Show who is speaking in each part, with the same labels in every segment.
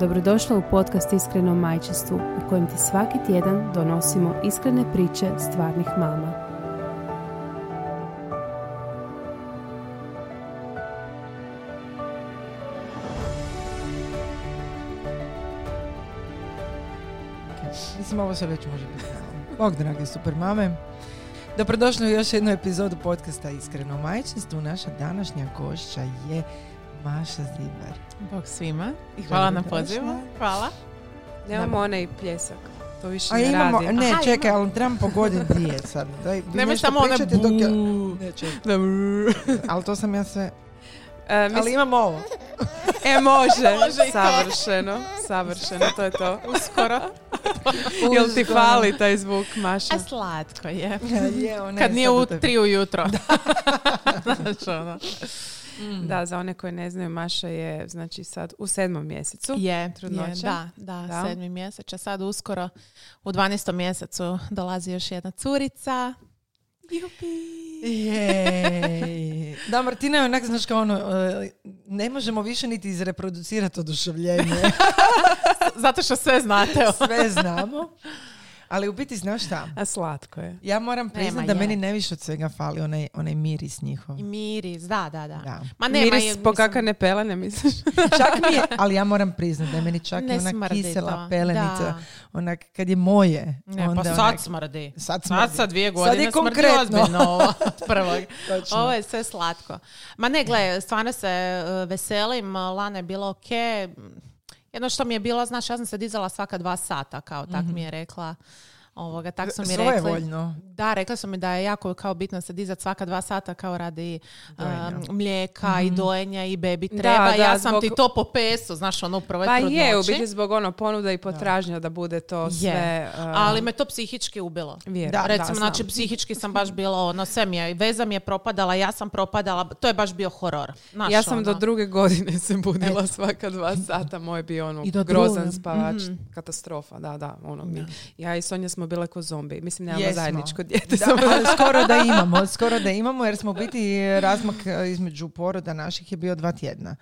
Speaker 1: Dobrodošla u podcast Iskreno majčestvu u kojem ti svaki tjedan donosimo iskrene priče stvarnih mama.
Speaker 2: Mislim, ovo se već može biti. Bog, dragi super mame. Dobrodošli u još jednu epizodu podcasta Iskreno majčinstvo. Naša današnja gošća je Maša Zibar.
Speaker 3: Bog svima i hvala na pozivu. Hvala.
Speaker 1: Nemamo onaj pljesak. To više
Speaker 2: A
Speaker 1: ne
Speaker 2: imamo,
Speaker 1: radi.
Speaker 2: ne,
Speaker 3: Aha,
Speaker 2: čekaj, ali trebam pogoditi dvije sad. Daj,
Speaker 3: Nemoj samo one
Speaker 2: pričate dok ja... Ne, čekaj. Ali to sam ja sve...
Speaker 1: E, mislim-
Speaker 2: Ali imamo ovo.
Speaker 1: E, može.
Speaker 3: Može.
Speaker 1: Savršeno. Savršeno, to je to.
Speaker 3: Uskoro.
Speaker 1: Jel ti fali taj zvuk, Maša?
Speaker 3: A slatko je.
Speaker 2: je,
Speaker 3: Kad nije u tri ujutro. Znaš, ono.
Speaker 1: Da, za one koje ne znaju, Maša je znači sad u sedmom mjesecu.
Speaker 3: Je,
Speaker 1: Trudnoća?
Speaker 3: je, da, da,
Speaker 1: Da.
Speaker 3: sedmi mjesec. A sad uskoro u 12. mjesecu dolazi još jedna curica.
Speaker 2: Jej. Da, Martina je onak, znaš kao ono, e, ne možemo više niti izreproducirati oduševljenje.
Speaker 3: Zato što sve znate.
Speaker 2: Sve znamo. Ali u biti, znaš šta?
Speaker 1: A slatko je.
Speaker 2: Ja moram priznat
Speaker 3: Nema
Speaker 2: da
Speaker 3: je.
Speaker 2: meni najviše od svega fali onaj, onaj miris njihov.
Speaker 3: I miris, da, da, da.
Speaker 2: Da.
Speaker 3: Ma nema,
Speaker 1: Miris
Speaker 3: je,
Speaker 1: po
Speaker 3: mislim,
Speaker 1: pelene, misliš?
Speaker 2: Čak mi je, ali ja moram priznat da je meni čak i
Speaker 3: Ne
Speaker 2: ona
Speaker 3: smrdi
Speaker 2: kisela
Speaker 3: to.
Speaker 2: pelenica,
Speaker 3: Da.
Speaker 2: onak kad je moje.
Speaker 3: Ne,
Speaker 2: onda
Speaker 3: pa sad
Speaker 2: onak-
Speaker 3: smrdi.
Speaker 2: Sad
Speaker 3: Sad
Speaker 2: smrdi.
Speaker 3: sa dvije
Speaker 2: Sad
Speaker 3: godine
Speaker 2: je
Speaker 3: smrdi
Speaker 2: konkretno.
Speaker 3: ozbiljno ovo prvog. Ovo je sve slatko. Ma ne, gle, stvarno se e, veselim, Lana je bila ok. Jedno što mi je bilo, znaš, ja sam se dizala svaka dva sata, kao tak mi je rekla. Ovoga, tak su mi rekli.
Speaker 2: Svojevoljno.
Speaker 3: Da, rekla su mi da je jako kao bitno se dizati svaka dva sata kao radi um, mlijeka i dojenja i bebi
Speaker 1: Da,
Speaker 3: treba.
Speaker 1: da,
Speaker 3: ja sam
Speaker 1: zbog-
Speaker 3: ti to po pesu, znaš, ono u prvoj
Speaker 1: Pa
Speaker 3: trudnoći.
Speaker 1: je, u biti zbog ono ponuda i potražnja da bude to
Speaker 3: Je.
Speaker 1: sve... uh,
Speaker 3: Ali me to psihički ubilo.
Speaker 2: Da,
Speaker 3: Recimo, znači, psihički sam baš bila, ono, sve mi je, veza mi je propadala, ja sam propadala, to je baš bio horor. Znaš,
Speaker 1: ja sam do
Speaker 3: ono.
Speaker 1: druge godine se budila svaka dva sata, moj je bio ono
Speaker 3: I do
Speaker 1: grozan
Speaker 3: druge.
Speaker 1: spavač,
Speaker 3: Mhm.
Speaker 1: katastrofa, da, da, ono mi. Ja i Sonja smo bile ko zombi, mislim nemamo
Speaker 2: Jesmo.
Speaker 1: zajedničko dijete.
Speaker 2: Da, ali skoro da imamo, skoro da imamo jer smo u biti razmak e, između poroda naših je bio dva tjedna.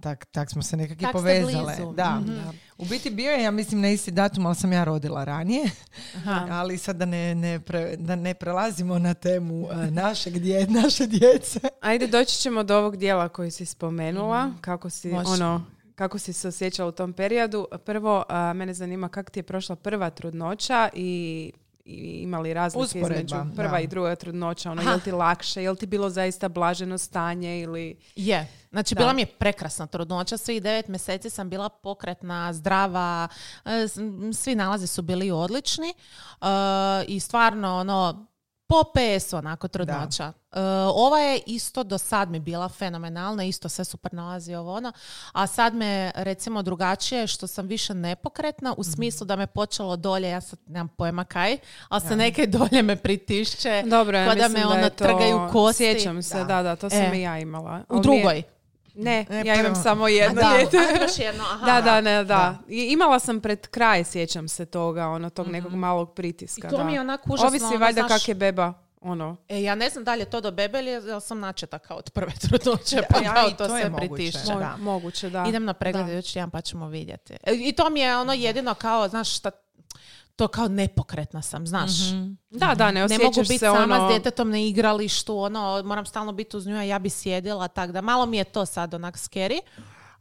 Speaker 2: Tak, tak smo se nekako povezale.
Speaker 3: blizu.
Speaker 2: Da.
Speaker 3: Mhm.
Speaker 2: U biti bio je, ja mislim, na isti datum, ali sam ja rodila ranije.
Speaker 3: Aha.
Speaker 2: Ali sad da ne, ne, pre- da ne prelazimo na temu e, našeg dje, naše djece.
Speaker 1: Ajde, doći ćemo do ovog dijela koji si spomenula, kako si
Speaker 3: Može.
Speaker 1: ono kako si se osjećala u tom periodu. Prvo, a, mene zanima kako ti je prošla prva trudnoća i i imali razlike
Speaker 2: Usporedba,
Speaker 1: između prva
Speaker 2: da.
Speaker 1: i druga trudnoća, ono,
Speaker 3: Aha.
Speaker 1: je li ti lakše, je li ti bilo zaista blaženo stanje ili...
Speaker 3: Je. Znači,
Speaker 1: Da.
Speaker 3: bila mi je prekrasna trudnoća. Svih devet mjeseci sam bila pokretna, zdrava. e, Svi nalazi su bili odlični. e, I stvarno, ono, po PS onako trudnoća. E, ova je isto do sad mi bila fenomenalna, isto sve super nalazi ovo ono. A sad me recimo drugačije što sam više nepokretna
Speaker 1: Mhm.
Speaker 3: u smislu da me počelo dolje, ja sad nemam pojma kaj, ali se neke dolje me pritišće.
Speaker 1: Dobro, ja
Speaker 3: da me
Speaker 1: da
Speaker 3: ono
Speaker 1: to-
Speaker 3: trgaju kosti.
Speaker 1: Sjećam se, da, da, to sam
Speaker 3: E.
Speaker 1: i ja imala.
Speaker 3: U drugoj.
Speaker 1: Ne,
Speaker 2: E,
Speaker 1: ja imam
Speaker 2: prvo.
Speaker 1: samo jedno
Speaker 3: da,
Speaker 1: dijete.
Speaker 3: jedno, aha.
Speaker 1: Da, da, ne, da. I imala sam pred kraj, sjećam se toga, ono, tog nekog malog pritiska.
Speaker 3: I to
Speaker 1: da.
Speaker 3: mi je onak užasno,
Speaker 1: Ovisi
Speaker 3: ono,
Speaker 1: valjda
Speaker 3: znaš-
Speaker 1: kak je beba, ono.
Speaker 3: E, ja ne znam da li je to do bebe ili jel sam načeta kao od prve trudnoće, pa
Speaker 2: Ja,
Speaker 3: kao to,
Speaker 2: to je
Speaker 3: sve
Speaker 2: moguće.
Speaker 3: pritišće.
Speaker 2: Da.
Speaker 1: Mo- Moguće, da.
Speaker 3: Idem na pregled
Speaker 1: Da.
Speaker 3: idući tjedan pa ćemo vidjeti. E, I to mi je ono jedino kao, znaš šta, to kao nepokretna sam, znaš.
Speaker 1: Da, da, ne
Speaker 3: Ne
Speaker 1: osjećaš
Speaker 3: mogu biti
Speaker 1: se
Speaker 3: sama
Speaker 1: ono...
Speaker 3: s djetetom na igralištu, ono, moram stalno biti uz nju, a ja bi sjedila, tak da malo mi je to sad onak scary.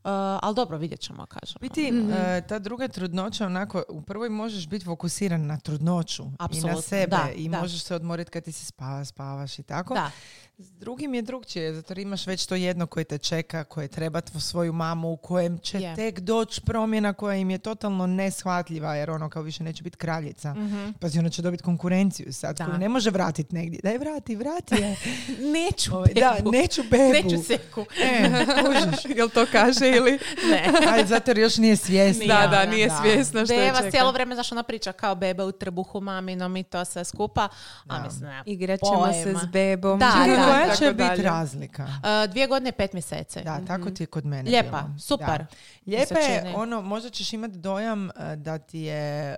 Speaker 3: Uh, ali dobro, vidjet ćemo, kažem.
Speaker 2: Biti,
Speaker 3: Mhm.
Speaker 2: e, ta druga trudnoća, onako, u prvoj možeš biti fokusiran na trudnoću i na sebe
Speaker 3: da,
Speaker 2: i
Speaker 3: da.
Speaker 2: možeš se odmoriti kad ti se spava, spavaš i tako.
Speaker 3: Da.
Speaker 2: S drugim je drugčije, zato jer imaš već to jedno koje te čeka, koje treba tvo- svoju mamu, u kojem će
Speaker 3: Je.
Speaker 2: tek doći promjena koja im je totalno neshvatljiva, jer ono kao više neće biti kraljica.
Speaker 3: Mhm.
Speaker 2: Pazi, ona će dobiti konkurenciju sad,
Speaker 3: Da.
Speaker 2: koju ne može vratiti negdje. Daj vrati, vrati je.
Speaker 3: Neću
Speaker 2: Ovaj, da, neću bebu.
Speaker 3: Neću seku.
Speaker 2: E, kužiš.
Speaker 1: Jel to kaže
Speaker 4: ili...
Speaker 3: Ne.
Speaker 2: Aj, zato jer još nije svjesna.
Speaker 4: Da, da, nije
Speaker 2: da.
Speaker 4: svjesna što je
Speaker 3: Beba
Speaker 4: čeka.
Speaker 3: cijelo vrijeme, znaš, ona priča kao beba u trbuhu maminom i to sve skupa. A mislim, nema
Speaker 4: Igrat ćemo se s bebom.
Speaker 3: Da, da,
Speaker 2: koja će biti razlika?
Speaker 3: Uh, dvije godine i pet mjeseci.
Speaker 2: Da, tako ti je kod mene
Speaker 3: Lijepa,
Speaker 2: bilo.
Speaker 3: super.
Speaker 2: Da. Lijepa je, ono, možda ćeš imati dojam eh, da ti je eh,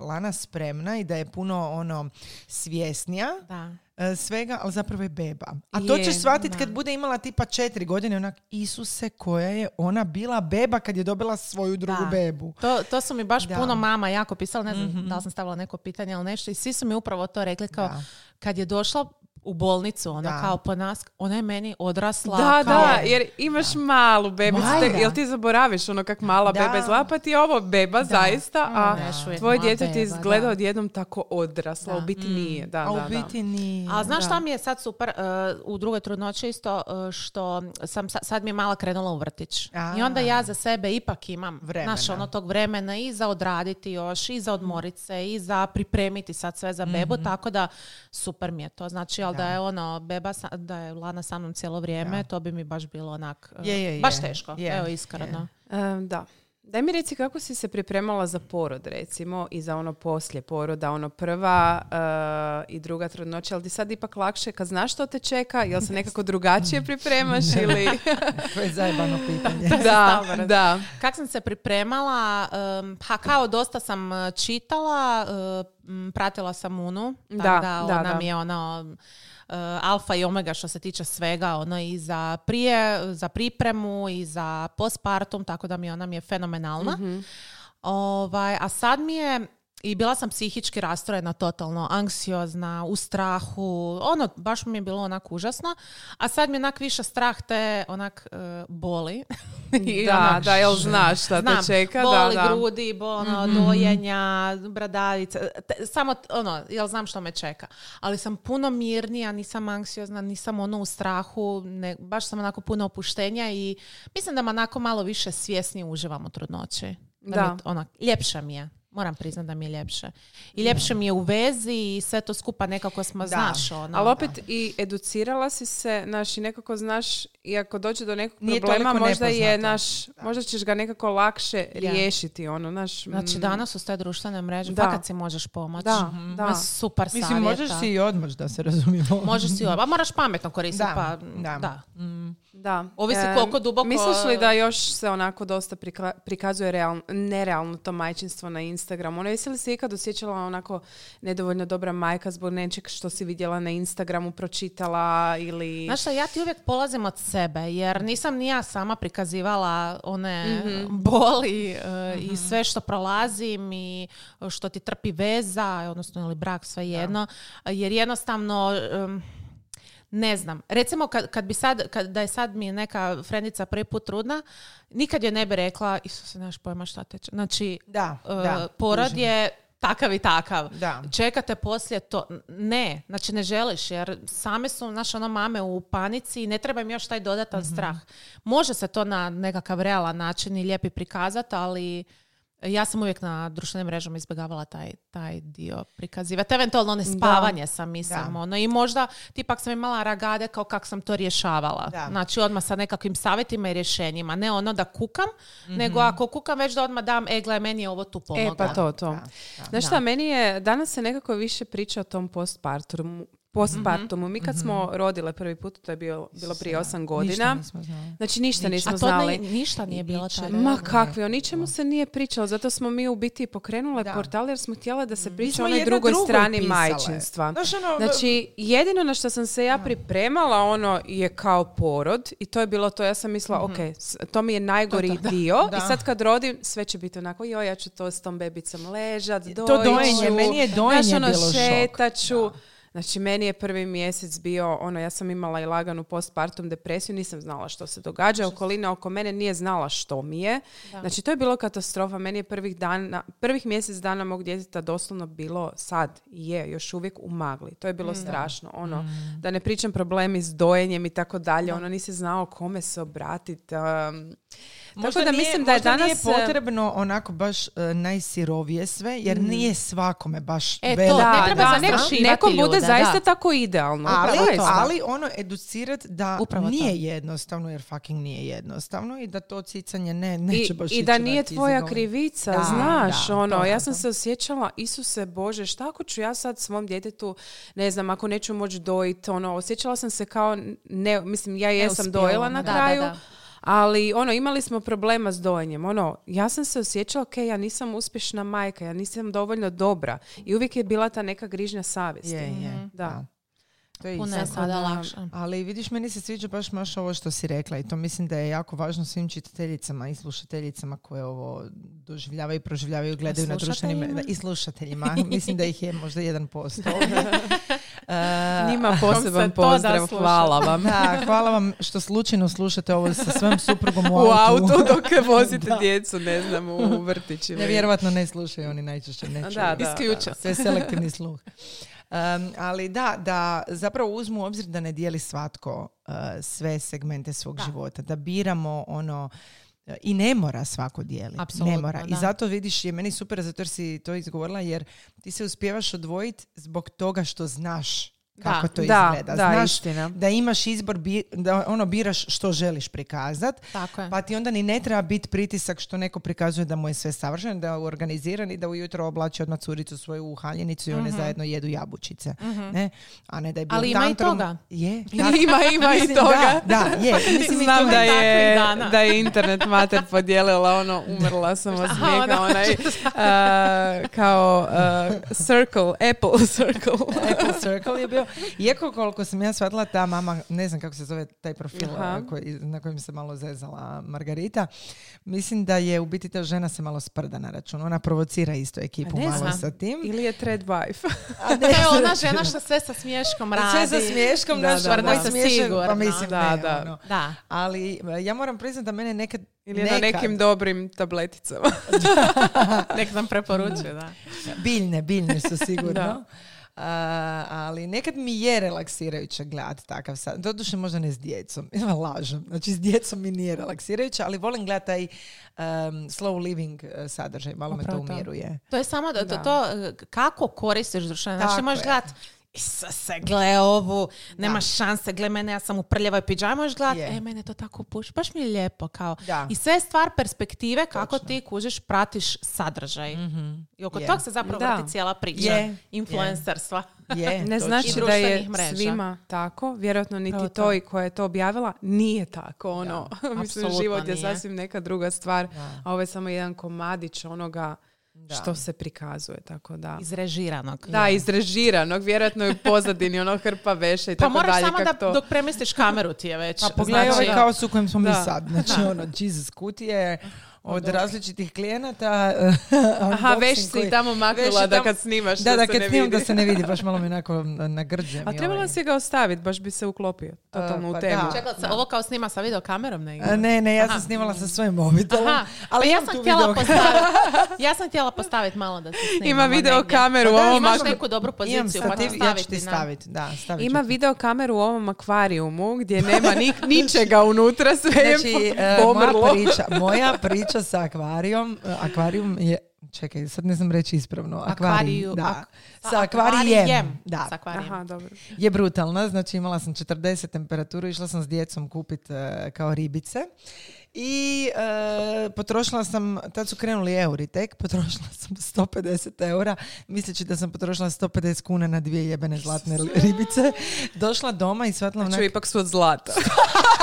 Speaker 2: Lana spremna i da je puno ono svjesnija
Speaker 3: Da.
Speaker 2: eh, svega, ali zapravo je beba. A to
Speaker 4: Je,
Speaker 2: ćeš shvatiti kad bude imala tipa četiri godine, onak, Isuse, koja je ona bila beba kad je dobila svoju drugu
Speaker 3: Da.
Speaker 2: bebu.
Speaker 3: To, to su mi baš
Speaker 2: Da.
Speaker 3: puno mama jako pisala, ne znam
Speaker 2: Mhm.
Speaker 3: da li sam stavila neko pitanje ili nešto i svi su mi upravo to rekli kao
Speaker 2: Da.
Speaker 3: kad je došla u bolnicu, ona
Speaker 2: Da.
Speaker 3: kao po nas, ona je meni odrasla.
Speaker 4: Da,
Speaker 3: kao,
Speaker 4: da, jer imaš malu bebicu, jel ti zaboraviš ono kak mala
Speaker 2: Da.
Speaker 4: beba izgleda, pa ti je ovo beba zaista, a
Speaker 3: uvijek
Speaker 4: tvoje
Speaker 3: moja
Speaker 4: dijete ti izgleda
Speaker 3: da.
Speaker 4: odjednom tako odrasla,
Speaker 3: Da.
Speaker 4: u biti nije. Da,
Speaker 2: A u
Speaker 4: da, da.
Speaker 2: biti nije.
Speaker 3: A znaš
Speaker 2: Da.
Speaker 3: šta mi je sad super uh, u drugoj trudnoći isto uh, što sam sa- sad mi je mala krenula u vrtić.
Speaker 2: A.
Speaker 3: I onda ja za sebe ipak imam
Speaker 2: Vremena.
Speaker 3: znaš, ono tog vremena i za odraditi još i za odmorit se i za pripremiti sad sve za bebu,
Speaker 2: Mhm.
Speaker 3: tako da super mi je to. Znači, ali da, je ono beba, sa- da je Lana sa mnom cijelo vrijeme, to bi mi baš bilo onak
Speaker 2: Je, je,
Speaker 3: baš teško.
Speaker 2: Je,
Speaker 3: Evo iskreno.
Speaker 4: E, da. Daj mi reci kako si se pripremala za porod recimo i za ono poslije poroda, ono prva e, i druga trudnoća, ali ti sad ipak lakše kad znaš što te čeka, jel se nekako drugačije pripremaš ili...
Speaker 2: To je zajebano pitanje.
Speaker 4: da, da.
Speaker 3: Kak sam se pripremala, um, ha kao dosta sam uh, čitala, uh, pratila sam Unu, tako
Speaker 4: Da,
Speaker 3: da,
Speaker 4: da,
Speaker 3: ona
Speaker 4: da.
Speaker 3: mi je ono uh, alfa i omega što se tiče svega, ono i za prije, za pripremu i za postpartum, tako da mi ona mi je fenomenalna.
Speaker 4: Mhm.
Speaker 3: Ovaj, a sad mi je i bila sam psihički rastrojena totalno, anksiozna, u strahu, ono, baš mi je bilo onak užasno, a sad mi je onak više strah te onak uh, boli. I
Speaker 4: Da,
Speaker 3: onak,
Speaker 4: da, jel znaš šta
Speaker 3: Znam,
Speaker 4: te čeka?
Speaker 3: boli
Speaker 4: da, da.
Speaker 3: grudi, bo, ono, dojenja, bradadice, te- samo ono, jel znam što me čeka. Ali sam puno mirnija, nisam anksiozna, nisam ono u strahu, ne, baš sam onako puno opuštenja i mislim da me onako malo više svjesnije uživam u trudnoći. Da,
Speaker 4: Da.
Speaker 3: Mi, onak, ljepše mi je. Moram priznat da mi je ljepše. I ljepše mi je u vezi i sve to skupa nekako smo, znaš, ono.
Speaker 4: Ali opet i educirala si se, znaš, i nekako znaš, i ako dođe do nekog
Speaker 2: Nije
Speaker 4: problema, možda je, naš, možda ćeš ga nekako lakše riješiti, ono, znaš.
Speaker 3: Znači,
Speaker 4: mm,
Speaker 3: danas su sve društvene mreže,
Speaker 4: Da.
Speaker 3: fakat si možeš pomoći.
Speaker 4: Da,
Speaker 3: Ima
Speaker 4: da.
Speaker 3: super
Speaker 2: Mislim,
Speaker 3: savjeta.
Speaker 2: možeš si i odmoć da se razumijemo.
Speaker 3: Možeš si ovo, a moraš pametno koristiti,
Speaker 2: Da,
Speaker 3: pa
Speaker 2: da.
Speaker 3: da.
Speaker 4: Da.
Speaker 3: Ovisi koliko duboko-
Speaker 4: Misliš li da još se onako dosta prikla- prikazuje real- nerealno to majčinstvo na Instagramu? Ono, jesi li se ikad osjećala onako nedovoljno dobra majka zbog nečeg što si vidjela na Instagramu, pročitala ili...
Speaker 3: Znaš šta, ja ti uvijek polazim od sebe, jer nisam ni ja sama prikazivala one boli e, i sve što prolazim i što ti trpi veza, odnosno ili brak, sve jedno, jer jednostavno... em, ne znam. Recimo kad, kad bi sad, kad, da je sad mi je neka frendica prvi put trudna, nikad je ne bi rekla, Isuse, nemaš pojma šta teče. Znači,
Speaker 2: Da,
Speaker 3: e,
Speaker 2: da,
Speaker 3: porod je takav i takav.
Speaker 2: Da.
Speaker 3: Čekate poslije to. Ne, znači ne želiš jer same su naše ono mame u panici i ne treba im još taj dodatan
Speaker 2: Mhm.
Speaker 3: strah. Može se to na nekakav realan način i lijepi prikazati, ali ja sam uvijek na društvenim mrežama izbjegavala taj, taj dio prikazivati. Eventualno ne spavanje sam mislim.
Speaker 2: Da.
Speaker 3: Ono, I možda tipak sam imala ragade kao kako sam to rješavala.
Speaker 2: Da.
Speaker 3: Znači odmah sa nekakvim savjetima i rješenjima. Ne ono da kukam, nego ako kukam već da odmah dam, e gle, meni je ovo tu pomoglo.
Speaker 4: E, pa to, to.
Speaker 2: Da, da.
Speaker 4: Znaš šta, meni je, danas se nekako više priča o tom postpartumu. Postpartumu. Mi kad smo rodile prvi put, to je bio, bilo prije osam
Speaker 2: Ništa
Speaker 4: godina.
Speaker 2: nismo znali.
Speaker 4: Znači ništa nismo
Speaker 3: A to
Speaker 4: znali.
Speaker 3: ne- ništa nije bilo tada.
Speaker 4: Ma kakvi, o ničemu se nije pričalo, zato smo mi u biti pokrenule
Speaker 2: Da.
Speaker 4: portal jer smo htjele da se priča
Speaker 2: smo
Speaker 4: o onoj drugoj strani
Speaker 2: pisale.
Speaker 4: majčinstva.
Speaker 2: Ono,
Speaker 4: Znači, jedino na što sam se ja pripremala ono je kao porod i to je bilo to, ja sam mislila, ok, s- to mi je najgori dio
Speaker 2: Da.
Speaker 4: i sad kad rodim, sve će biti onako, joj, ja ću to s tom bebicom ležat,
Speaker 2: To
Speaker 4: dojiću,
Speaker 2: dojenje, meni je dojenje
Speaker 4: ono,
Speaker 2: bilo šok.
Speaker 4: Znači, meni je prvi mjesec bio, ono, ja sam imala i laganu postpartum depresiju, nisam znala što se događa, okolina oko mene nije znala što mi je. Znači, to je bilo katastrofa. Meni je prvih dana, prvih mjesec dana mog djeteta doslovno bilo sad i je još uvijek u magli. To je bilo strašno. Ono, da ne pričam problemi s dojenjem i tako dalje. Ono, nisi znao kome se obratiti. um,
Speaker 2: Možda
Speaker 4: da
Speaker 2: nije,
Speaker 4: mislim da je
Speaker 2: nije
Speaker 4: danas, e,
Speaker 2: potrebno onako baš e, najsirovije sve, jer nije svakome baš
Speaker 3: E, to,
Speaker 2: veliko.
Speaker 3: ne
Speaker 4: Da,
Speaker 3: treba
Speaker 4: da,
Speaker 3: zastrašivati
Speaker 4: nek- nekom bude
Speaker 3: ljude,
Speaker 4: zaista
Speaker 3: da.
Speaker 4: tako idealno.
Speaker 2: ali,
Speaker 4: to.
Speaker 2: ali ono educirat da
Speaker 3: Upravo
Speaker 2: nije
Speaker 3: to.
Speaker 2: jednostavno, jer fucking nije jednostavno i da to cicanje ne,
Speaker 4: I,
Speaker 2: neće baš
Speaker 4: I da nije tvoja krivica,
Speaker 2: Da,
Speaker 4: znaš,
Speaker 2: da,
Speaker 4: ono,
Speaker 2: to,
Speaker 4: ja
Speaker 2: da,
Speaker 4: sam
Speaker 2: da.
Speaker 4: se osjećala, Isuse Bože, šta ako ću ja sad svom djetetu, ne znam, ako neću moći dojiti, ono, osjećala sam se kao, ne, mislim, ja jesam
Speaker 3: Neuspjela,
Speaker 4: dojela na
Speaker 3: da,
Speaker 4: kraju,
Speaker 3: da, da.
Speaker 4: Ali, ono, imali smo problema s dojenjem, ono, ja sam se osjećala, ok, ja nisam uspješna majka, ja nisam dovoljno dobra i uvijek je bila ta neka grižnja savjesti.
Speaker 2: Je, je,
Speaker 4: Da.
Speaker 2: To je
Speaker 3: Puno je sada
Speaker 4: da-
Speaker 3: lakše.
Speaker 2: Ali vidiš, meni se sviđa baš maš ovo što si rekla i to mislim da je jako važno svim čitateljicama i slušateljicama koje ovo doživljavaju i proživljavaju, gledaju na društvenim da, i slušateljima. mislim da ih je možda 1%. Uh,
Speaker 4: Njima poseban
Speaker 3: se to da
Speaker 4: pozdrav, hvala vam.
Speaker 2: da, hvala vam što slučajno slušate ovo sa svojim suprugom u,
Speaker 4: U autu dok vozite
Speaker 2: Da.
Speaker 4: djecu, ne znam, u vrtić ili...
Speaker 2: Nevjerovatno ne slušaju, oni najčešće ne
Speaker 4: Da,
Speaker 2: čuju.
Speaker 4: da,
Speaker 3: Isključa
Speaker 2: Sve selektivni sluh. Um, ali da, da zapravo uzmu u obzir da ne dijeli svatko uh, sve segmente svog života. Da biramo ono uh, i ne mora svako dijeli. Ne mora. I
Speaker 3: da.
Speaker 2: zato vidiš, je meni super zato jer si to izgovorila, jer ti se uspijevaš odvojiti zbog toga što znaš kako
Speaker 3: Da.
Speaker 2: to
Speaker 4: Da,
Speaker 2: izgleda.
Speaker 4: da,
Speaker 2: Znaš
Speaker 4: istina.
Speaker 2: da imaš izbor, bi- da ono biraš što želiš prikazat,
Speaker 3: Tako je.
Speaker 2: pa ti onda ni ne treba biti pritisak što neko prikazuje da mu je sve savršeno, da je organiziran i da ujutro oblači odmah curicu svoju u haljenicu i one zajedno jedu jabučice. Ne? A ne da je bio
Speaker 3: Ali ima i
Speaker 2: tantrum.
Speaker 3: toga.
Speaker 2: Je.
Speaker 4: Ima, ima i
Speaker 2: Mislim,
Speaker 4: toga.
Speaker 2: Da, da, je. Mislim, i
Speaker 4: Znam da
Speaker 2: je-
Speaker 3: dana.
Speaker 4: da je internet mater podijelila ono, umrla sam od smijeha, onaj, uh, kao uh, circle, apple circle.
Speaker 2: Apple Circle je bio. Iako koliko sam ja shvatila, ta mama, ne znam kako se zove taj profil
Speaker 4: Aha.
Speaker 2: a, koji, na kojem se malo zezala Margarita, mislim da je u biti ta žena se malo sprda na račun. Ona provocira isto ekipu
Speaker 4: ne
Speaker 2: malo
Speaker 3: znam.
Speaker 2: sa tim.
Speaker 4: Ili je thread wife.
Speaker 2: A ne,
Speaker 3: To je ona žena što sve sa smješkom radi.
Speaker 2: Sve sa smješkom,
Speaker 4: Da,
Speaker 2: naš
Speaker 4: da,
Speaker 2: moj
Speaker 4: da.
Speaker 3: Sigurno.
Speaker 2: pa mislim
Speaker 4: Da,
Speaker 2: ne,
Speaker 4: da.
Speaker 2: ono.
Speaker 3: Da.
Speaker 2: Ali e, ja moram priznati da mene nekad
Speaker 4: Ili na nekim dobrim tableticama.
Speaker 3: Nek nam preporučuje, da.
Speaker 2: Biljne, biljne su sigurno.
Speaker 4: Da.
Speaker 2: A, ali nekad mi je relaksirajuće gledati takav sad. Doduše možda ne s djecom. Ja lažem. Znači s djecom mi nije relaksirajuće, ali volim gledati taj um, slow living uh, sadržaj. Malo me to umiruje.
Speaker 3: To je samo da, to,
Speaker 4: Da.
Speaker 3: to, eh, kako koristiš društvene. Znači možeš
Speaker 2: je.
Speaker 3: Isuse, gle ovu, nema šanse, gle mene, ja sam u prljavoj pidžami, možeš gledat,
Speaker 2: Je.
Speaker 3: e, mene to tako puši, baš mi je lijepo, kao.
Speaker 2: Da.
Speaker 3: I sve je stvar perspektive kako ti kužiš, pratiš sadržaj. I oko
Speaker 2: Je.
Speaker 3: tog se zapravo
Speaker 4: Da.
Speaker 3: vrti cijela priča.
Speaker 2: Je.
Speaker 3: Influencerstva.
Speaker 2: Je,
Speaker 4: Ne
Speaker 2: točno.
Speaker 4: znači
Speaker 3: I
Speaker 4: da je
Speaker 3: mreža.
Speaker 4: svima tako, vjerojatno niti
Speaker 3: Upravo
Speaker 4: to.
Speaker 3: to.
Speaker 4: i koja je to objavila nije tako. Ono. Mislim, život je
Speaker 3: nije.
Speaker 4: sasvim neka druga stvar,
Speaker 2: Da.
Speaker 4: a ovo je samo jedan komadić onoga
Speaker 2: Da.
Speaker 4: što se prikazuje. Tako da.
Speaker 3: Izrežiranog.
Speaker 4: Da, izrežiranog, vjerojatno je u pozadini ono hrpa veša i
Speaker 3: Pa
Speaker 4: tako
Speaker 3: moraš
Speaker 4: dalje.
Speaker 3: samo
Speaker 4: kak
Speaker 3: da
Speaker 4: to...
Speaker 3: dok premestiš kameru ti je već.
Speaker 2: Pa pogledaj
Speaker 3: znači,
Speaker 2: ovaj kaos u kojem smo mi sad. Znači ono, Jesus, kutije od različitih klijenata.
Speaker 4: Aha,
Speaker 2: unboxing
Speaker 4: već si
Speaker 2: koji-
Speaker 4: tamo maknula da kad snimaš
Speaker 2: Da,
Speaker 4: da,
Speaker 2: da,
Speaker 4: se
Speaker 2: kad
Speaker 4: ne
Speaker 2: snimam
Speaker 4: vidi.
Speaker 2: da se ne vidi, baš malo mi onako nagrđe.
Speaker 4: A trebala
Speaker 2: ovaj.
Speaker 4: si ga ostaviti, baš bi se uklopio. Totalno
Speaker 2: pa
Speaker 4: u temu.
Speaker 2: da.
Speaker 3: Čekaj, se ovo kao snima sa videokamerom negdje?
Speaker 2: A, Ne, ne, ja
Speaker 3: Aha.
Speaker 2: sam snimala sa svojim mobitelom.
Speaker 3: Aha,
Speaker 2: Ali
Speaker 3: pa ja
Speaker 2: imam
Speaker 3: sam
Speaker 2: tu
Speaker 3: htjela
Speaker 2: video-
Speaker 3: postaviti, ja sam htjela postaviti malo da se snimamo
Speaker 4: Ima video
Speaker 3: negdje.
Speaker 4: kameru u
Speaker 2: Pa
Speaker 4: ovom
Speaker 3: Imaš neku dobru poziciju, pa
Speaker 2: ja ću ti
Speaker 3: staviti.
Speaker 2: Da, stavit
Speaker 4: Ima
Speaker 2: ti.
Speaker 4: video kameru u ovom akvarijumu gdje nema ni, ničega unutra, sve je
Speaker 2: Znači, e, moja
Speaker 4: pomrlo.
Speaker 2: priča, moja priča sa akvarijom, e, akvarijum je, čekaj, sad ne znam reći ispravno, akvarij,
Speaker 3: Akvariju-
Speaker 2: da,
Speaker 3: ak-
Speaker 2: sa akvarijem,
Speaker 3: akvarijem.
Speaker 2: da,
Speaker 3: Sa akvarijem.
Speaker 4: Aha, dobro.
Speaker 2: je brutalna, znači imala sam 40 temperaturu, išla sam s djecom kupit e, kao ribice i e, potrošila sam, tad su krenuli euri tek, potrošila sam 150 eura, misleći da sam potrošila 150 kuna na dvije jebene zlatne ribice. Došla doma i shvatila
Speaker 4: Znači,
Speaker 2: onak,
Speaker 4: ipak su od zlata.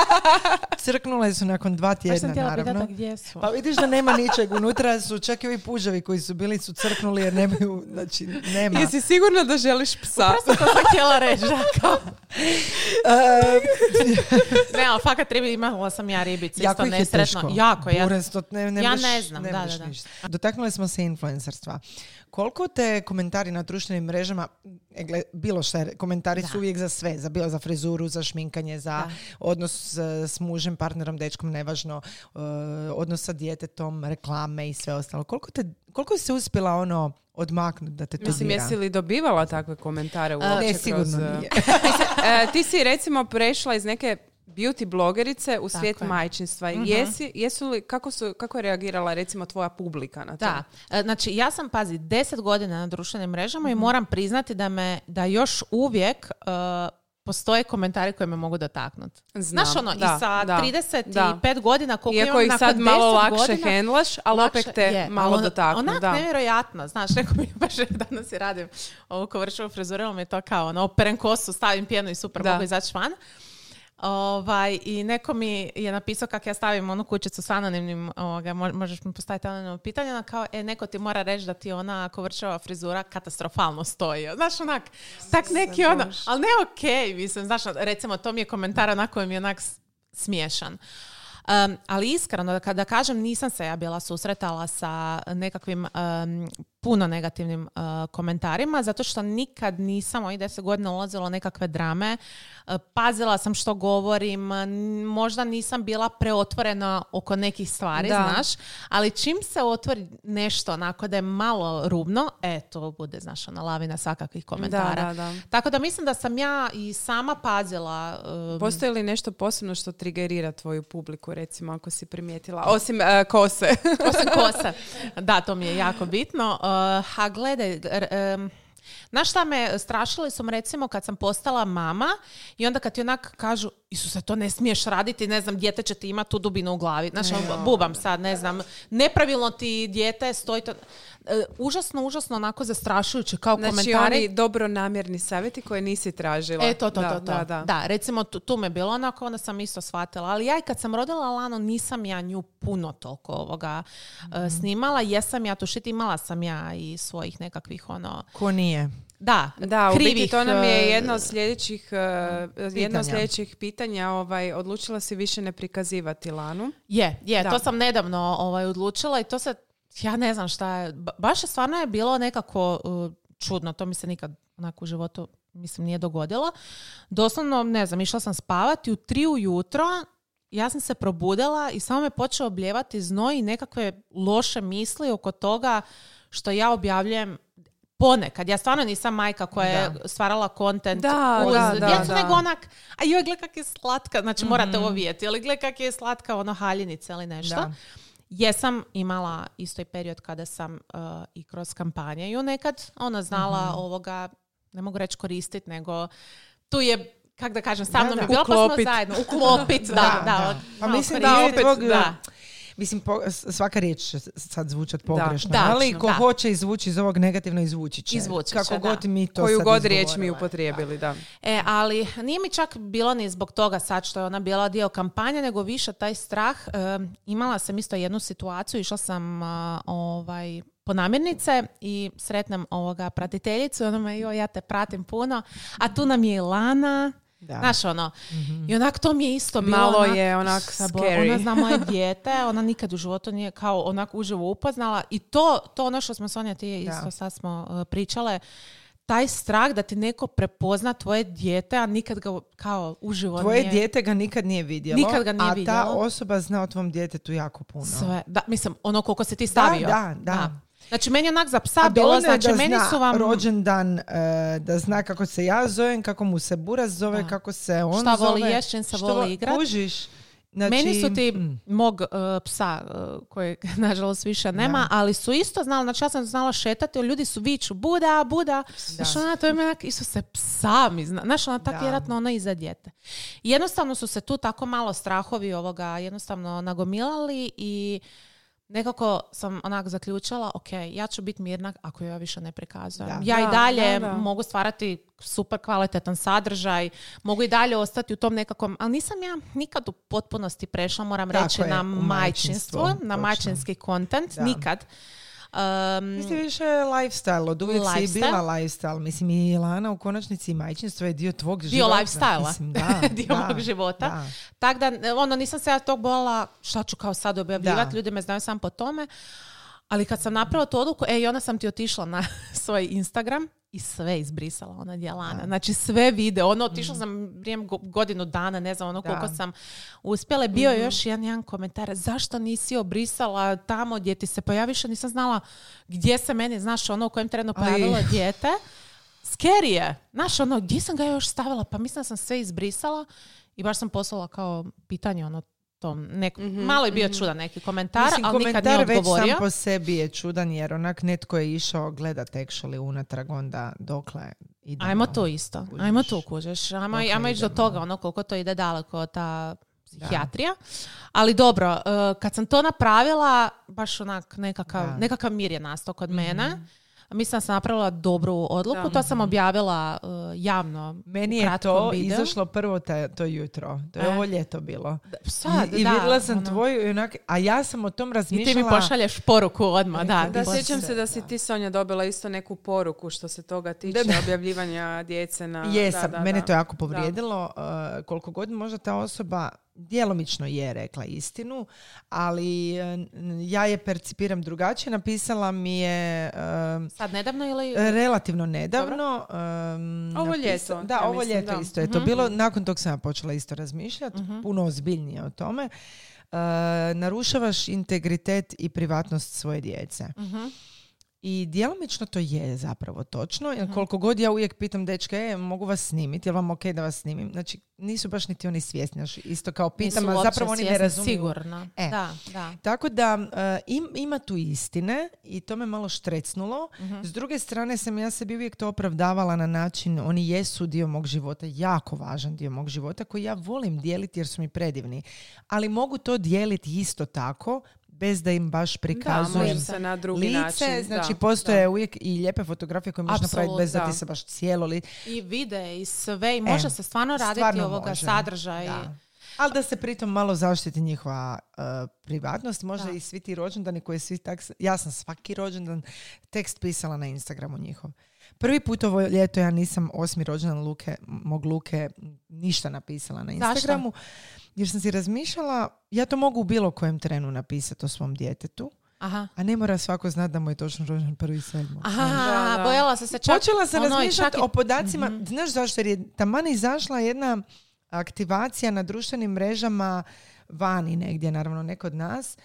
Speaker 2: crknule su nakon dva
Speaker 3: sam
Speaker 2: tjedna,
Speaker 3: htjela
Speaker 2: naravno.
Speaker 3: gdje su.
Speaker 2: Pa vidiš da nema ničeg, unutra su čak i ovi puževi koji su bili su crknuli jer nemaju, znači nema.
Speaker 4: Jesi sigurna da želiš psa?
Speaker 3: Prosto to sam htjela reći.
Speaker 2: E,
Speaker 3: Ne, ali fakat ribi, imala sam ja ribice,
Speaker 2: jako
Speaker 3: isto
Speaker 2: ih je
Speaker 3: nesretno.
Speaker 2: teško.
Speaker 3: Jako, ja.
Speaker 2: Ne, ne
Speaker 3: Ja ne znam, da, da, da.
Speaker 2: ništa. Dotaknuli smo se influencerstva. Koliko te komentari na društvenim mrežama, e, gle, bilo šta, komentari su uvijek za sve, za bilo za frizuru, za šminkanje, za
Speaker 3: Da.
Speaker 2: odnos e, s mužem, partnerom, dečkom, nevažno, e, odnos sa djetetom, reklame i sve ostalo. Koliko, te, koliko si uspjela ono odmaknuti da te to
Speaker 4: Mislim, jesi li dobivala takve komentare uopće
Speaker 2: Ne,
Speaker 4: kroz,
Speaker 2: sigurno nije.
Speaker 4: Ti si recimo prešla iz neke beauty blogerice u svijet
Speaker 3: je.
Speaker 4: majčinstva.
Speaker 3: Mhm.
Speaker 4: Jesi, jesu li, kako, su, kako je reagirala recimo tvoja publika na to?
Speaker 3: Da, E, znači ja sam, pazi, deset godina na društvenim mrežama i moram priznati da me, da još uvijek e, postoje komentari koji me mogu dotaknuti. Znaš ono,
Speaker 4: da,
Speaker 3: i sa
Speaker 4: da,
Speaker 3: 35 godina, koliko
Speaker 4: Iako
Speaker 3: imam
Speaker 4: ih sad malo
Speaker 3: 10
Speaker 4: lakše
Speaker 3: godina,
Speaker 4: hendlaš, ali
Speaker 3: lakše-
Speaker 4: opet te
Speaker 3: je,
Speaker 4: malo
Speaker 3: ono-
Speaker 4: dotaknu.
Speaker 3: Onak
Speaker 4: da.
Speaker 3: nevjerojatno, znaš, neko mi baš danas i radim ovu kovršovu frizuru, mi je to kao ono, operem kosu, stavim pjenu i super,
Speaker 4: Da.
Speaker 3: mogu izaći van. Ovaj, I neko mi je napisao kako ja stavim onu kućicu s anonimnim, ovoga, mo- možeš mi postaviti anonimno pitanje, ona kao, e, neko ti mora reći da ti ona kovrčava frizura katastrofalno stoji. Znaš, onak, tak neki ono, ali ne okej, mislim, znaš, recimo, to mi je komentar onako mi je onak smiješan. Um, ali iskreno, da kada kažem, nisam se ja bila susretala sa nekakvim um, puno negativnim uh, komentarima, zato što nikad nisam ovih deset godina ulazila u nekakve drame. Uh, pazila sam što govorim, n- možda nisam bila preotvorena oko nekih stvari,
Speaker 4: Da.
Speaker 3: znaš, ali čim se otvori nešto onako da je malo rubno, e, to bude, znaš, ona lavina svakakvih komentara.
Speaker 4: Da, da, da.
Speaker 3: Tako da mislim da sam ja i sama pazila um,
Speaker 4: Postoji li nešto posebno što trigerira tvoju publiku, recimo, ako si primijetila? Osim e, kose.
Speaker 3: Osim kosa. Da, to mi je jako bitno. Uh, a gledaj, Znaš šta me strašili su recimo kad sam postala mama i onda kad ti onak kažu Isuse, to ne smiješ raditi, ne znam, dijete će ti imati tu dubinu u glavi. Znaš, ono, bubam sad, ne znam, nepravilno ti dijete stoji to... E, užasno, užasno onako zastrašujuće kao
Speaker 4: Znači,
Speaker 3: komentari.
Speaker 4: oni dobro namjerni savjeti koje nisi tražila.
Speaker 3: E, to, to,
Speaker 4: Da,
Speaker 3: to, to.
Speaker 4: Da, da.
Speaker 3: recimo tu, tu me bilo onako, onda sam isto shvatila. Ali ja i kad sam rodila Lanu, nisam ja nju puno toliko ovoga e, snimala. Jesam ja tu šit, imala sam ja i svojih nekakvih ono...
Speaker 2: Ko nije?
Speaker 3: Da,
Speaker 4: Da, u biti
Speaker 3: krivih,
Speaker 4: to nam je
Speaker 3: e,
Speaker 4: jedno od sljedećih, e, jedno
Speaker 2: Pitanja.
Speaker 4: od sljedećih pitanja. Ovaj, odlučila si više ne prikazivati Lanu.
Speaker 3: Je, je,
Speaker 4: Da.
Speaker 3: to sam nedavno ovaj, odlučila i to se, ja ne znam šta je, ba- baš je stvarno je bilo nekako uh, čudno, to mi se nikad onako u životu mislim nije dogodilo. Doslovno, ne znam, išla sam spavati u tri ujutro, ja sam se probudila i samo me počeo obljevati znoj i nekakve loše misli oko toga što ja objavljujem ponekad. Ja stvarno nisam majka koja je stvarala kontent
Speaker 4: Da,
Speaker 3: uz
Speaker 4: da, da,
Speaker 3: djecu,
Speaker 4: da.
Speaker 3: nego onak, a joj, gle kak je slatka, znači morate
Speaker 4: Mhm.
Speaker 3: ovo vidjeti, ili gle kak je slatka ono haljinice ili nešto.
Speaker 2: Da.
Speaker 3: Jesam imala isto i period kada sam uh, i kroz kampanje ju nekad ona znala
Speaker 4: Mhm.
Speaker 3: ovoga, ne mogu reći koristiti, nego tu je kak da kažem, sa mnom je bila pa smo zajedno. Uklopit, da, da.
Speaker 2: da. Pa
Speaker 3: malo
Speaker 2: mislim da opet tvog,
Speaker 3: da.
Speaker 2: Mislim, po- svaka riječ će sad zvučat pogrešno,
Speaker 3: Da,
Speaker 2: ali ko
Speaker 3: da.
Speaker 2: hoće izvući iz ovog negativno, izvući će.
Speaker 3: Izvući će,
Speaker 2: Kako
Speaker 3: da.
Speaker 2: god mi to
Speaker 4: Koju
Speaker 2: sad
Speaker 4: god riječ mi upotrijebili, da.
Speaker 3: E, ali nije mi čak bilo ni zbog toga sad što je ona bila dio kampanje, nego više taj strah. E, imala sam isto jednu situaciju, išla sam a, ovaj, po namirnice i sretnem ovoga pratiteljicu ona me, joj, ja te pratim puno, a tu nam je Lana,
Speaker 2: Da.
Speaker 3: Znaš ono, i onak to mi je isto bilo
Speaker 4: Malo
Speaker 3: onak,
Speaker 4: je onak
Speaker 3: sabo-
Speaker 4: scary.
Speaker 3: Ona zna moje dijete, ona nikad u životu nije kao onak uživo upoznala i to, to ono što smo Sonja ti isto
Speaker 2: Da.
Speaker 3: sad smo uh, pričale, taj strah da ti neko prepozna tvoje dijete, a nikad ga kao uživo
Speaker 2: Tvoje
Speaker 3: nije...
Speaker 2: dijete ga nikad nije vidjelo,
Speaker 3: Nikad ga nije
Speaker 2: a ta
Speaker 3: vidjelo.
Speaker 2: osoba zna o tvom djetetu jako puno.
Speaker 3: Sve, da, mislim, ono koliko si ti stavio.
Speaker 2: da, da.
Speaker 3: Znači, meni je onak za psa bilo, znači,
Speaker 2: da
Speaker 3: meni
Speaker 2: zna
Speaker 3: su vam...
Speaker 2: rođendan, e, da zna kako se ja zovem, kako mu se buras zove,
Speaker 3: Da.
Speaker 2: kako se on
Speaker 3: Šta
Speaker 2: zove.
Speaker 3: voli se
Speaker 2: što
Speaker 3: voli
Speaker 2: vo-
Speaker 3: igrat.
Speaker 2: Kužiš. Znači,
Speaker 3: Meni su ti
Speaker 2: mm,
Speaker 3: mog uh, psa, uh, kojeg nažalost više nema, ali su isto znali, znači ja sam znala šetati, ljudi su viču, Buda, Buda. Znaš, ona, to je onak, isto se psa mi zna. Znaš, ona tako
Speaker 2: Da.
Speaker 3: vjerojatno ona i za dijete. I Jednostavno su se tu tako malo strahovi ovoga jednostavno nagomilali i nekako sam onak zaključila, ok, ja ću biti mirna ako ja više ne prikazujem.
Speaker 2: Da.
Speaker 3: Ja
Speaker 4: Da,
Speaker 3: i dalje
Speaker 4: da, da.
Speaker 3: mogu stvarati super kvalitetan sadržaj, mogu i dalje ostati u tom nekakvom, ali nisam ja nikad u potpunosti prešla, moram
Speaker 2: Tako
Speaker 3: reći,
Speaker 2: je,
Speaker 3: na majčinstvo,
Speaker 2: majčinstvo,
Speaker 3: na
Speaker 2: točno.
Speaker 3: majčinski kontent, nikad. Um,
Speaker 2: Ti si više lifestyle, od uvijek si i
Speaker 3: Lifestyle.
Speaker 2: bila lifestyle. Mislim, i Lana u konačnici i majčinstvo je dio tvog
Speaker 3: dio
Speaker 2: života.
Speaker 3: lifestyle
Speaker 2: Mislim, da,
Speaker 3: dio
Speaker 2: da,
Speaker 3: mog života.
Speaker 2: da.
Speaker 3: Tako da, ono, nisam se ja tog bola, šta ću kao sad objavljivati, ljudi me znaju sam po tome. Ali kad sam napravila tu odluku, e, i onda sam ti otišla na svoj Instagram i sve izbrisala, ona djelana. Znači, sve vide. Ono, otišla sam vrijeme go- godinu dana, ne znam ono
Speaker 2: Da.
Speaker 3: Koliko sam uspjela. Bio je još jedan, jedan komentar, zašto nisi obrisala tamo gdje ti se pojaviš, nisam znala gdje se meni, znaš, ono u kojem trenu pojavilo dijete. Scary je. Znaš, ono, gdje sam ga još stavila? Pa mislim da sam sve izbrisala I baš sam poslala kao pitanje ono tom, nek, malo je bio čudan neki komentar,
Speaker 2: Mislim,
Speaker 3: ali nikad
Speaker 2: komentar
Speaker 3: nije
Speaker 2: već
Speaker 3: odgovorio.
Speaker 2: sam po sebi je čudan jer onak netko je išao gledat actually unatrag onda dokle idemo.
Speaker 3: Ajmo to isto.
Speaker 2: Kužiš.
Speaker 3: Ajmo to kužeš. Ajmo,
Speaker 2: Dokle
Speaker 3: ajmo ići do toga, ono koliko to ide daleko, ta psihijatrija. Ali dobro, eh, kad sam to napravila, baš onak nekakav,
Speaker 2: Da. Mhm.
Speaker 3: nekakav mir je nastao kod mene. Mislim da sam napravila dobru odluku.
Speaker 4: Da.
Speaker 3: To sam objavila eh, javno.
Speaker 2: Meni je to
Speaker 3: videu.
Speaker 2: izašlo prvo ta, to jutro. To je
Speaker 3: E.
Speaker 2: ovo ljeto bilo.
Speaker 3: Sad,
Speaker 2: I, i
Speaker 3: da,
Speaker 2: vidjela sam
Speaker 3: ono.
Speaker 2: tvoju i onak, a ja sam o tom
Speaker 3: I
Speaker 2: razmišljala.
Speaker 3: ti mi pošalješ poruku odmah, da.
Speaker 4: Da, sjećam se da si ti, Sonja, dobila isto neku poruku što se toga tiče,
Speaker 2: Da, da.
Speaker 4: objavljivanja djece na...
Speaker 2: Jesam,
Speaker 4: da, da,
Speaker 2: mene
Speaker 4: da.
Speaker 2: to jako povrijedilo. uh, koliko god možda ta osoba djelomično je rekla istinu, ali uh, ja je percipiram drugačije. Napisala mi je um,
Speaker 3: Sad nedavno ili...
Speaker 2: relativno nedavno. um,
Speaker 4: Ovo
Speaker 2: napisa-
Speaker 4: ljeto,
Speaker 2: Da,
Speaker 4: ja
Speaker 2: ovo
Speaker 4: mislim,
Speaker 2: ljeto
Speaker 4: da.
Speaker 2: isto je to bilo. Nakon tog sam ja počela isto razmišljati, puno ozbiljnije o tome. Uh, narušavaš integritet i privatnost svoje djece.
Speaker 3: Mhm.
Speaker 2: I djelomično to je zapravo točno,
Speaker 3: Mhm.
Speaker 2: jer koliko god ja uvijek pitam dečke, e, mogu vas snimiti, je vam ok da vas snimim? Znači, nisu baš niti oni svjesni, znaš, isto kao pitam, a zapravo oni ne razumiju.
Speaker 3: Sigurno.
Speaker 2: E.
Speaker 3: Da, da.
Speaker 2: Tako da e, im- ima tu istine i to me malo štrecnulo.
Speaker 3: Mhm.
Speaker 2: S druge strane sam ja sebi uvijek to opravdavala na način, oni jesu dio mog života, jako važan dio mog života koji ja volim dijeliti jer su mi predivni. Ali mogu to dijeliti isto tako bez da im baš
Speaker 4: Da,
Speaker 2: prikazujem
Speaker 4: može se na drugi
Speaker 2: lice,
Speaker 4: način.
Speaker 2: znači
Speaker 4: da,
Speaker 2: postoje
Speaker 4: da.
Speaker 2: uvijek i lijepe fotografije koje možeš napraviti bez da,
Speaker 4: da.
Speaker 2: ti se baš cijelo li...
Speaker 3: I vide i sve i može
Speaker 2: E,
Speaker 3: se stvarno raditi
Speaker 2: stvarno
Speaker 3: ovoga
Speaker 2: može. Da. Ali da se pritom malo zaštiti njihova uh, privatnost, možda
Speaker 3: Da.
Speaker 2: i svi ti rođendani koji svi tak... Ja sam svaki rođendan tekst pisala na Instagramu njihov. Prvi put ovo ljeto ja nisam osmi rođendan Luke, mog Luke ništa napisala na
Speaker 3: Zašto?
Speaker 2: Jer sam si razmišljala, ja to mogu u bilo kojem trenu napisati o svom djetetu,
Speaker 3: Aha.
Speaker 2: a ne mora svako znati da mu je točno rođendan prvi sedmo.
Speaker 3: Aha,
Speaker 4: Da, da.
Speaker 3: bojala sam se čak...
Speaker 2: Počela sam
Speaker 3: ono,
Speaker 2: razmišljati
Speaker 3: i-
Speaker 2: o podacima,
Speaker 3: Mhm.
Speaker 2: znaš zašto? Jer je taman izašla jedna aktivacija na društvenim mrežama vani negdje, naravno ne kod nas,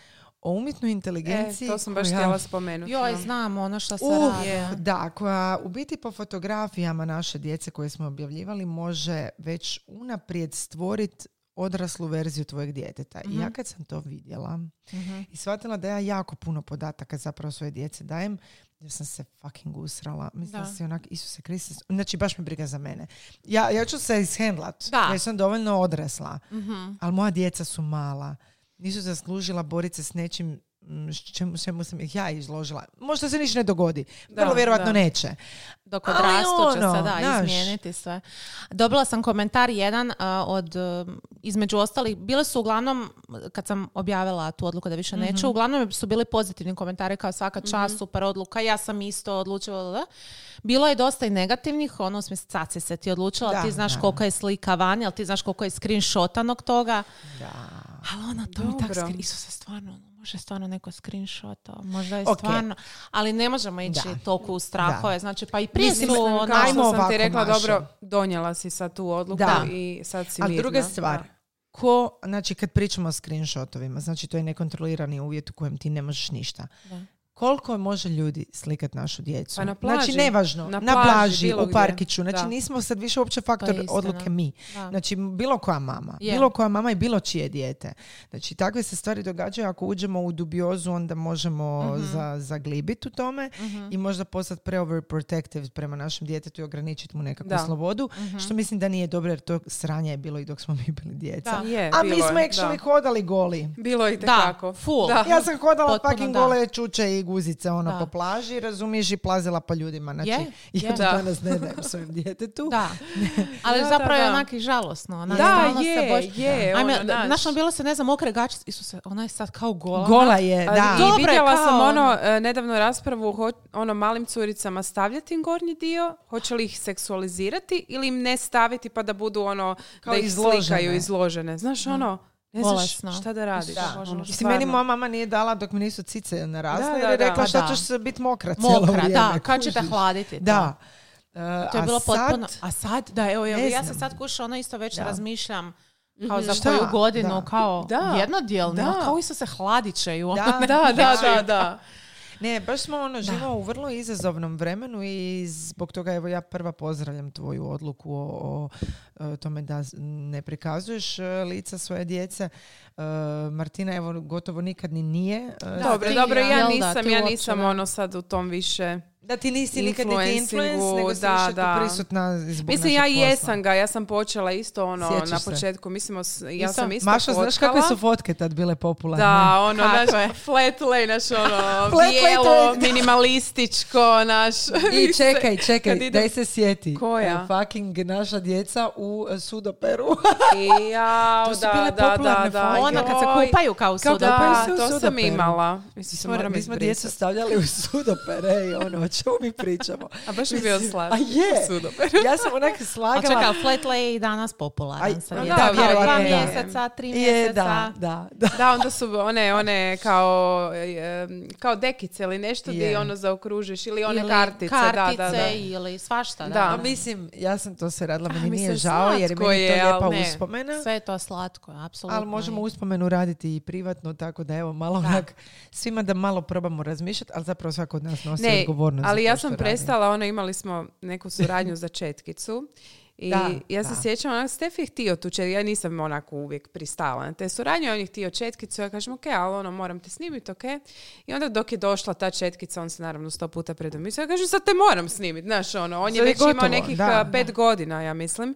Speaker 2: o umjetnoj
Speaker 4: E,
Speaker 2: inteligenciji.
Speaker 4: to sam baš
Speaker 2: koja-
Speaker 4: htjela spomenuti.
Speaker 3: Joj, znam ono što se
Speaker 2: Uh,
Speaker 3: radi.
Speaker 2: da, koja u biti po fotografijama naše djece koje smo objavljivali može već unaprijed stvoriti odraslu verziju tvojeg djeteta. I ja kad sam to vidjela
Speaker 3: Mhm.
Speaker 2: i shvatila da ja jako puno podataka zapravo svoje djece dajem, ja sam se fucking usrala. Mislila
Speaker 3: Da.
Speaker 2: si onak, Isuse Kriste, znači baš me briga za mene. Ja, ja ću se ishendlat, jer sam dovoljno odrasla.
Speaker 3: Mhm.
Speaker 2: Ali moja djeca su mala. Nisu zaslužila boriti se s nečim čemu, čemu sam ih ja izložila. Možda se ništa ne dogodi.
Speaker 4: Da,
Speaker 2: Vrlo vjerojatno
Speaker 4: da.
Speaker 2: neće.
Speaker 3: Dok odrastu će
Speaker 2: ono,
Speaker 3: se da
Speaker 2: znaš.
Speaker 3: izmijeniti sve. Dobila sam komentar jedan od, između ostalih, bile su uglavnom, kad sam objavila tu odluku da više neću,
Speaker 2: Mhm.
Speaker 3: uglavnom su bili pozitivni komentari kao svaka čast, super odluka, ja sam isto odlučila. da. Bilo je dosta i negativnih, ono u smislu, si se ti odlučila,
Speaker 2: Da,
Speaker 3: ti znaš
Speaker 2: da.
Speaker 3: koliko je slika vani, ali ti znaš koliko je screenshotanog toga.
Speaker 2: Da.
Speaker 3: Ali ono, to mi tak
Speaker 4: Dobro.
Speaker 3: skri... Isuse, stvarno, ono, može stvarno neko screenshota, možda je
Speaker 2: Ok.
Speaker 3: stvarno, ali ne možemo ići
Speaker 2: Da.
Speaker 3: toliko u strahove, znači pa i prije
Speaker 2: Mislim,
Speaker 3: su, ono,
Speaker 4: što sam ti rekla,
Speaker 2: Mašo.
Speaker 4: dobro, donijela si sad tu odluku
Speaker 2: Da.
Speaker 4: i sad si
Speaker 2: Ali druga stvar,
Speaker 4: Da.
Speaker 2: ko, znači kad pričamo o screenshotovima, znači to je nekontrolirani uvjet u kojem ti ne možeš ništa.
Speaker 3: Da.
Speaker 2: Koliko može ljudi slikat našu djecu?
Speaker 4: Pa na plaži.
Speaker 2: Znači nevažno, na,
Speaker 4: Na
Speaker 2: plaži, u
Speaker 4: gdje.
Speaker 2: parkiću. Znači
Speaker 4: Da.
Speaker 2: nismo sad više uopće faktor
Speaker 3: istina.
Speaker 2: odluke mi.
Speaker 3: Da.
Speaker 2: Znači bilo koja mama,
Speaker 3: Je.
Speaker 2: bilo koja mama i bilo čije dijete. Znači takve se stvari događaju, ako uđemo u dubiozu onda možemo
Speaker 3: Mhm.
Speaker 2: za, zaglibiti u tome i možda postati pre-overprotective prema našem djetetu i ograničiti mu nekakvu
Speaker 4: Da.
Speaker 2: slobodu, što mislim da nije dobro jer to sranje je bilo i dok smo mi bili djeca.
Speaker 3: Da.
Speaker 4: Je,
Speaker 2: A mi smo actually
Speaker 4: da.
Speaker 2: hodali goli.
Speaker 4: Bilo je i.
Speaker 3: Da.
Speaker 2: Ja sam hodala fucking gole čuče i guzice ono
Speaker 3: Da.
Speaker 2: po plaži, razumiješ, i plazila po ljudima. Znači,
Speaker 3: Je,
Speaker 2: ja
Speaker 3: je.
Speaker 2: to
Speaker 4: Da.
Speaker 2: danas ne dajem svojem djetetu.
Speaker 3: Da. Ali
Speaker 4: Da,
Speaker 3: zapravo
Speaker 4: da,
Speaker 3: je
Speaker 4: da.
Speaker 3: onak i žalosno. Onak,
Speaker 4: Da,
Speaker 3: stalno se
Speaker 4: je,
Speaker 3: bojiš-
Speaker 4: je,
Speaker 3: Ajme,
Speaker 4: ono, znaš,
Speaker 3: ono, bilo se, ne znam, mokre gače, Isuse, ona je sad kao gola.
Speaker 2: Gola je, da.
Speaker 4: I
Speaker 3: je
Speaker 4: vidjela
Speaker 3: kao
Speaker 4: sam ono,
Speaker 3: ono-
Speaker 4: e, nedavno raspravu, ho, ono malim curicama stavljati im gornji dio, hoće li ih seksualizirati ili im ne staviti pa da budu ono,
Speaker 2: Kao
Speaker 4: da ih
Speaker 2: izložene.
Speaker 4: slikaju izložene. Znaš ono, ne znaš šta da radiš.
Speaker 3: Da.
Speaker 4: Ono,
Speaker 2: Mislim,
Speaker 4: stvarno.
Speaker 2: meni moja mama nije dala dok mi nisu cice narasle,
Speaker 4: Da,
Speaker 2: jer je
Speaker 4: da.
Speaker 2: rekla
Speaker 3: Pa
Speaker 2: šta
Speaker 3: da.
Speaker 2: ćeš se biti mokra cijelo
Speaker 3: Mokra,
Speaker 2: vrijeme.
Speaker 3: da, kad će te hladiti? to?
Speaker 2: Da. E,
Speaker 3: To je
Speaker 2: a
Speaker 3: bilo
Speaker 2: sad-
Speaker 3: potpuno... A sad, da, evo, evo ja se
Speaker 2: znam.
Speaker 3: sad kuša, ono isto već
Speaker 2: Da.
Speaker 3: razmišljam kao za
Speaker 2: Šta?
Speaker 3: koju godinu,
Speaker 2: Da.
Speaker 3: kao
Speaker 4: Da.
Speaker 3: jednodjelno,
Speaker 4: Da.
Speaker 3: kao isto se hladit će ju. ono,
Speaker 2: Da,
Speaker 4: Da, da, da, da.
Speaker 2: Ne, baš smo ono, živimo u vrlo izazovnom vremenu i zbog toga evo ja prva pozdravljam tvoju odluku o, o, o tome da ne prikazuješ e, lica svoje djece. E, Martina evo gotovo nikad ni nije. e,
Speaker 4: Dobro,
Speaker 3: ti,
Speaker 4: dobro, ja nisam, ja nisam ono sad u tom više.
Speaker 2: Da ti nisi nikad niti influence, nego si
Speaker 4: da,
Speaker 2: više tu
Speaker 4: da.
Speaker 2: prisutna zbog
Speaker 4: Mislim, ja
Speaker 2: posla.
Speaker 4: jesam ga, ja sam počela isto ono
Speaker 2: Sjećaš
Speaker 4: na
Speaker 2: se?
Speaker 4: početku, mislimo, s- ja
Speaker 3: Isto?
Speaker 4: sam isto
Speaker 2: Maša, znaš kakve su fotke tad bile popularne?
Speaker 4: Da, ono,
Speaker 3: Kako
Speaker 4: naš
Speaker 3: je?
Speaker 4: flat lay, naš ono,
Speaker 2: Flat
Speaker 4: bijelo, minimalističko, naš...
Speaker 2: I čekaj, čekaj,
Speaker 4: idem-
Speaker 2: daj se sjeti.
Speaker 4: Koja?
Speaker 2: E, Fucking naša djeca u e, sudoperu.
Speaker 4: I ja,
Speaker 2: To su
Speaker 4: da,
Speaker 2: bile
Speaker 4: da, da, da.
Speaker 3: Ono kad se kupaju kao suda.
Speaker 2: kupaju
Speaker 4: Da,
Speaker 2: se u
Speaker 4: to sam
Speaker 2: sudoperu.
Speaker 4: imala. Mislim, se moram
Speaker 2: mi smo djecu
Speaker 4: izbrisati.
Speaker 2: stavljali u sudopere i ono, čemu mi pričamo?
Speaker 4: A baš je bio slav.
Speaker 2: A je,
Speaker 4: Sudoper.
Speaker 2: ja sam onak
Speaker 3: A
Speaker 2: slagala.
Speaker 3: čekaj, flat lay je i danas popularan.
Speaker 2: Aj,
Speaker 3: Sad
Speaker 2: da,
Speaker 3: je
Speaker 4: da,
Speaker 3: dva mjeseca, tri
Speaker 2: Je,
Speaker 3: mjeseca.
Speaker 2: da, da, da.
Speaker 4: Da, onda su one, one kao, kao dekice ili nešto
Speaker 2: Je.
Speaker 4: gdje ono zaokružiš ili one
Speaker 3: Ili
Speaker 4: kartice.
Speaker 3: kartice
Speaker 4: da, da, da.
Speaker 3: ili svašta. Da.
Speaker 4: Da.
Speaker 2: A mislim, ja sam to sve radila, meni
Speaker 4: A,
Speaker 2: nije žao jer
Speaker 4: slatko
Speaker 2: meni je to lijepa uspomena.
Speaker 3: Sve je to slatko, apsolutno.
Speaker 2: Ali možemo uspomenu raditi i privatno, tako da evo malo onak, svima da malo probamo razmišljati, ali zapravo svako od nas nosi
Speaker 4: Ne,
Speaker 2: odgovornost.
Speaker 4: Ali ja sam prestala, ono, imali smo neku suradnju za četkicu. I
Speaker 2: Da,
Speaker 4: ja se
Speaker 2: da.
Speaker 4: sjećam, onak, Stef je htio tu četkicu, ja nisam onako uvijek pristala na te suradnje, on je htio četkicu, ja kažem, ok, ali ono, moram te snimiti, ok. I onda dok je došla ta četkica, on se naravno sto puta predomislio, ja kažem, sad te moram snimiti, znaš, ono, on je već imao nekih
Speaker 2: da,
Speaker 4: pet godina, ja mislim.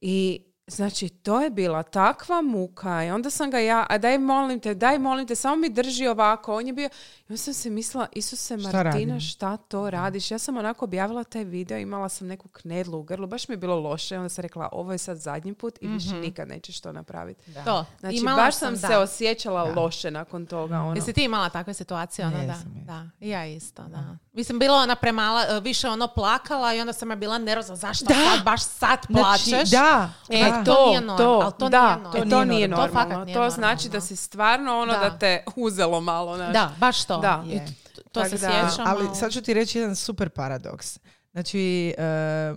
Speaker 4: I Znači, to je bila takva muka i onda sam ga ja, a daj molim te, daj molim te, samo mi drži ovako. On je bio, i onda sam se mislila, Isuse
Speaker 2: Šta
Speaker 4: Martina,
Speaker 2: radim?
Speaker 4: šta to radiš? Ja sam onako objavila taj video, imala sam neku knedlu u grlu, baš mi je bilo loše. Onda sam rekla, ovo je sad zadnji put i više nikad nećeš to napraviti.
Speaker 3: To.
Speaker 4: Znači,
Speaker 3: Imala
Speaker 4: baš sam, se
Speaker 3: da.
Speaker 4: osjećala loše nakon toga. Ono.
Speaker 3: Jesi ti imala takve situacije? Ono, da,
Speaker 2: jesam.
Speaker 3: da. I Ja isto, da. Mislim, bila ona premala, e, više ono plakala i onda sam ja bila nervozna. Zašto
Speaker 2: Da.
Speaker 3: sad, baš sad
Speaker 2: Znači,
Speaker 3: plačeš?
Speaker 2: da,
Speaker 3: E,
Speaker 2: da.
Speaker 3: to nije normalno, ali to
Speaker 4: da,
Speaker 3: nije
Speaker 4: e,
Speaker 3: normalno.
Speaker 4: to nije
Speaker 3: To
Speaker 4: normalno. To,
Speaker 3: nije
Speaker 4: znači
Speaker 3: normalno.
Speaker 4: da si stvarno ono da,
Speaker 3: Da.
Speaker 4: te uzelo malo. Znaš.
Speaker 3: Da, baš to.
Speaker 4: Da.
Speaker 2: Je.
Speaker 3: t- to se
Speaker 4: da,
Speaker 3: sjećam.
Speaker 2: ali
Speaker 3: ali-
Speaker 2: sad ću ti reći jedan super paradoks. Znači, e,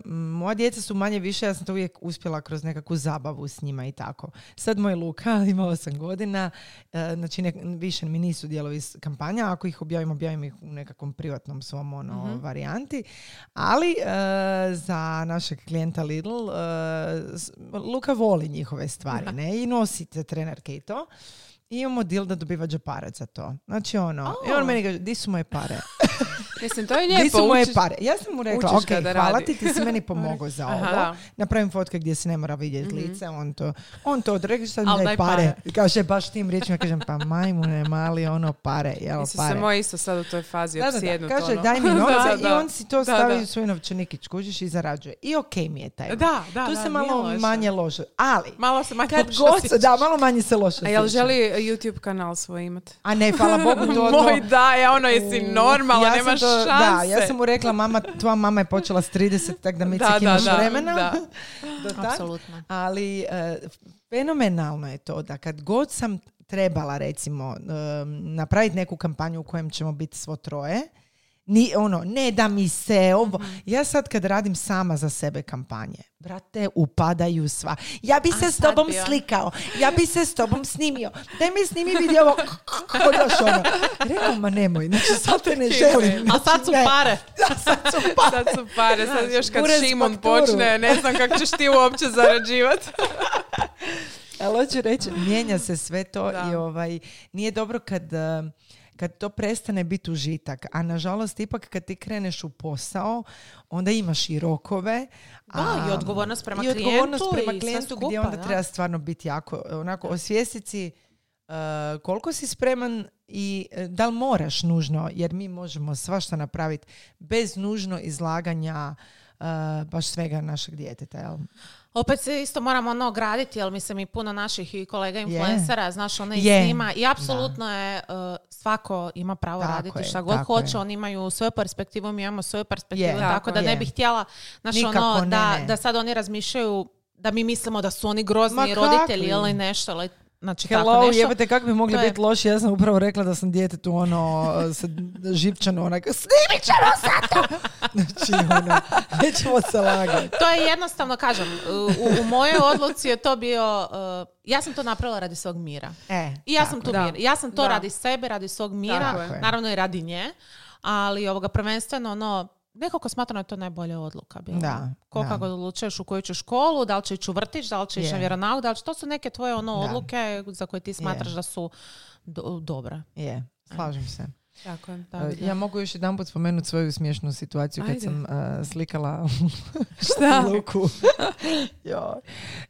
Speaker 2: moja djeca su manje više, ja sam to uvijek uspjela kroz nekakvu zabavu s njima i tako. Sad moj Luka ima 8 godina, e, znači ne- više mi nisu dijelovi kampanja, ako ih objavim, objavim ih u nekakvom privatnom svom ono,
Speaker 3: Mhm.
Speaker 2: varijanti. Ali e, za našeg klijenta Lidl, Luka voli njihove stvari, ne? I nosi te trenerke i to. I imamo deal da dobiva džeparac za to. Znači ono, i on meni kaže, di su moje pare?
Speaker 4: Mislim, to je lijepo.
Speaker 2: su moje
Speaker 4: učiš-
Speaker 2: pare? Ja sam mu rekla, ok, hvala
Speaker 4: radi."
Speaker 2: ti, ti si meni pomogao za ovo.
Speaker 4: Aha. Mhm.
Speaker 2: Napravim fotke gdje se ne mora vidjeti lice, on to, on to sad mi daj pare.
Speaker 3: pare.
Speaker 2: I kaže baš tim riječima, kažem, pa majmune, mali, ono, pare, jel,
Speaker 4: Mislim
Speaker 2: pare.
Speaker 4: se moj isto sad u toj fazi
Speaker 2: Da, da, da. Kaže,
Speaker 4: ono.
Speaker 2: daj mi novce i on si to stavi u svoj novčanikić, kužiš i zarađuje. I ok mi je taj.
Speaker 4: Da, da,
Speaker 2: Tu se malo manje loše. Ali,
Speaker 3: Malo se manje
Speaker 2: kad god da, malo manje se loše
Speaker 4: A jel želi YouTube kanal svoj imat?
Speaker 2: A ne, hvala Bogu, to,
Speaker 4: Moj da, ja ono jesi
Speaker 2: sam
Speaker 4: nemaš šanse.
Speaker 2: Da, ja sam mu rekla, mama, tvoja mama je počela s 30, tako da mi
Speaker 4: Da, da,
Speaker 2: imaš
Speaker 4: da,
Speaker 2: vremena.
Speaker 4: da.
Speaker 2: do.
Speaker 3: Apsolutno.
Speaker 2: Ali e, fenomenalno je to da kad god sam trebala recimo e, napraviti neku kampanju u kojem ćemo biti svo troje, ni ono, ne da mi se ovo.
Speaker 3: Mhm.
Speaker 2: Ja sad kad radim sama za sebe kampanje, brate, upadaju sva. Ja bi se s
Speaker 3: sad
Speaker 2: tobom
Speaker 3: bi on-
Speaker 2: slikao, ja bi se s tobom snimio. Daj mi snimi video ovo. Ono. Rekao, ma nemoj, znači sad te ne želim.
Speaker 3: A sad su
Speaker 2: Znači,
Speaker 3: pare.
Speaker 2: Da, sad su pare.
Speaker 4: Sad su pare, sad još kad
Speaker 2: urez
Speaker 4: Šimon
Speaker 2: fakturu.
Speaker 4: počne, ne znam kako ćeš ti uopće zarađivati.
Speaker 2: Ali hoću reći, mijenja se sve to
Speaker 4: Da.
Speaker 2: i ovaj, nije dobro kad, eh, kad to prestane biti užitak. A nažalost, ipak kad ti kreneš u posao, onda imaš i rokove.
Speaker 3: Da,
Speaker 2: a-
Speaker 3: i odgovornost prema
Speaker 2: i odgovornost
Speaker 3: klijentu
Speaker 2: prema
Speaker 3: i
Speaker 2: klijentu gdje onda
Speaker 3: da.
Speaker 2: treba stvarno biti jako, onako, osvijestiti si eh, koliko si spreman i eh, da li moraš nužno, jer mi možemo svašta napraviti bez nužno izlaganja eh, baš svega našeg djeteta, jel?
Speaker 3: Opet se isto moramo ono ograditi, jer mislim i puno naših i kolega influencera, znaš, ono i
Speaker 2: Je.
Speaker 3: snima. I apsolutno je, uh, svako ima pravo
Speaker 2: Tako
Speaker 3: raditi
Speaker 2: je,
Speaker 3: šta god
Speaker 2: tako
Speaker 3: hoće,
Speaker 2: je.
Speaker 3: oni imaju svoju perspektivu, mi imamo svoju perspektivu,
Speaker 2: Je,
Speaker 3: tako
Speaker 2: tako
Speaker 3: da ne bih htjela, znaš,
Speaker 2: Nikako
Speaker 3: ono,
Speaker 2: ne,
Speaker 3: da,
Speaker 2: ne.
Speaker 3: da sad oni razmišljaju da mi mislimo da su oni grozni
Speaker 2: Ma
Speaker 3: roditelji
Speaker 2: kakvi?
Speaker 3: ili nešto, ali Znači, tako
Speaker 2: Hello,
Speaker 3: nešto.
Speaker 2: jebate, kako bi mogli
Speaker 3: je-
Speaker 2: biti loši? Ja sam upravo rekla da sam djetetu ono, sa živčano, onak, snimit ćemo sad to! Znači, ono, nećemo se lagati.
Speaker 3: To je jednostavno, kažem, u, u mojoj odluci je to bio, uh, ja sam to napravila radi svog mira.
Speaker 2: E,
Speaker 3: I ja sam
Speaker 2: tako
Speaker 3: tu
Speaker 4: Da.
Speaker 3: mir. Ja sam to
Speaker 4: Da.
Speaker 3: radi sebe, radi svog mira,
Speaker 2: Tako
Speaker 3: naravno i radi nje, ali ovoga prvenstveno ono, nekako smatram da je to najbolja odluka bila.
Speaker 2: Da,
Speaker 3: Ko
Speaker 2: da.
Speaker 3: kako odlučuješ u koju ćeš školu, da li će ići u vrtić, da li će ići na
Speaker 2: Je.
Speaker 3: vjeronauk, da li će, to su neke tvoje ono
Speaker 2: Da.
Speaker 3: odluke za koje ti smatraš
Speaker 2: Je.
Speaker 3: da su do- dobre.
Speaker 2: Je, slažem se.
Speaker 4: Tako je.
Speaker 3: Tako
Speaker 2: E. Ja mogu još jedan put spomenuti svoju smiješnu situaciju kad
Speaker 4: Ajde.
Speaker 2: sam e, slikala
Speaker 4: Šta?
Speaker 2: Luku. Joj.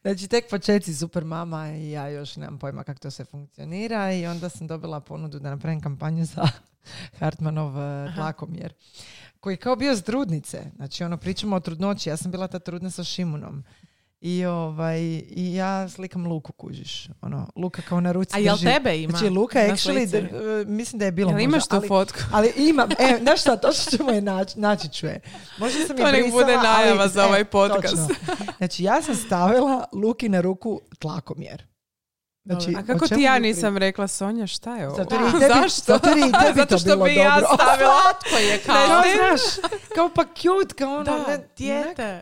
Speaker 2: Znači, tek početci super mama i ja još nemam pojma kako to sve funkcionira i onda sam dobila ponudu da napravim kampanju za Hartmanov e, tlakomjer koji je kao bio s trudnice. Znači, ono, pričamo o trudnoći. Ja sam bila ta trudna sa Šimunom. I, ovaj, I ja slikam Luku, kužiš. Ono, Luka kao na ruci
Speaker 3: A jel
Speaker 2: drži-
Speaker 3: tebe ima?
Speaker 2: Znači, Luka actually, d- mislim da je bilo
Speaker 4: Jel
Speaker 2: možda,
Speaker 4: imaš tu
Speaker 2: ali-
Speaker 4: fotku?
Speaker 2: ali imam, e, znaš šta, točno ćemo je naći, naći ću je. Možda sam je
Speaker 4: To nek
Speaker 2: brisala,
Speaker 4: bude najava
Speaker 2: ali-
Speaker 4: za ovaj podcast.
Speaker 2: točno. Znači, ja sam stavila Luki na ruku tlakomjer. Znači,
Speaker 4: A kako ti ja nisam rekla, Sonja, šta je ovo?
Speaker 2: Zato jer i tebi-
Speaker 4: Zašto?
Speaker 2: zato jer i tebi
Speaker 4: Zato
Speaker 2: to
Speaker 4: što
Speaker 2: bilo
Speaker 4: bi ja
Speaker 2: dobro.
Speaker 4: stavila...
Speaker 3: Slatko je kao.
Speaker 2: Kao,
Speaker 4: Ne,
Speaker 2: znaš, kao pa cute, kao ono,
Speaker 3: Da,
Speaker 2: ne-
Speaker 3: dijete.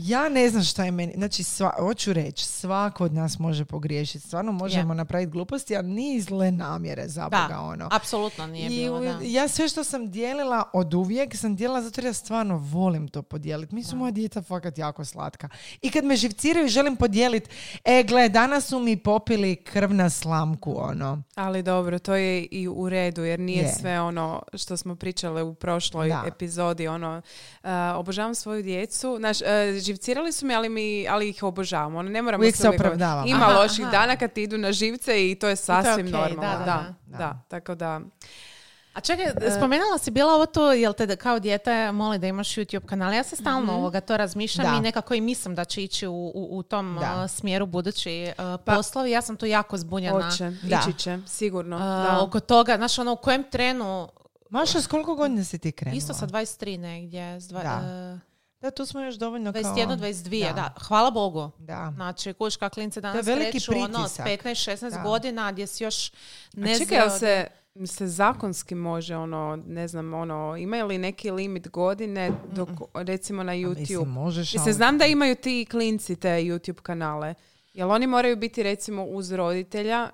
Speaker 2: Ja ne znam šta je meni, znači sva, hoću reći, svako od nas može pogriješiti, stvarno možemo napraviti gluposti, ali nije zle namjere za
Speaker 3: Da,
Speaker 2: Boga, ono.
Speaker 3: apsolutno nije
Speaker 2: I
Speaker 3: bilo, da.
Speaker 2: ja sve što sam dijelila od uvijek sam dijelila zato jer ja stvarno volim to podijeliti. Mi su moja djeca fakat jako slatka. I kad me živciraju želim podijeliti, e gle, danas su mi popili krv na slamku, ono.
Speaker 4: Ali dobro, to je i u redu, jer nije
Speaker 2: Je.
Speaker 4: sve ono što smo pričale u prošloj
Speaker 2: Da.
Speaker 4: epizodi. Ono, uh, obožavam svoju djecu. Znaš, uh, živcirali su mi, ali, mi, ali ih obožavam. Ono, ne moramo
Speaker 2: Uvijek se.
Speaker 4: Ima
Speaker 3: Aha,
Speaker 4: loših
Speaker 3: aha.
Speaker 4: dana kad ti idu na živce i to je sasvim
Speaker 3: okej,
Speaker 4: normalno.
Speaker 3: da,
Speaker 4: Da,
Speaker 3: da,
Speaker 4: da, Tako da,
Speaker 3: A čekaj, spomenula si bila ovo to, jel te kao dijete moli da imaš YouTube kanal? Ja se stalno ovoga to razmišljam
Speaker 2: Da.
Speaker 3: i nekako i mislim da će ići u, u, u tom
Speaker 2: Da.
Speaker 3: uh, smjeru budući uh, poslovi. Ja sam tu jako zbunjena
Speaker 4: hoće,
Speaker 2: Da.
Speaker 4: ići će, sigurno.
Speaker 3: uh,
Speaker 4: da.
Speaker 3: oko toga. Znaš, ono, u kojem trenu,
Speaker 2: Maša, s koliko godina si ti krenula?
Speaker 3: isto sa 23 negdje, s dva,
Speaker 2: Da. Da, tu smo još dovoljno kao...
Speaker 3: 21, 22, da.
Speaker 2: Da.
Speaker 3: Hvala Bogu.
Speaker 2: Da.
Speaker 3: Znači, kuška klince danas
Speaker 2: veliki
Speaker 3: kreću ono, s
Speaker 2: pritisak.
Speaker 3: 15-16
Speaker 2: Da.
Speaker 3: godina gdje si još ne
Speaker 4: A čekaj, jel se, se zakonski može ono, ne znam, ono, imaju li neki limit godine dok, recimo na YouTube?
Speaker 2: Mislim, možeš,
Speaker 4: Mislim, znam da imaju ti klinci te YouTube kanale. Jel oni moraju biti recimo uz roditelja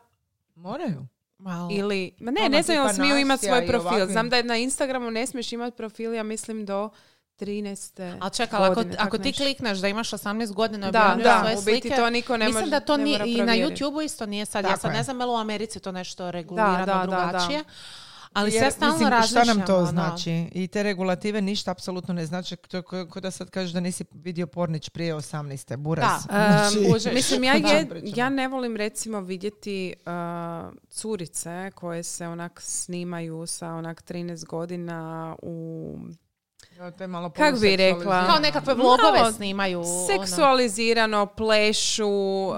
Speaker 2: Moraju.
Speaker 3: Malo.
Speaker 4: ili... Ma ne,
Speaker 2: Ono
Speaker 4: ne znam smiju imati svoj profil.
Speaker 2: ovakvi.
Speaker 4: Znam da je na Instagramu ne smiješ imati profil, ja mislim do 13.
Speaker 3: Ali čekaj, ako, ako ti klikneš da imaš 18 godina i
Speaker 4: Da, da,
Speaker 3: svoje
Speaker 4: u biti
Speaker 3: slike,
Speaker 4: to niko ne
Speaker 3: mislim
Speaker 4: može-
Speaker 3: da to
Speaker 4: mora
Speaker 3: i na. YouTubeu isto nije sad. ja
Speaker 2: Tako
Speaker 3: sad
Speaker 2: je.
Speaker 3: ne znam je li u Americi to nešto regulirano
Speaker 4: Da, da, da, da.
Speaker 3: drugačije. Ali se
Speaker 2: Jer,
Speaker 3: ja stalno
Speaker 2: mislim. Šta nam to
Speaker 3: ono,
Speaker 2: znači? I te regulative ništa apsolutno ne znači. To je ko, da sad kažeš da nisi vidio pornić prije 18. Buraz.
Speaker 3: Da.
Speaker 2: Znači,
Speaker 4: Um,
Speaker 3: Kužiš.
Speaker 4: mislim, ja, je- ja ne volim recimo vidjeti uh, curice koje se onak snimaju sa onak 13 godina u
Speaker 2: to je malo
Speaker 4: Kak bi rekla?
Speaker 3: Kao nekakve vlogove
Speaker 4: Malo
Speaker 3: snimaju. ono.
Speaker 4: seksualizirano, plešu uh,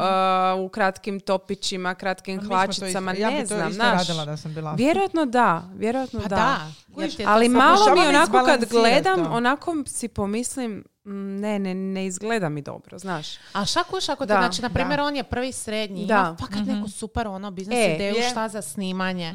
Speaker 4: u kratkim topićima, kratkim
Speaker 2: Mi to
Speaker 4: hlačicama,
Speaker 2: isto- ja bi
Speaker 4: ne
Speaker 2: to
Speaker 4: znam,
Speaker 2: isto
Speaker 4: znaš.
Speaker 2: radila da sam bila.
Speaker 4: Vjerojatno da, vjerojatno
Speaker 3: Pa
Speaker 4: da.
Speaker 3: da. je
Speaker 4: Ali malo mi onako kad gledam,
Speaker 2: to.
Speaker 4: onako si pomislim, mm, ne, ne, ne izgleda mi dobro, znaš.
Speaker 3: A šta kuš ako ti,
Speaker 4: Da,
Speaker 3: znači, na primjer, on je prvi srednji,
Speaker 4: Da.
Speaker 3: ima fakat neku super ono biznis
Speaker 4: E,
Speaker 3: ideju
Speaker 2: je.
Speaker 3: šta za snimanje.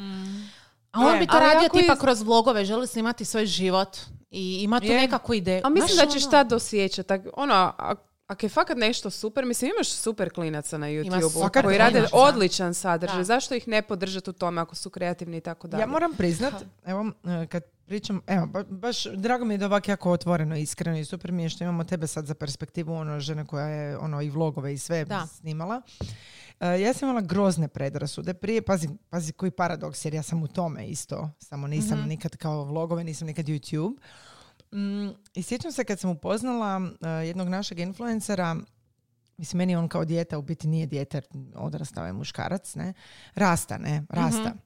Speaker 3: A on
Speaker 4: Je,
Speaker 3: bi to
Speaker 4: ali
Speaker 3: radio tipa
Speaker 4: iz-
Speaker 3: kroz vlogove, želi snimati svoj život i ima tu
Speaker 2: Je.
Speaker 3: nekakvu ideju.
Speaker 4: A mislim
Speaker 3: Znaš,
Speaker 4: da ćeš
Speaker 3: ono-
Speaker 4: tad dosjećat. Tak, ono, a- ako je fakat nešto super, mislim imaš super klinaca na YouTube-u
Speaker 3: super
Speaker 4: koji rade odličan sadržaj.
Speaker 3: Da.
Speaker 4: Zašto ih ne podržati u tome ako su kreativni i tako dalje?
Speaker 2: Ja moram priznat, evo, e, kad pričam, evo, ba- baš drago mi je da ovak jako otvoreno, iskreno i super mi je što imamo tebe sad za perspektivu, ono, žene koja je, ono, i vlogove i sve
Speaker 3: Da.
Speaker 2: snimala. E, ja sam imala grozne predrasude prije, pazi, pazi koji paradoks, jer ja sam u tome isto, samo nisam
Speaker 3: Mhm.
Speaker 2: nikad kao vlogove, nisam nikad YouTube. Mm, I sjećam se kad sam upoznala e, jednog našeg influencera, mislim, meni on kao dijete, u biti nije dijete, odrastao je muškarac, ne? Rasta, ne? Rasta.
Speaker 3: Mhm.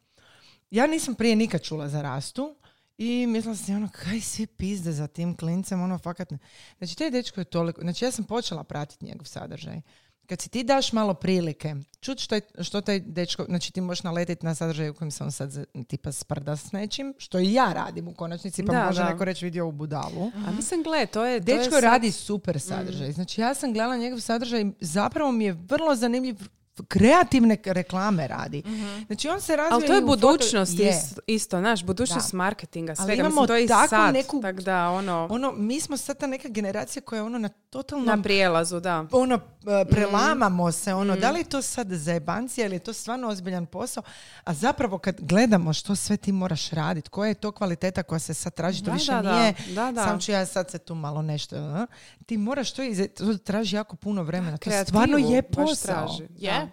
Speaker 2: Ja nisam prije nikad čula za Rastu i mislila sam ono, kaj svi pizde za tim klincem, ono fakat ne. Znači, taj dečko je toliko, znači ja sam počela pratiti njegov sadržaj. Kad si ti daš malo prilike, čut što, je- što taj dečko, znači ti možeš naletiti na sadržaj u kojem se on sad tipa sprda s nečim, što i ja radim u konačnici, pa
Speaker 4: Da,
Speaker 2: može
Speaker 4: da.
Speaker 2: neko reći vidio ovu budalu.
Speaker 4: A mislim, gle, to je... to je
Speaker 2: Dečko
Speaker 4: sad-
Speaker 2: radi super sadržaj. Znači ja sam gledala njegov sadržaj i zapravo mi je vrlo zanimljiv kreativne reklame radi. Znači on se razvija
Speaker 4: Ali to je
Speaker 2: foto-
Speaker 4: budućnost
Speaker 2: Je.
Speaker 4: isto, isto, znaš, budućnost
Speaker 2: Da.
Speaker 4: marketinga,
Speaker 2: Ali
Speaker 4: svega.
Speaker 2: imamo
Speaker 4: Mislim, to
Speaker 2: takvu
Speaker 4: sad,
Speaker 2: neku-
Speaker 4: tak da, ono,
Speaker 2: Ono, mi smo sad ta neka generacija koja je ono na totalnom
Speaker 4: na prijelazu, da.
Speaker 2: ono, e, prelamamo se, ono,
Speaker 4: Mhm.
Speaker 2: da li je to sad zajebancija ili je to stvarno ozbiljan posao, a zapravo kad gledamo što sve ti moraš raditi, koja je to kvaliteta koja se sad traži, to
Speaker 4: Da,
Speaker 2: više
Speaker 4: da, da.
Speaker 2: nije,
Speaker 4: Da, da.
Speaker 2: sam ću ja sad se tu malo nešto, a? ti moraš to, iza- to traži jako puno vremena, to stvarno je posao.
Speaker 4: traži.
Speaker 3: Je,
Speaker 4: Da.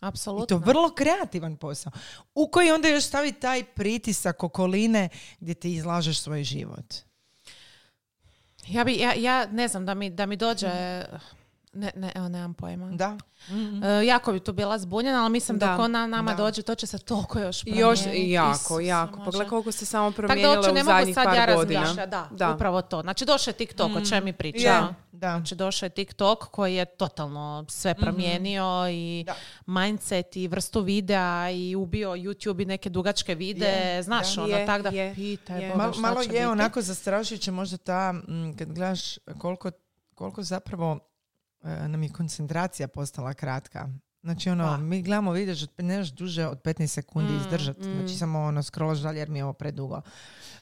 Speaker 3: Apsolutno.
Speaker 2: I to vrlo kreativan posao. U koji onda još stavi taj pritisak okoline gdje ti izlažeš svoj život.
Speaker 3: Ja, bi, ja, ja ne znam, da mi, da mi dođe... Ne, ne, evo, nemam pojma.
Speaker 2: Da.
Speaker 3: E, jako bi tu bila zbunjena, ali mislim da dok ona nama
Speaker 2: da.
Speaker 3: dođe, to će se toliko još
Speaker 4: Još
Speaker 3: promijeniti.
Speaker 4: jako,
Speaker 3: Isuse
Speaker 4: jako. Pogledaj koliko se samo
Speaker 3: Tako da
Speaker 4: u
Speaker 3: ne mogu
Speaker 4: zadnjih
Speaker 3: sad
Speaker 4: par
Speaker 3: ja
Speaker 4: godina.
Speaker 3: razmišljati, da,
Speaker 4: Da.
Speaker 3: upravo to. Znači došao je TikTok, o čem mi pričamo.
Speaker 2: Je, da.
Speaker 3: Znači došao je TikTok koji je totalno sve promijenio i
Speaker 2: Da.
Speaker 3: mindset i vrstu videa i ubio YouTube i neke dugačke vide,
Speaker 2: Je,
Speaker 3: znaš,
Speaker 2: da.
Speaker 3: ono,
Speaker 4: Je,
Speaker 3: tak da
Speaker 4: je,
Speaker 3: pitaj
Speaker 4: je.
Speaker 3: Boga
Speaker 2: Malo, malo je
Speaker 3: biti.
Speaker 2: onako zastrašujuće možda ta, kad gledaš koliko, koliko zapravo e, nam je koncentracija postala kratka. Znači ono,
Speaker 3: Da.
Speaker 2: mi gledamo vidiš, ne duže od 15 sekundi
Speaker 3: Mm,
Speaker 2: izdržati.
Speaker 4: mm.
Speaker 2: Znači samo ono, scrollaš dalje jer mi je ovo predugo.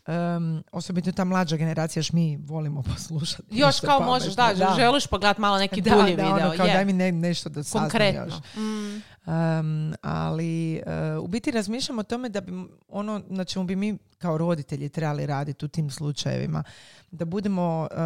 Speaker 2: Um, osobito ta mlađa generacija, još mi volimo poslušati.
Speaker 3: Još kao
Speaker 2: pametno.
Speaker 3: možeš, da, želiš pogledat malo neki
Speaker 2: da,
Speaker 3: dulji
Speaker 2: da,
Speaker 3: video.
Speaker 2: ono, kao
Speaker 3: je.
Speaker 2: daj mi ne- nešto da saznam još.
Speaker 3: Mm.
Speaker 2: Um, ali uh, u biti razmišljam o tome da bi ono na čemu bi mi kao roditelji trebali raditi u tim slučajevima da budemo uh,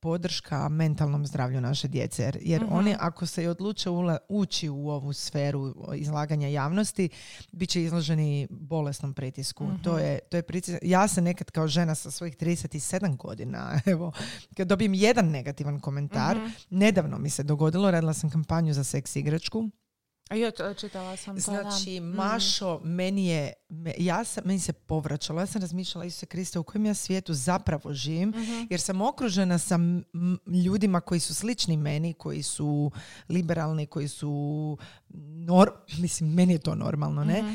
Speaker 2: podrška mentalnom zdravlju naše djece jer, jer
Speaker 3: Mhm.
Speaker 2: oni ako se i odluče ula- ući u ovu sferu izlaganja javnosti bit će izloženi bolesnom pritisku
Speaker 3: Mhm.
Speaker 2: to je, to je pritisak ja se nekad kao žena sa svojih 37 godina evo kad dobijem jedan negativan komentar
Speaker 3: Mhm.
Speaker 2: nedavno mi se dogodilo radila sam kampanju za seks igračku
Speaker 3: Jo, to- čitala sam to, da.
Speaker 2: Znači,
Speaker 3: Mm.
Speaker 2: Mašo, meni je, me- ja sam, meni se povraćalo. Ja sam razmišljala, Isuse Kriste, u kojem ja svijetu zapravo živim,
Speaker 3: Mhm.
Speaker 2: jer sam okružena sa m- ljudima koji su slični meni, koji su liberalni, koji su, nor- mislim, meni je to normalno, ne?
Speaker 3: Mhm.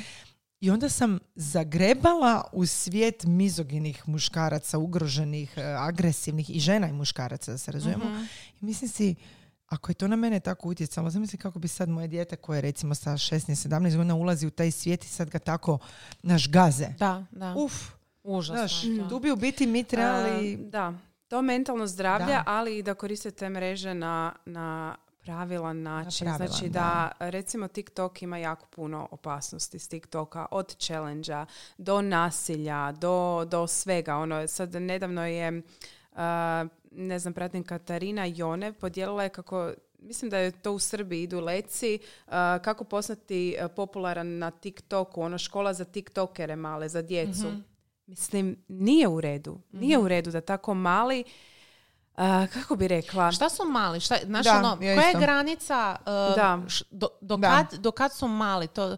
Speaker 2: I onda sam zagrebala u svijet mizoginih muškaraca, ugroženih, e, agresivnih i žena i muškaraca, da se razumijemo.
Speaker 3: Mhm.
Speaker 2: I mislim si, ako je to na mene tako utjecalo, zamisli kako bi sad moje dijete koje recimo sa 16-17 godina ulazi u taj svijet i sad ga tako naš gaze.
Speaker 3: Da, da.
Speaker 2: Uf,
Speaker 3: Užasno. to.
Speaker 2: tu bi u biti mi trebali...
Speaker 4: A, da, to mentalno zdravlje,
Speaker 2: Da.
Speaker 4: ali i da koristite mreže na, na pravilan način.
Speaker 2: pravilan,
Speaker 4: znači da, recimo TikTok ima jako puno opasnosti s TikToka, od challenge do nasilja, do, do svega. Ono, sad nedavno je, a, ne znam, pratim Katarina Jone, podijelila je kako Mislim da je to u Srbiji idu leci a, kako postati a, popularan na TikToku, ono škola za TikTokere male, za djecu. Mislim, nije u redu. Nije u redu da tako mali, a, kako bi rekla,
Speaker 3: Šta su mali? Šta, znaš,
Speaker 2: Da,
Speaker 3: ono,
Speaker 2: ja
Speaker 3: koja je granica uh,
Speaker 4: Da.
Speaker 3: š- do, do,
Speaker 2: Da.
Speaker 3: kad, do kad su mali? To,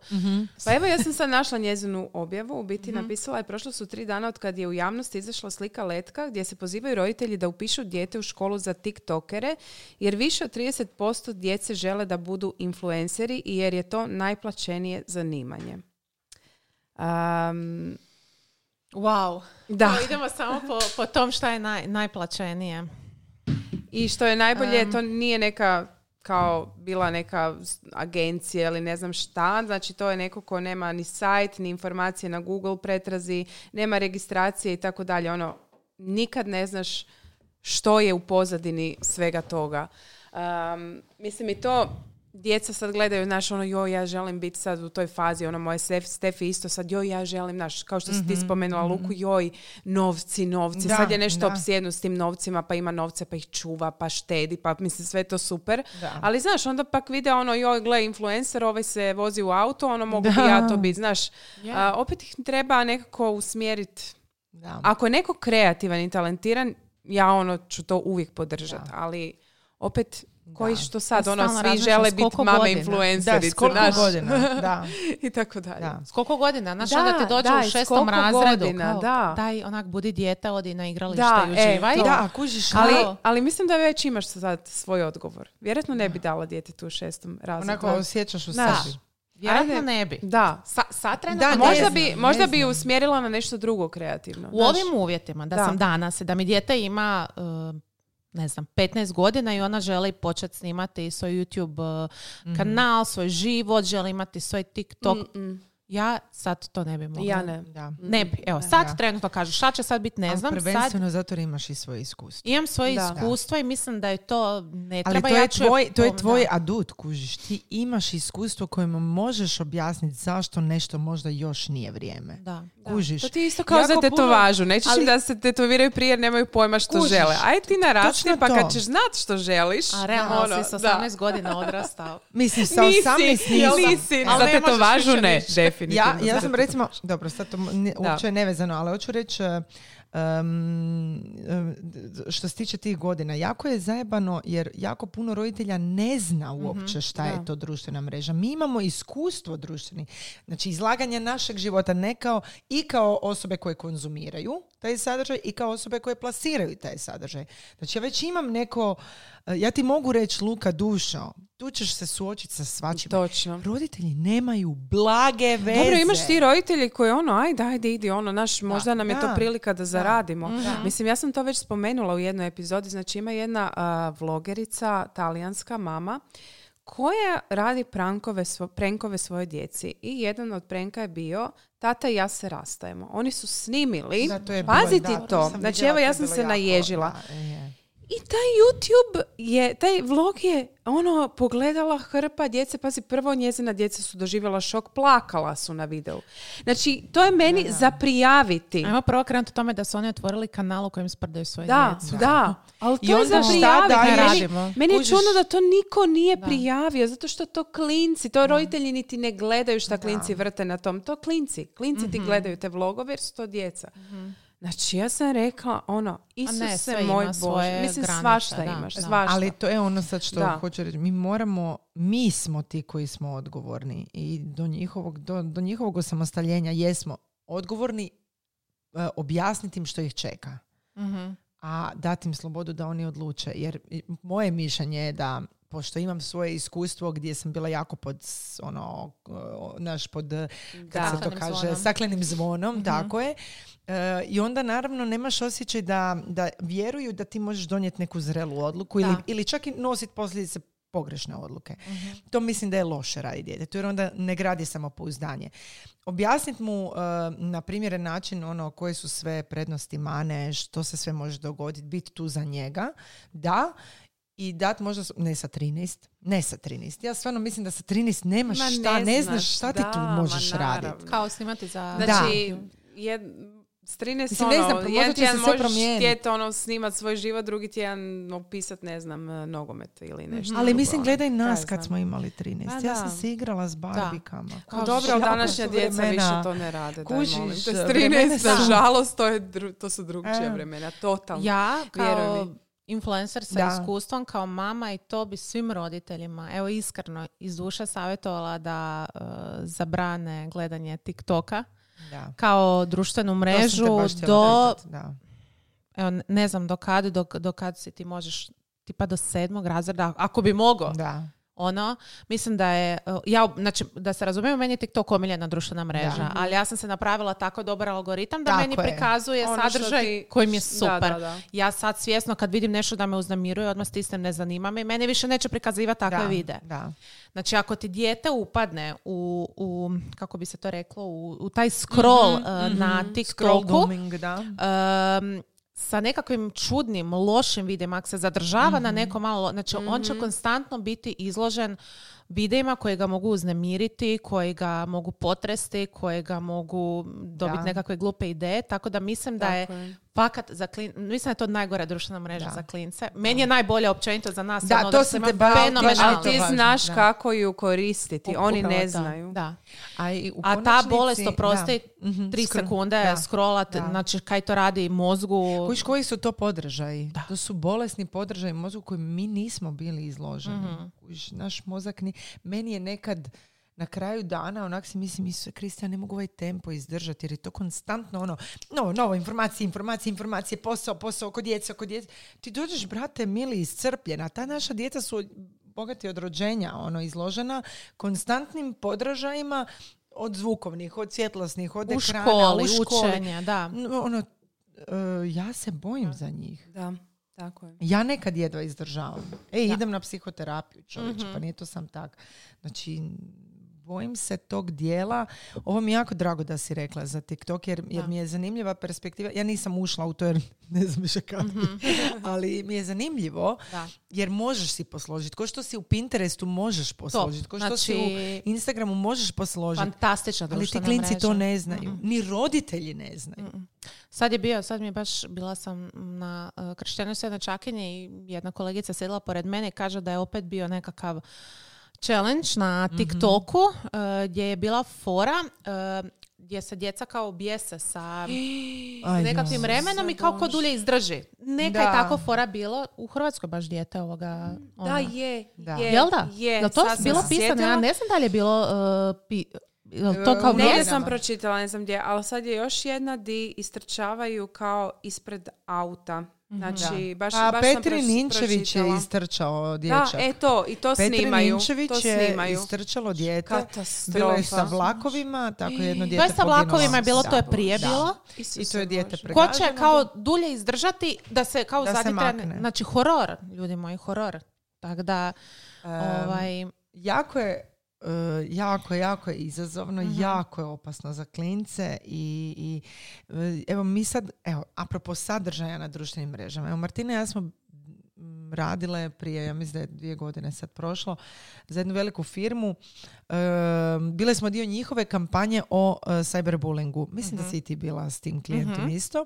Speaker 4: Pa evo ja sam sad našla njezinu objavu, u biti napisala je prošlo su tri dana od kad je u javnosti izašla slika letka gdje se pozivaju roditelji da upišu dijete u školu za tiktokere jer više od 30% djece žele da budu influenceri jer je to najplaćenije zanimanje. Um,
Speaker 3: wow.
Speaker 4: da.
Speaker 3: To idemo samo po, po tom šta je naj, najplaćenije.
Speaker 4: I što je najbolje, to nije neka kao bila neka agencija ili ne znam šta, znači to je neko ko nema ni sajt, ni informacije na Google pretrazi, nema registracije i tako dalje. Ono, nikad ne znaš što je u pozadini svega toga. Um, mislim i to djeca sad gledaju, znaš, ono, joj, ja želim biti sad u toj fazi, ono, moje Stef, Stefi isto sad, joj, ja želim, znaš, kao što si ti spomenula Luku, joj, novci, novci,
Speaker 2: Da,
Speaker 4: sad je nešto
Speaker 2: da.
Speaker 4: opsjednu s tim novcima, pa ima novce, pa ih čuva, pa štedi, pa mislim, sve to super.
Speaker 2: Da.
Speaker 4: Ali, znaš, onda pak vide ono, joj, gle, influencer, ovaj se vozi u auto, ono, mogu bi ja to biti, znaš. A, opet ih treba nekako usmjeriti ako je neko kreativan i talentiran, ja ono ću to uvijek podržati, ali opet koji
Speaker 2: Da.
Speaker 4: što sad, ono, svi
Speaker 3: razmišljam
Speaker 4: žele biti mame
Speaker 3: godina.
Speaker 2: Da,
Speaker 4: influencerice,
Speaker 2: koliko
Speaker 4: znaš,
Speaker 2: godina, da.
Speaker 4: i tako dalje.
Speaker 2: da.
Speaker 3: S koliko godina? Znaš,
Speaker 4: Da,
Speaker 3: onda ti dođe
Speaker 4: da,
Speaker 3: u šestom razredu.
Speaker 4: godina,
Speaker 3: kao,
Speaker 4: da.
Speaker 3: Daj, onak, budi dijete, odi na igralište
Speaker 4: Da,
Speaker 3: i
Speaker 4: e,
Speaker 3: uživaj.
Speaker 4: to.
Speaker 2: Da, kužiš,
Speaker 4: Ali, ali mislim da već imaš sad svoj odgovor. Vjerojatno ne bi dala djetetu u šestom razredu.
Speaker 2: onako osjećaš u sebi.
Speaker 3: Vjerojatno
Speaker 4: Ajde.
Speaker 3: ne bi.
Speaker 4: Da.
Speaker 3: Sa, sad
Speaker 2: Da,
Speaker 3: trenutno
Speaker 2: ne
Speaker 4: Možda
Speaker 2: znam,
Speaker 4: bi, možda bi usmjerila na nešto drugo kreativno.
Speaker 3: U
Speaker 4: znaš.
Speaker 3: ovim uvjetima, da,
Speaker 4: Da.
Speaker 3: sam danas, da mi dijete ima uh, ne znam, 15 godina i ona želi početi snimati svoj YouTube uh, kanal, svoj život, želi imati svoj TikTok. Ja sad to ne bi mogla.
Speaker 4: Ja ne.
Speaker 2: Da.
Speaker 3: Ne bi. Evo, sad
Speaker 2: Da.
Speaker 3: trenutno kažu šta će sad biti, ne
Speaker 2: Ali
Speaker 3: znam. Sad
Speaker 2: prvenstveno zato jer imaš i svoje iskustvo.
Speaker 3: imam svoje
Speaker 4: Da.
Speaker 3: iskustvo i mislim da je to ne
Speaker 2: Ali
Speaker 3: treba.
Speaker 2: to
Speaker 3: ja
Speaker 2: je
Speaker 3: ću
Speaker 2: tvoj, to je tvoj
Speaker 3: da.
Speaker 2: adut, kužiš. Ti imaš iskustvo kojim možeš objasniti zašto nešto možda još nije vrijeme.
Speaker 3: Da.
Speaker 2: Kužiš.
Speaker 4: To ti je isto kao
Speaker 2: Jako
Speaker 4: za
Speaker 2: puno-
Speaker 4: tetovažu. Nećeš
Speaker 2: ali-
Speaker 4: im da se tetoviraju prije jer nemaju pojma što
Speaker 2: Kužiš.
Speaker 4: žele. Aj ti narasti
Speaker 2: Točno
Speaker 4: pa kad ćeš znat što želiš.
Speaker 3: A realno
Speaker 4: ono,
Speaker 3: si sa
Speaker 4: da.
Speaker 3: 18 godina odrastao.
Speaker 2: Mislim, sa
Speaker 4: Nisi,
Speaker 2: 18
Speaker 4: jel
Speaker 2: nisam.
Speaker 4: nisi, za
Speaker 3: ne
Speaker 4: tetovažu ne. Definitivno.
Speaker 2: Ja, ja sam recimo, dobro, sad to
Speaker 4: Da.
Speaker 2: uopće je nevezano, ali hoću reći um, um, što se tiče tih godina, jako je zajebano jer jako puno roditelja ne zna uopće šta
Speaker 4: da.
Speaker 2: je to društvena mreža. Mi imamo iskustvo društveni, znači izlaganje našeg života ne kao i kao osobe koje konzumiraju taj sadržaj i kao osobe koje plasiraju taj sadržaj. Znači ja već imam neko, ja ti mogu reći Luka dušo, tu ćeš se suočiti sa svačim.
Speaker 4: Točno.
Speaker 2: Roditelji nemaju blage veze.
Speaker 4: Dobro, imaš ti roditelji koji ono, ajde, ajde, idi, ono, naš, možda nam je to
Speaker 2: Da.
Speaker 4: prilika da zaradimo.
Speaker 3: Mhm.
Speaker 4: Mislim, ja sam to već spomenula u jednoj epizodi, znači ima jedna a, vlogerica, talijanska mama, koja radi prankove, svo, prenkove svoje djeci. I jedan od prenka je bio, tata i ja se rastajemo. Oni su snimili,
Speaker 2: Da, to
Speaker 4: znači evo ja sam se naježila.
Speaker 2: da, je.
Speaker 4: I taj YouTube je, taj vlog je ono pogledala hrpa djece, pazi prvo njezina djeca su doživjela šok, plakala su na videu. Znači, to je meni za prijaviti.
Speaker 3: Ajmo prvo krenuti tome da su oni otvorili kanal u kojem sprdaju svoje
Speaker 4: Da,
Speaker 3: djecu.
Speaker 4: da, ali to
Speaker 2: I
Speaker 4: je
Speaker 2: onda
Speaker 4: za prijaviti.
Speaker 2: dalje?
Speaker 4: Meni,
Speaker 3: radimo?
Speaker 4: meni je čudno da to niko nije prijavio, zato što to klinci, to roditelji niti ne gledaju šta klinci vrte na tom. To klinci, klinci
Speaker 3: Mhm.
Speaker 4: ti gledaju te vlogove jer su to djeca. Znači, ja sam rekla, ono, Isuse
Speaker 3: sve ima
Speaker 4: moj Bože,
Speaker 3: svoje
Speaker 4: mislim,
Speaker 3: granice,
Speaker 4: svašta
Speaker 3: da,
Speaker 4: imaš,
Speaker 3: da.
Speaker 4: svašta.
Speaker 2: Ali to je ono sad što
Speaker 4: Da.
Speaker 2: hoću reći. Mi moramo, mi smo ti koji smo odgovorni i do njihovog, do, do njihovog osamostaljenja jesmo odgovorni e, objasniti im što ih čeka.
Speaker 3: Mhm.
Speaker 2: a dati im slobodu da oni odluče. Jer moje mišljenje je da pošto imam svoje iskustvo gdje sam bila jako pod ono, naš pod, eh, kako se to kaže,
Speaker 3: zvonom.
Speaker 2: staklenim zvonom, tako je. E, I onda naravno nemaš osjećaj da, da vjeruju da ti možeš donijeti neku zrelu odluku ili, ili čak i nositi posljedice pogrešne odluke. To mislim da je loše radi djetetu jer onda ne gradi samopouzdanje. Objasniti mu e, na primjeren način ono koje su sve prednosti mane, što se sve može dogoditi, biti tu za njega, da, i dat možda, ne sa 13, ne sa 13. Ja stvarno mislim da sa 13 nemaš
Speaker 4: Ma
Speaker 2: šta, ne, znaš
Speaker 4: znaš,
Speaker 2: šta ti tu
Speaker 4: da,
Speaker 2: možeš raditi.
Speaker 3: Kao snimati za...
Speaker 4: Znači, jed, s 13
Speaker 2: Mislim, ne
Speaker 4: ono,
Speaker 2: znam, možda
Speaker 4: jedan tjedan možeš htjeti ono, snimat svoj život, drugi tjedan opisat, ne znam, e, nogomet ili nešto.
Speaker 2: Ali
Speaker 4: drugo,
Speaker 2: mislim,
Speaker 4: ono,
Speaker 2: gledaj nas kad
Speaker 4: znam.
Speaker 2: smo imali 13.
Speaker 4: Ma
Speaker 2: ja
Speaker 4: da.
Speaker 2: sam se igrala s barbikama.
Speaker 3: Kao
Speaker 4: Dobro, ali današnja djeca
Speaker 2: vremena.
Speaker 4: više to ne rade. daj,
Speaker 2: Kužiš,
Speaker 4: molim te. S
Speaker 2: vremena
Speaker 4: 13,
Speaker 2: su-
Speaker 4: nažalost, to, je dru- to su drugčija
Speaker 2: E.
Speaker 4: vremena. Totalno.
Speaker 3: Ja kao. Influencer sa
Speaker 2: Da.
Speaker 3: iskustvom, kao mama i to bi svim roditeljima, evo iskreno, iz duše savjetovala da e, zabrane gledanje TikToka
Speaker 2: Da.
Speaker 3: kao društvenu mrežu do,
Speaker 2: da.
Speaker 3: evo, ne znam do kad, do, do kad si ti možeš tipa do sedmog razreda, ako bi mogao.
Speaker 2: Da.
Speaker 3: Ono, mislim da je, uh, ja, znači, da se razumijemo, meni je TikTok omiljena društvena mreža,
Speaker 2: Da.
Speaker 3: ali ja sam se napravila tako dobar algoritam da
Speaker 2: Tako
Speaker 3: meni
Speaker 2: je.
Speaker 3: prikazuje
Speaker 4: Ono
Speaker 3: sadržaj
Speaker 4: ti-
Speaker 3: koji mi je super.
Speaker 4: da, da.
Speaker 3: Ja sad svjesno kad vidim nešto da me uznemiruje, odmah stisnem ne zanima me i meni više neće prikazivati takve.
Speaker 2: Da.
Speaker 3: Znači ako ti dijete upadne u, u kako bi se to reklo, u, u taj scroll uh, na
Speaker 2: Scroll
Speaker 3: TikToku,
Speaker 2: dooming, da.
Speaker 3: um, sa nekakvim čudnim, lošim videima, ako se zadržava na neko malo, znači on će konstantno biti izložen videima koji ga mogu uznemiriti, koji ga mogu potresti, koji ga mogu dobiti
Speaker 2: Da.
Speaker 3: nekakve glupe ideje, tako da mislim da je
Speaker 4: je.
Speaker 3: fakat za klin... mislim da je to najgora društvena mreža
Speaker 2: Da.
Speaker 3: za klince. Meni je najbolje općenito za nas.
Speaker 2: Da,
Speaker 3: ono,
Speaker 2: to ba-
Speaker 3: fenomenalno.
Speaker 2: ali
Speaker 4: ti znaš
Speaker 2: da.
Speaker 4: kako ju koristiti. Oni
Speaker 3: Upravo
Speaker 4: ne znaju.
Speaker 3: Da.
Speaker 2: A, i u
Speaker 3: A ta bolest, oprosti,
Speaker 2: da. Mhm,
Speaker 3: tri
Speaker 2: skro-
Speaker 3: sekunde
Speaker 2: da.
Speaker 3: scrollat,
Speaker 2: Da.
Speaker 3: znači kaj to radi mozgu.
Speaker 2: Kojiš, koji su to podržaji?
Speaker 3: Da.
Speaker 2: To su bolesni podržaji mozgu koji mi nismo bili izloženi.
Speaker 3: Mhm.
Speaker 2: Kužiš, naš mozak ni... Meni je nekad na kraju dana onak si mislim, Isuse Kriste, ja ne mogu ovaj tempo izdržati jer je to konstantno ono, novo, novo, informacije, informacije, informacije, posao, posao, oko djece, oko djece. Ti dođeš, brate, mili, iscrpljena. Ta naša djeca su bogati od rođenja, ono, izložena konstantnim podražajima od zvukovnih, od svjetlosnih, od
Speaker 3: u
Speaker 2: ekrana,
Speaker 3: školi,
Speaker 2: u školi.
Speaker 3: učenje, da.
Speaker 2: No, ono, e, ja se bojim za njih.
Speaker 4: Da. Tako je.
Speaker 2: Ja nekad jedva izdržavam. Ej,
Speaker 3: Da.
Speaker 2: idem na psihoterapiju, čovječe,
Speaker 3: Mhm.
Speaker 2: pa nije to sam tak. Znači, bojim se tog dijela. Ovo mi je jako drago da si rekla za TikTok, jer, jer mi je zanimljiva perspektiva. Ja nisam ušla u to jer ne znam više kako. Ali mi je zanimljivo
Speaker 3: Da.
Speaker 2: jer možeš si posložiti. Ko što si u Pinterestu možeš posložiti. Ko što si u
Speaker 3: Znači,
Speaker 2: Instagramu možeš posložiti.
Speaker 3: fantastična
Speaker 2: Ali ti klinci to
Speaker 3: mreža.
Speaker 2: ne znaju. Ni roditelji ne znaju.
Speaker 3: Sad je bio, sad mi je baš, bila sam na uh, krštenju s jedne čakinje i jedna kolegica sjedila pored mene i kaže da je opet bio nekakav challenge na
Speaker 2: Mhm.
Speaker 3: TikToku uh, gdje je bila fora uh, gdje se djeca kao bijese sa
Speaker 2: Aj,
Speaker 3: nekakvim vremenom i kao ko dulje izdrži. Neka
Speaker 2: Da.
Speaker 3: je tako fora bilo u Hrvatskoj baš dijete ovoga.
Speaker 4: Da,
Speaker 3: ono.
Speaker 4: je.
Speaker 2: Da.
Speaker 4: je
Speaker 3: Jel da?
Speaker 4: Je.
Speaker 3: Jel to
Speaker 4: Sad sam
Speaker 3: bilo pisano?
Speaker 4: sjetila.
Speaker 3: Ja ne znam da li je bilo uh, pi- to kao
Speaker 2: E,
Speaker 3: vijest?
Speaker 4: sam pročitala, ne znam gdje, ali sad je još jedna di istrčavaju kao ispred auta. Znači, baš,
Speaker 2: A
Speaker 4: baš sam
Speaker 2: Petri
Speaker 4: proč-
Speaker 2: Ninčević je istrčao
Speaker 4: Da,
Speaker 2: dječak.
Speaker 4: e to, i to
Speaker 2: Petri
Speaker 4: snimaju.
Speaker 2: Ninčević
Speaker 4: to
Speaker 2: je
Speaker 4: snimaju.
Speaker 2: istrčalo dijete.
Speaker 4: Katastrofa.
Speaker 2: Bilo je sa vlakovima, tako je jedno
Speaker 3: To
Speaker 2: dijete
Speaker 3: je sa vlakovima je bilo, to je
Speaker 2: Da.
Speaker 3: prije
Speaker 2: Da.
Speaker 3: bilo.
Speaker 2: I to je dijete
Speaker 4: Bože.
Speaker 3: Ko će kao dulje izdržati da se kao
Speaker 2: Da se
Speaker 3: zadnji tren-
Speaker 2: makne.
Speaker 3: Znači horor, ljudi moji, horor. Tako da,
Speaker 2: Em,
Speaker 3: ovaj,
Speaker 2: jako je e, jako, jako je izazovno,
Speaker 3: Mhm.
Speaker 2: jako je opasno za klince i, i e, evo mi sad, evo, apropo sadržaja na društvenim mrežama. Evo, Martina i ja smo radile prije, ja mislim da je dvije godine sad prošlo, za jednu veliku firmu. E, bile smo dio njihove kampanje o e, cyberbullingu. Mislim da si i ti bila s tim klijentom
Speaker 3: Mhm.
Speaker 2: isto.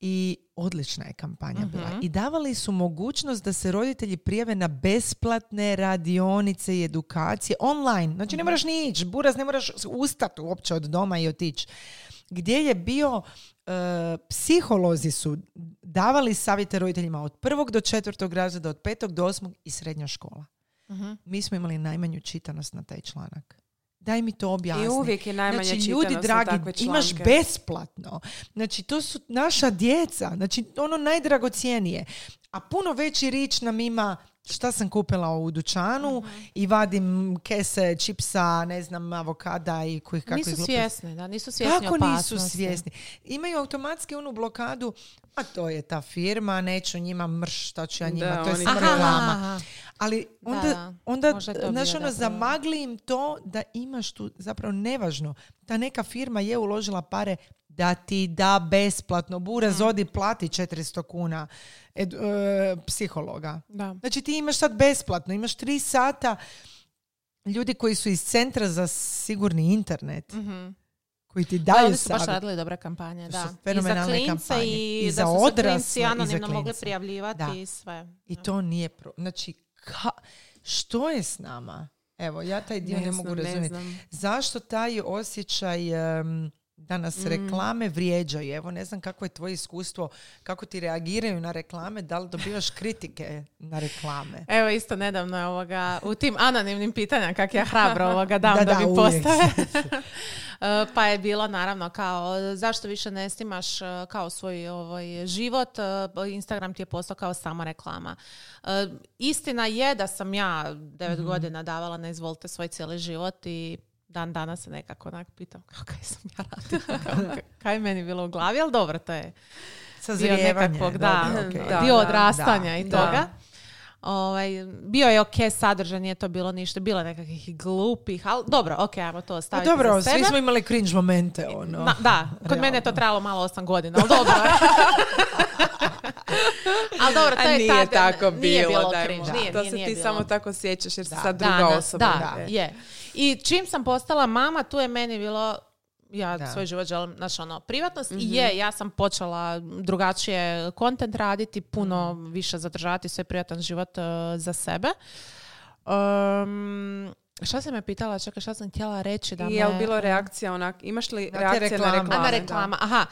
Speaker 2: I odlična je kampanja bila.
Speaker 3: Mhm.
Speaker 2: I davali su mogućnost da se roditelji prijave na besplatne radionice i edukacije online. Znači ne moraš ni ići, buraz, ne moraš ustati uopće od doma i otići. Gdje je bio, e, psiholozi su davali savjete roditeljima od prvog do četvrtog razreda, od petog do osmog i srednja škola.
Speaker 3: mhm.
Speaker 2: Mi smo imali najmanju čitanost na taj članak. Daj mi to objasni.
Speaker 4: I uvijek je najmanja
Speaker 2: Znači,
Speaker 4: čitanost
Speaker 2: ljudi dragi,
Speaker 4: takve
Speaker 2: imaš besplatno. Znači, to su naša djeca. Znači, ono najdragocijenije. A puno veći rič nam ima šta sam kupila u dućanu
Speaker 3: Mhm.
Speaker 2: i vadim kese čipsa, ne znam, avokada i kojih kakvih
Speaker 3: nisu
Speaker 2: gluposti.
Speaker 3: svjesni, da, nisu svjesni
Speaker 2: Kako nisu
Speaker 3: opasnosti.
Speaker 2: svjesni? Imaju automatski onu blokadu, a to je ta firma, neću njima mrš, šta ću ja njima,
Speaker 4: Da,
Speaker 2: to je
Speaker 3: aha.
Speaker 2: Ali
Speaker 3: Da,
Speaker 2: onda,
Speaker 3: da.
Speaker 2: onda znaš, ono, zamagli im to da imaš tu, zapravo nevažno, ta neka firma je uložila pare da ti da besplatno, buraz, odi plati 400 kuna ed- e, psihologa.
Speaker 3: Da.
Speaker 2: Znači ti imaš sad besplatno, imaš tri sata ljudi koji su iz Centra za sigurni internet,
Speaker 3: Mhm.
Speaker 2: koji ti
Speaker 3: Da,
Speaker 2: daju
Speaker 3: oni su baš radili dobre kampanje, da.
Speaker 2: su
Speaker 3: I za klince
Speaker 2: kampanje.
Speaker 3: i,
Speaker 2: I
Speaker 3: da
Speaker 2: za
Speaker 3: su se
Speaker 2: odrasle,
Speaker 3: klinci
Speaker 2: i za
Speaker 3: anonimno mogli prijavljivati
Speaker 2: Da.
Speaker 3: i sve.
Speaker 2: I to nije pro... Znači, ka- što je s nama? Evo, ja taj dio ne, mogu
Speaker 4: znam,
Speaker 2: razumjeti.
Speaker 4: znam.
Speaker 2: Zašto taj osjećaj em, da nas
Speaker 3: Mm.
Speaker 2: reklame vrijeđaju? Evo, ne znam kako je tvoje iskustvo, kako ti reagiraju na reklame, da li dobivaš kritike na reklame?
Speaker 3: Evo isto nedavno je ovoga, u tim anonimnim pitanjima kak ja hrabro ovoga dam da,
Speaker 2: Da, da,
Speaker 3: mi postave. Pa je bilo naravno kao zašto više ne snimaš e, kao svoj ovaj, život, e, Instagram ti je postao kao sama reklama. E, Istina je da sam ja devet
Speaker 2: Mhm.
Speaker 3: godina davala na izvolite svoj cijeli život i dan danas se nekako onak pitam kako kaj sam ja radila, Kao, kaj je meni bilo u glavi, ali dobro, to je dio nekakvog, da.
Speaker 4: Da,
Speaker 3: dio
Speaker 4: da,
Speaker 3: odrastanja
Speaker 2: da,
Speaker 3: i
Speaker 2: da.
Speaker 3: toga. Ovaj, bio je ok sadržaj, nije to bilo ništa, bilo je nekakvih glupih, ali dobro, ok, ajmo to
Speaker 2: A
Speaker 3: ostaviti
Speaker 2: dobro,
Speaker 3: za
Speaker 2: svi
Speaker 3: sebe.
Speaker 2: smo imali cringe momente, ono.
Speaker 3: Na- da, kod mene je to
Speaker 2: Realno.
Speaker 3: trajalo malo osam godina, ali dobro. ali dobro, to
Speaker 4: A
Speaker 3: je
Speaker 4: nije
Speaker 3: tad-
Speaker 4: tako
Speaker 3: nije
Speaker 4: bilo,
Speaker 3: bilo
Speaker 4: dajmo.
Speaker 3: cringe, nije,
Speaker 4: to
Speaker 3: nije,
Speaker 4: se
Speaker 3: nije
Speaker 4: ti
Speaker 3: bilo.
Speaker 4: samo tako sjećaš jer si
Speaker 2: Da.
Speaker 4: sad
Speaker 3: Da,
Speaker 4: druga
Speaker 3: da,
Speaker 4: osoba.
Speaker 3: Da, je. I čim sam postala mama, tu je meni bilo ja
Speaker 2: Da.
Speaker 3: svoj život želim, znači ono, privatnost
Speaker 4: Mhm.
Speaker 3: i je, ja sam počela drugačije kontent raditi, puno
Speaker 4: Mhm.
Speaker 3: više zadržavati svoj privatan život eh, za sebe. Um, šta sam me pitala, čekaj, šta sam htjela reći da
Speaker 4: I
Speaker 3: me...
Speaker 4: je li bilo reakcija onak, imaš li
Speaker 2: Na te
Speaker 4: reakcije na
Speaker 2: reklame.
Speaker 3: A na
Speaker 4: da.
Speaker 3: reklama, aha.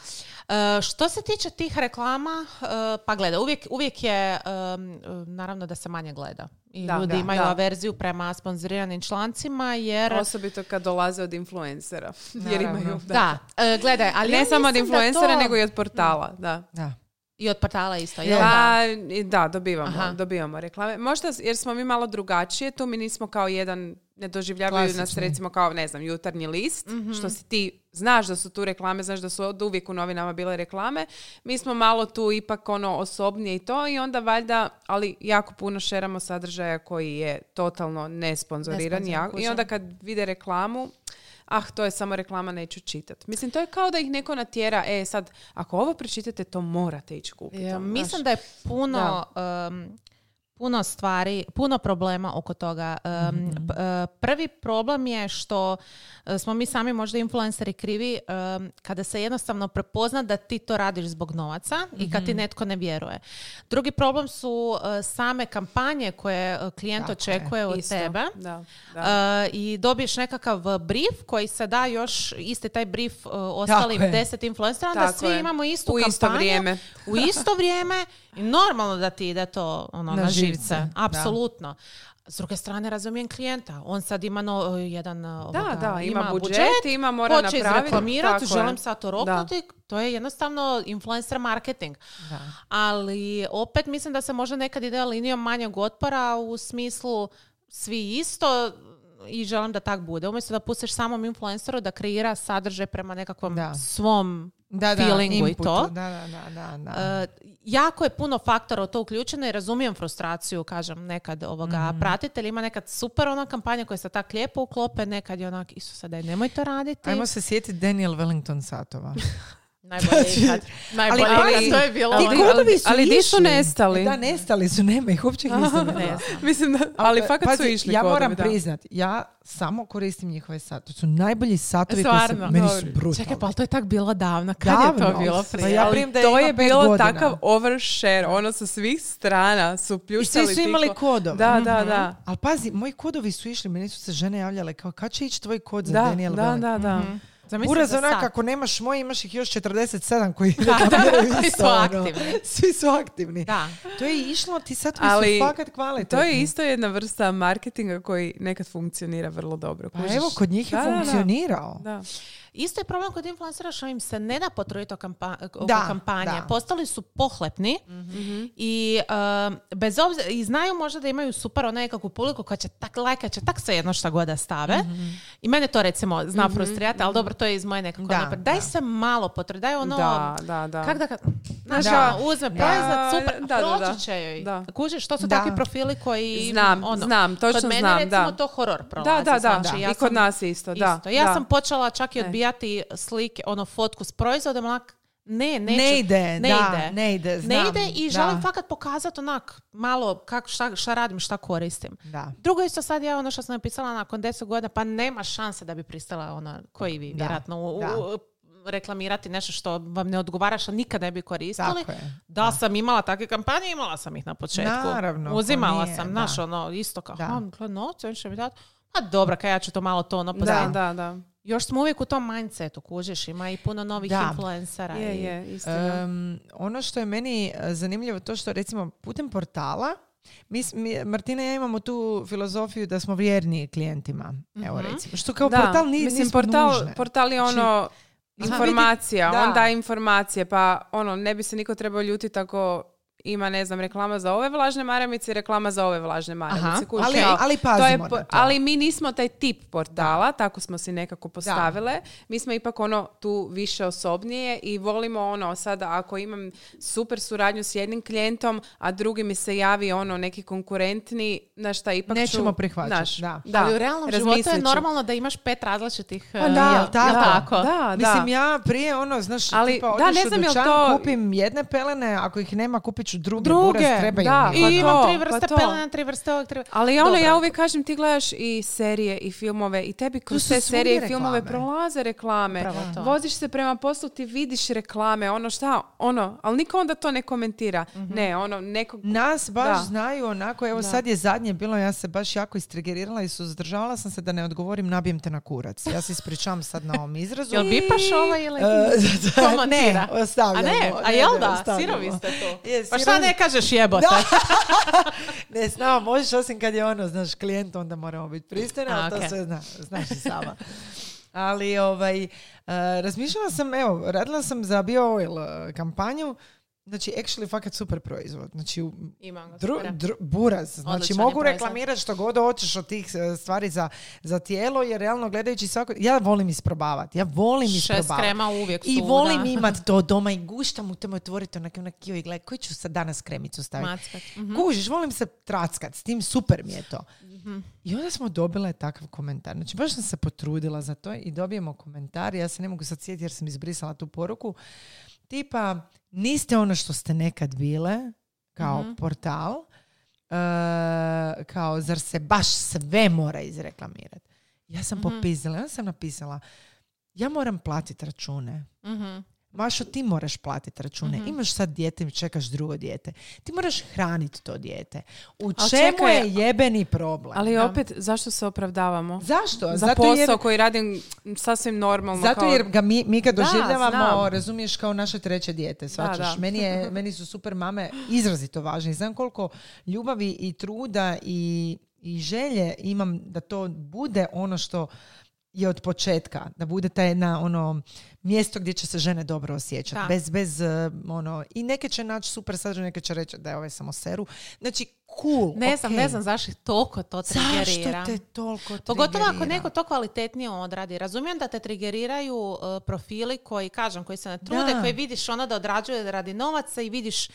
Speaker 3: E, što se tiče tih reklama, e, pa gleda, uvijek, uvijek je um, naravno da se manje gleda. I
Speaker 4: Da,
Speaker 3: ljudi
Speaker 4: da,
Speaker 3: imaju
Speaker 4: da.
Speaker 3: averziju prema sponzoriranim člancima jer...
Speaker 4: Osobito kad dolaze od influencera. Jer imaju,
Speaker 3: Da, e, gledaj, ali
Speaker 4: Ne
Speaker 3: ja
Speaker 4: samo od influencera,
Speaker 3: to-
Speaker 4: nego i od portala. Da.
Speaker 2: Da.
Speaker 3: I od portala isto,
Speaker 2: Je.
Speaker 3: jel da?
Speaker 4: Pa, i da, dobivamo,
Speaker 3: Aha.
Speaker 4: dobivamo reklame. Možda jer smo mi malo drugačije, tu mi nismo kao jedan, ne doživljavaju nas
Speaker 2: Klasični.
Speaker 4: recimo kao, ne znam, jutarnji list,
Speaker 3: Mhm.
Speaker 4: što si ti znaš da su tu reklame, znaš da su od uvijek u novinama bile reklame. Mi smo malo tu ipak ono osobnije i to i onda valjda, ali jako puno šeramo sadržaja koji je totalno nesponzoriran. I onda kad vide reklamu, ah, to je samo reklama, neću čitat. Mislim, to je kao da ih neko natjera, e, sad, ako ovo pročitate, to morate ići kupiti.
Speaker 3: Ja,
Speaker 4: ono,
Speaker 3: mislim da je puno, um, puno stvari, puno problema oko toga. Um, prvi problem je što uh, smo mi sami možda influenceri krivi um, kada se jednostavno prepozna da ti to radiš zbog novaca i kad ti netko ne vjeruje. Drugi problem su uh, same kampanje koje klijent
Speaker 2: Tako je,
Speaker 3: očekuje od
Speaker 4: Isto,
Speaker 3: tebe.
Speaker 4: Da, da.
Speaker 3: Uh, i dobiješ nekakav brief koji se da još isti taj brief uh, ostalim
Speaker 2: je.
Speaker 3: deset influencera,
Speaker 4: Tako
Speaker 3: svi
Speaker 4: je.
Speaker 3: imamo istu
Speaker 4: U
Speaker 3: kampanju
Speaker 4: isto vrijeme.
Speaker 3: u isto vrijeme i normalno da ti ide to ono,
Speaker 2: Na
Speaker 3: na,
Speaker 2: živce,
Speaker 3: živce.
Speaker 2: da.
Speaker 3: Apsolutno. S druge strane razumijem klijenta. On sad ima no, jedan
Speaker 4: Da,
Speaker 3: ovoga,
Speaker 4: da, ima budžet, ima, mora
Speaker 3: hoće izreklamirati, želim sad to roknuti. To je jednostavno influencer marketing.
Speaker 2: Da.
Speaker 3: Ali opet mislim da se možda nekad ide linijom manjeg otpora u smislu svi isto i želim da tak bude. Umjesto da pustiš samom influenceru da kreira sadržaj prema nekakvom
Speaker 2: Da.
Speaker 3: svom
Speaker 2: Da, da,
Speaker 3: feelingu i
Speaker 2: inputu.
Speaker 3: to.
Speaker 2: Da, da, da, da, da.
Speaker 3: E, jako je puno faktora u to uključeno i razumijem frustraciju, kažem, nekad ovoga
Speaker 2: Mhm.
Speaker 3: pratitelj ima nekad super ona kampanja koja se tak lijepo uklope, nekad je onak, Isuse, daj, nemoj to raditi.
Speaker 2: Ajmo se sjetiti Daniel Wellington satova.
Speaker 3: Najbolje ikad. Najbolje
Speaker 2: Ali-
Speaker 3: ikad, to je bilo
Speaker 2: Ti
Speaker 3: ono-
Speaker 2: kodovi su
Speaker 4: ali di su nestali?
Speaker 2: Da, nestali su, nema ih, uopće ih nisam.
Speaker 3: Ne.
Speaker 4: Mislim da, ali fakat su išli
Speaker 2: Ja
Speaker 4: kodovi,
Speaker 2: moram
Speaker 4: da.
Speaker 2: priznat, ja samo koristim njihove satove. To su najbolji satovi koji su, meni su brutalni.
Speaker 3: Čekaj, pa ali to je tak bilo davno. Kad je to bilo
Speaker 2: Pa
Speaker 3: prije?
Speaker 2: ja
Speaker 4: Ali
Speaker 2: da
Speaker 4: to je bilo
Speaker 2: godina.
Speaker 4: takav overshare, ono sa svih strana su
Speaker 2: I
Speaker 4: pljuštali.
Speaker 2: svi su imali
Speaker 4: ko-
Speaker 2: kodove.
Speaker 4: Da, da, da.
Speaker 2: Ali pazi, moji kodovi su išli, meni su se žene javljale kao kad će ići tvoj kod za
Speaker 4: Da,
Speaker 2: Daniel
Speaker 4: da, da, da.
Speaker 2: Uraz
Speaker 3: za
Speaker 2: onak, ako nemaš moj, imaš ih još 47 koji
Speaker 3: Da, da,
Speaker 2: isto,
Speaker 3: su
Speaker 2: ono.
Speaker 3: aktivni.
Speaker 2: Svi su aktivni.
Speaker 3: Da.
Speaker 2: To je išlo, ti satovi
Speaker 4: Ali
Speaker 2: su fakat kvalitetni.
Speaker 4: To je isto jedna vrsta marketinga koji nekad funkcionira vrlo dobro.
Speaker 2: Pa
Speaker 4: kužiš?
Speaker 2: evo, kod njih je funkcionirao.
Speaker 4: Da.
Speaker 3: Isto je problem kod influencera što im se ne da potruditi oko kampa- kampanje.
Speaker 2: da.
Speaker 3: Postali su pohlepni i um, bez obzira, i znaju možda da imaju super ono nekakvu publiku koja će tak lajka, će tak sve jedno šta god da stave. I mene to recimo zna frustrirati, ali dobro, to je iz moje nekako
Speaker 2: Da,
Speaker 3: napred. Daj
Speaker 2: da.
Speaker 3: se malo potrudi, daj ono...
Speaker 4: Da, da, da.
Speaker 3: Kak da, znaš,
Speaker 2: Da.
Speaker 3: uzme
Speaker 2: Da.
Speaker 3: proizvod, super,
Speaker 4: Da, da, da.
Speaker 3: proći će joj.
Speaker 4: Da.
Speaker 3: Kužiš, to su
Speaker 2: Da.
Speaker 3: takvi profili koji...
Speaker 4: Znam,
Speaker 3: ono,
Speaker 4: znam, točno
Speaker 3: kod mene
Speaker 4: znam,
Speaker 3: recimo
Speaker 4: da.
Speaker 3: to horor
Speaker 4: Da,
Speaker 3: prolazi.
Speaker 4: da, da.
Speaker 3: znači, ja
Speaker 4: I kod
Speaker 3: sam-
Speaker 4: nas isto, da.
Speaker 3: Isto. Ja
Speaker 4: da.
Speaker 3: sam počela čak i
Speaker 4: E.
Speaker 3: odbijati slike, ono fotku s proizvodom, onak, ne, neću.
Speaker 2: Ne ide,
Speaker 3: ne
Speaker 2: da,
Speaker 3: ide.
Speaker 2: ne ide,
Speaker 3: Ne
Speaker 2: znam,
Speaker 3: ide i
Speaker 2: da.
Speaker 3: želim fakat pokazati onak malo kak, šta, šta radim, šta koristim.
Speaker 2: Da.
Speaker 3: Drugo isto sad ja ono što sam napisala nakon 10 godina, pa nema šanse da bi pristala ona, koji vi
Speaker 2: Da,
Speaker 3: vjerojatno u-
Speaker 2: da.
Speaker 3: u- reklamirati nešto što vam ne odgovara, što nikad ne bi koristili.
Speaker 2: Tako je.
Speaker 3: Da, sam imala takve kampanje, imala sam ih na početku.
Speaker 2: Naravno, ko
Speaker 3: Uzimala
Speaker 2: nije,
Speaker 3: sam,
Speaker 2: da.
Speaker 3: znaš, ono, isto kao,
Speaker 2: Da.
Speaker 3: on će mi dati. Pa dobro, kaj ja ću to malo to ono
Speaker 4: Da, da, da.
Speaker 3: Još smo uvijek u tom mindsetu, kužiš, ima i puno novih
Speaker 2: Da.
Speaker 3: influencera.
Speaker 4: Je,
Speaker 3: i-
Speaker 4: je, istina.
Speaker 2: Em, ono što je meni e, zanimljivo to što recimo putem portala mi, mi- Martina i ja imamo tu filozofiju da smo vjerni klijentima. Evo
Speaker 3: Mhm.
Speaker 2: recimo. Što kao
Speaker 4: da,
Speaker 2: portal ni,
Speaker 4: mislim,
Speaker 2: nismo
Speaker 4: portal,
Speaker 2: nužne.
Speaker 4: portal je
Speaker 2: Znači,
Speaker 4: ono informacija,
Speaker 2: da.
Speaker 4: on daje informacije, pa ono, ne bi se niko trebao ljutiti ako ima, ne znam, reklama za ove vlažne maramice i reklama za ove vlažne maramice.
Speaker 3: Aha,
Speaker 4: Kužiš,
Speaker 2: ali,
Speaker 4: kao,
Speaker 2: ali
Speaker 4: to je
Speaker 2: pazimo
Speaker 4: po-
Speaker 2: na to.
Speaker 4: ali mi nismo taj tip portala, tako smo si nekako postavile. Mi smo ipak ono tu više osobnije i volimo ono sada ako imam super suradnju s jednim klijentom, a drugi mi se javi ono neki konkurentni, na šta ipak
Speaker 2: Nećemo
Speaker 4: ću,
Speaker 2: prihvaćati,
Speaker 4: znaš,
Speaker 2: da.
Speaker 3: Ali u realnom životu je normalno da imaš pet različitih...
Speaker 2: Pa
Speaker 3: eh,
Speaker 2: da,
Speaker 3: jel
Speaker 2: tako.
Speaker 3: tako?
Speaker 4: Da, da.
Speaker 2: Mislim, ja prije ono, znaš,
Speaker 4: Ali,
Speaker 2: tipa,
Speaker 4: da, ne znam
Speaker 2: dućan,
Speaker 4: to-
Speaker 2: kupim jedne pelene, ako ih nema, kupit ću druge,
Speaker 4: Druge,
Speaker 2: buraz, trebaju
Speaker 4: da.
Speaker 2: mi.
Speaker 3: I
Speaker 4: Pa
Speaker 3: imam
Speaker 4: to,
Speaker 3: tri
Speaker 4: pa
Speaker 3: vrste
Speaker 4: to.
Speaker 3: pelena, tri vrste ovog, tri...
Speaker 4: Ali ono,
Speaker 3: Dobro.
Speaker 4: ja uvijek kažem, ti gledaš i serije i filmove i tebi kroz te serije i filmove
Speaker 2: reklame.
Speaker 4: prolaze reklame.
Speaker 3: To.
Speaker 4: Voziš se prema poslu, ti vidiš reklame, ono šta, ono, ali niko onda to ne komentira. Ne, ono, nekog...
Speaker 2: Nas baš
Speaker 4: Da.
Speaker 2: znaju onako, evo
Speaker 4: Da.
Speaker 2: sad je zadnje bilo, ja se baš jako istrigerirala i suzdržavala sam se da ne odgovorim nabijem te na kurac. Ja se ispričavam sad na ovom izrazu.
Speaker 3: Jel bipaš ovo ili...
Speaker 2: Ne, ostavljamo.
Speaker 3: A ne, a
Speaker 2: Ne,
Speaker 3: jel
Speaker 2: ne,
Speaker 3: da? Sirovi ste tu.
Speaker 2: Je,
Speaker 3: Pa šta
Speaker 2: sirovi-
Speaker 3: ne kažeš jebote?
Speaker 2: Ne, s nama možeš osim kad je ono, znaš, klijent, onda moramo biti pristojni, ali to
Speaker 3: okej.
Speaker 2: sve zna, znaš i sama. Ali, ovaj, e, razmišljala sam, evo, radila sam za Bio Oil e, kampanju znači, actually fakat super proizvod. Znači,
Speaker 3: Imam ga,
Speaker 2: Dru, dru- buraz. Znači
Speaker 3: Odličan
Speaker 2: mogu reklamirati što god hoćeš od tih e, stvari za, za tijelo, jer realno gledajući svako... Ja volim isprobavati. Ja volim
Speaker 3: Šest
Speaker 2: isprobavati.
Speaker 3: krema uvijek
Speaker 2: I volim imat to doma i guštam u tome otvoriti onak onak i gledaj koji ću sad danas kremicu staviti.
Speaker 3: Mhm.
Speaker 2: Kužiš, volim se trackat, s tim super mi je to. I onda smo dobile takav komentar. Znači, baš sam se potrudila za to i dobijemo komentar. Ja se ne mogu sad sjetiti jer sam izbrisala tu poruku. Tipa, niste ono što ste nekad bile kao
Speaker 3: Mhm.
Speaker 2: portal. e, kao, zar se baš sve mora izreklamirati? Ja sam
Speaker 3: Mhm.
Speaker 2: popizila, ja sam napisala, ja moram platiti račune.
Speaker 3: Mhm.
Speaker 2: Mašo, ti moraš platiti račune.
Speaker 3: Mhm.
Speaker 2: Imaš sad dijete i čekaš drugo dijete. Ti moraš hraniti to dijete. U
Speaker 4: Al
Speaker 2: čemu
Speaker 4: čekaj,
Speaker 2: je jebeni problem?
Speaker 4: Ali
Speaker 3: Da.
Speaker 4: opet, zašto se opravdavamo?
Speaker 2: Zašto?
Speaker 4: Za
Speaker 2: Zato
Speaker 4: posao
Speaker 2: jer,
Speaker 4: koji radim sasvim normalno.
Speaker 2: zato
Speaker 4: kao-
Speaker 2: jer ga mi, mi ga
Speaker 4: Da,
Speaker 2: doživljavamo,
Speaker 4: znam.
Speaker 2: razumiješ, kao naše treće dijete. Svačaš?
Speaker 4: da.
Speaker 2: Meni, je, meni su super mame izrazito važne. Znam koliko ljubavi i truda i, i želje imam da to bude ono što je od početka, da bude ta jedna ono mjesto gdje će se žene dobro osjećati. Bez, bez eh, ono, i neke će naći super sadržaj, neke će reći da je ovaj samo seru. Znači, cool,
Speaker 3: Ne znam,
Speaker 2: ok.
Speaker 3: ne znam zašto toliko to trigerira.
Speaker 2: Zašto te toliko
Speaker 3: Pogotovo ako
Speaker 2: trigerira?
Speaker 3: neko to kvalitetnije odradi. Razumijem da te trigeriraju uh, profili koji, kažem, koji se ne trude,
Speaker 2: Da.
Speaker 3: koji vidiš ono da odrađuje radi novaca i vidiš uh,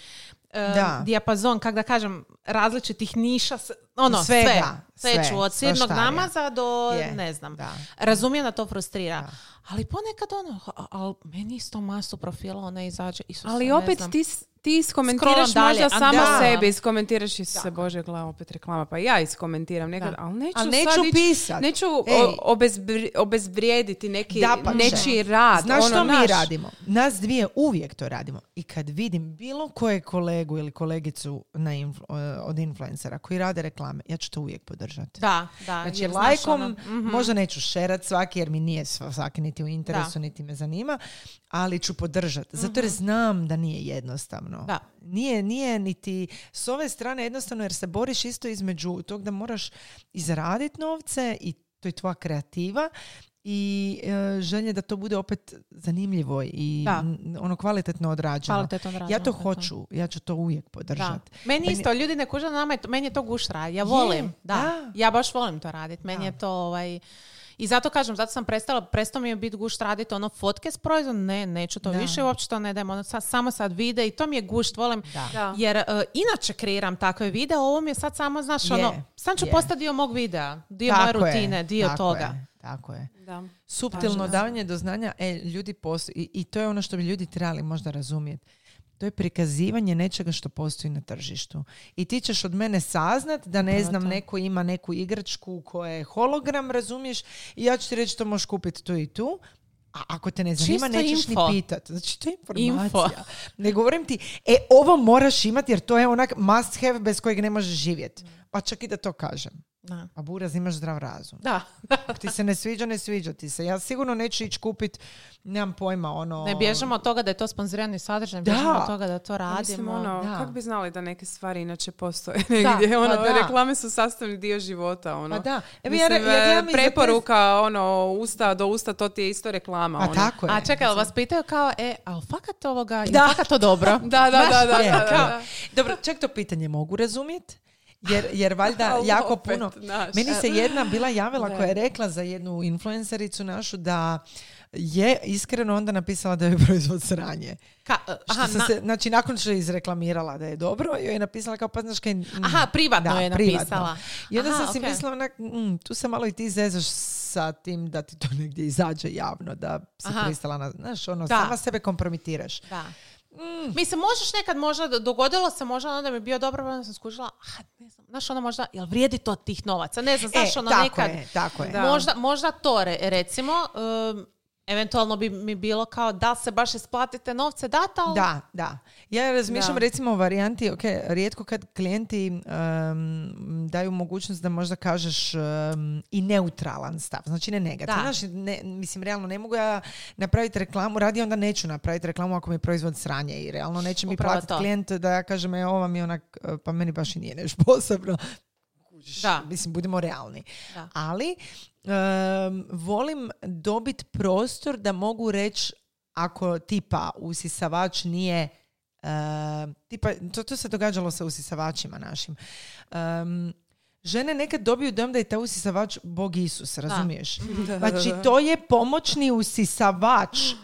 Speaker 2: Da.
Speaker 3: dijapazon, kak da kažem, različitih niša, ono,
Speaker 2: Svega,
Speaker 3: sve.
Speaker 2: sve,
Speaker 3: ću, od sirnog namaza do,
Speaker 2: Je,
Speaker 3: ne znam.
Speaker 2: da.
Speaker 3: Razumijem da to frustrira.
Speaker 2: Da.
Speaker 3: Ali ponekad ono, ali meni isto masu profila ona izađe. Isuse,
Speaker 4: Ali opet
Speaker 3: znam.
Speaker 4: ti, ti iskomentiraš
Speaker 3: dalje,
Speaker 4: možda samo
Speaker 2: da.
Speaker 4: sebi, iskomentiraš i se, bože, gleda opet reklama, pa ja iskomentiram nekad,
Speaker 3: Da.
Speaker 4: ali neću
Speaker 2: Ali
Speaker 4: sad
Speaker 2: neću
Speaker 4: ići-
Speaker 2: pisat.
Speaker 4: Neću o- obezbri- obezvrijediti neki,
Speaker 2: Dapače.
Speaker 4: nečiji rad.
Speaker 2: Znaš
Speaker 4: ono,
Speaker 2: što mi
Speaker 4: naš-
Speaker 2: radimo? Nas dvije uvijek to radimo. I kad vidim bilo koje kolegu ili kolegicu na influ- eh, od influencera koji rade reklame, ja ću to uvijek podržati.
Speaker 3: Da, da.
Speaker 2: Znači,
Speaker 3: jer
Speaker 2: lajkom,
Speaker 3: ono, mhm.
Speaker 2: možda neću šerat svaki jer mi nije sva- svaki niti u interesu,
Speaker 3: Da.
Speaker 2: niti me zanima, ali ću podržati. Zato jer znam da nije jednostavno.
Speaker 3: Mhm. Da.
Speaker 2: Nije, nije niti s ove strane jednostavno jer se boriš isto između tog da moraš izraditi novce i to je tvoja kreativa i e, želje da to bude opet zanimljivo i
Speaker 3: Da.
Speaker 2: ono kvalitetno odrađeno.
Speaker 3: Kvalitetno odrađeno,
Speaker 2: ja to
Speaker 3: je
Speaker 2: hoću, ja ću to uvijek podržati.
Speaker 3: Meni isto, ljudi ne kuže da nama je to, meni je to guštra. Ja volim, da.
Speaker 2: da.
Speaker 3: Ja baš volim to raditi. Meni
Speaker 2: Da.
Speaker 3: je to ovaj... I zato kažem, zato sam prestala, prestao mi je biti gušt raditi ono fotke s proizvodom, ne, neću to
Speaker 2: Da.
Speaker 3: više, uopće to ne dajem, ono, sa- samo sad vide i to mi je gušt, volim,
Speaker 2: Da.
Speaker 4: Da.
Speaker 3: jer e, inače kreiram takve videe, ovo mi je sad samo, znaš,
Speaker 2: Je,
Speaker 3: ono, sam ću
Speaker 2: je.
Speaker 3: postati dio mog videa, dio moje
Speaker 2: Tako je,
Speaker 3: rutine, dio
Speaker 2: tako
Speaker 3: toga.
Speaker 2: je, tako je.
Speaker 4: Da.
Speaker 2: Suptilno davanje do znanja, e, ljudi postoji, i, i to je ono što bi ljudi trebali možda razumjeti. To je prikazivanje nečega što postoji na tržištu. I ti ćeš od mene saznat da ne
Speaker 3: Upravo
Speaker 2: znam,
Speaker 3: to.
Speaker 2: neko ima neku igračku koja je hologram, razumiješ? I ja ću ti reći to možeš kupiti tu i tu. A ako te ne zanima,
Speaker 3: Čisto
Speaker 2: nećeš
Speaker 3: info.
Speaker 2: ni pitat. Znači, to je informacija.
Speaker 3: Info.
Speaker 2: Ne govorim ti, e, ovo moraš imati jer to je onak must have bez kojeg ne možeš živjeti. Pa čak i da to kažem.
Speaker 3: Da.
Speaker 2: A buraz, imaš zdrav razum.
Speaker 3: Da.
Speaker 2: Ako ti se ne sviđa, ne sviđa ti se. Ja sigurno neću ići kupit, nemam pojma, ono...
Speaker 3: Ne bježamo od toga da je to sponzorirani sadržaj, ne
Speaker 2: Da.
Speaker 3: bježamo od toga da to
Speaker 4: Pa Mislim,
Speaker 3: radimo.
Speaker 4: ono,
Speaker 2: Da.
Speaker 4: kako bi znali da neke stvari inače postoje negdje? ono,
Speaker 2: pa da.
Speaker 4: Reklame su sastavni dio života. Ono.
Speaker 2: Pa da. Ja,
Speaker 4: Mislim,
Speaker 2: ja gledam
Speaker 4: e,
Speaker 2: i za te-
Speaker 4: preporuka, ono, usta do usta, to ti je isto reklama.
Speaker 2: Pa
Speaker 4: ono.
Speaker 2: tako je.
Speaker 3: A čekaj, jel vas pitaju kao, e, ali fakat ovoga, je
Speaker 2: Da.
Speaker 3: fakat to dobro?
Speaker 4: Da, da, da, da, da, da.
Speaker 2: Dobro, ček to pitanje mogu razumjeti. Jer, jer valjda jako
Speaker 4: opet,
Speaker 2: puno...
Speaker 4: znaš.
Speaker 2: Meni se jedna bila javila
Speaker 4: Da.
Speaker 2: koja je rekla za jednu influencericu našu da je iskreno onda napisala da je proizvod sranje.
Speaker 3: Ka,
Speaker 2: Što
Speaker 3: aha,
Speaker 2: sam
Speaker 3: na-
Speaker 2: se, znači, nakon što je izreklamirala da je dobro, joj je napisala kao, pa znaš kaj... mm,
Speaker 3: aha, privatno
Speaker 2: da,
Speaker 3: je
Speaker 2: privatno.
Speaker 3: napisala.
Speaker 2: I onda
Speaker 3: Aha,
Speaker 2: sam si
Speaker 3: okej.
Speaker 2: mislila, onak, mm, tu se malo i ti zezaš sa tim da ti to negdje izađe javno, da se
Speaker 3: Aha.
Speaker 2: pristala na, znaš, ono,
Speaker 3: Da.
Speaker 2: sama sebe kompromitiraš.
Speaker 3: Da.
Speaker 2: Mm.
Speaker 3: Mislim, možeš nekad možda, dogodilo se možda ono da mi je bio dobro, onda sam skužila, aha, ne znam, znaš ono možda, jel vrijedi to tih novaca? Ne znam, znaš
Speaker 2: e,
Speaker 3: ono
Speaker 2: tako
Speaker 3: nekad,
Speaker 2: je, tako je.
Speaker 4: Da.
Speaker 3: možda, možda to re- recimo, um, eventualno bi mi bilo kao da se baš isplatite novce dati, ali
Speaker 2: Da, da. Ja razmišljam
Speaker 4: Da.
Speaker 2: recimo o varijanti, ok, rijetko kad klijenti em, daju mogućnost da možda kažeš em, i neutralan stav, znači ne negativan. Znači, ne, mislim, realno ne mogu ja napraviti reklamu, radi onda neću napraviti reklamu ako mi je proizvod sranje i realno neće mi
Speaker 3: Upravo
Speaker 2: platiti
Speaker 3: to.
Speaker 2: klijent da ja kažem, e, ovo mi je onak, e, pa meni baš i nije nešto posebno.
Speaker 3: Da.
Speaker 2: Mislim, budimo realni.
Speaker 3: Da.
Speaker 2: Ali em, volim dobiti prostor da mogu reći ako tipa usisavač nije E, tipa, to, to se događalo sa usisavačima našim. Em, žene nekad dobiju dom da je taj usisavač Bog Isus, razumiješ? Znači, to je pomoćni usisavač e,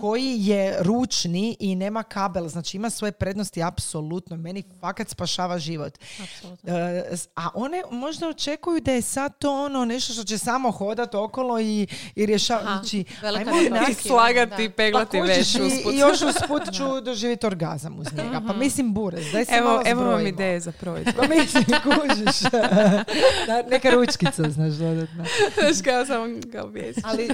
Speaker 2: koji je ručni i nema kabel. Znači, ima svoje prednosti, apsolutno. Meni fakat spašava život.
Speaker 3: Apsolutno.
Speaker 2: S- a one možda očekuju da je sad to ono nešto što će samo hodat okolo i, i rješavati. Znači, ajmo
Speaker 4: I slagati, i
Speaker 3: Da.
Speaker 4: peglati
Speaker 2: pa
Speaker 4: već
Speaker 2: kužiš,
Speaker 4: usput.
Speaker 2: i, još usput ću doživjeti orgazam uz njega. Pa mislim, burez, daj se
Speaker 4: Evo,
Speaker 2: malo
Speaker 4: evo vam ideje za proizvod.
Speaker 2: Pa mislim, kužiš. Da, Neka ručkica, znaš, dodatno.
Speaker 4: Znaš kao sam objesiti.
Speaker 2: Ali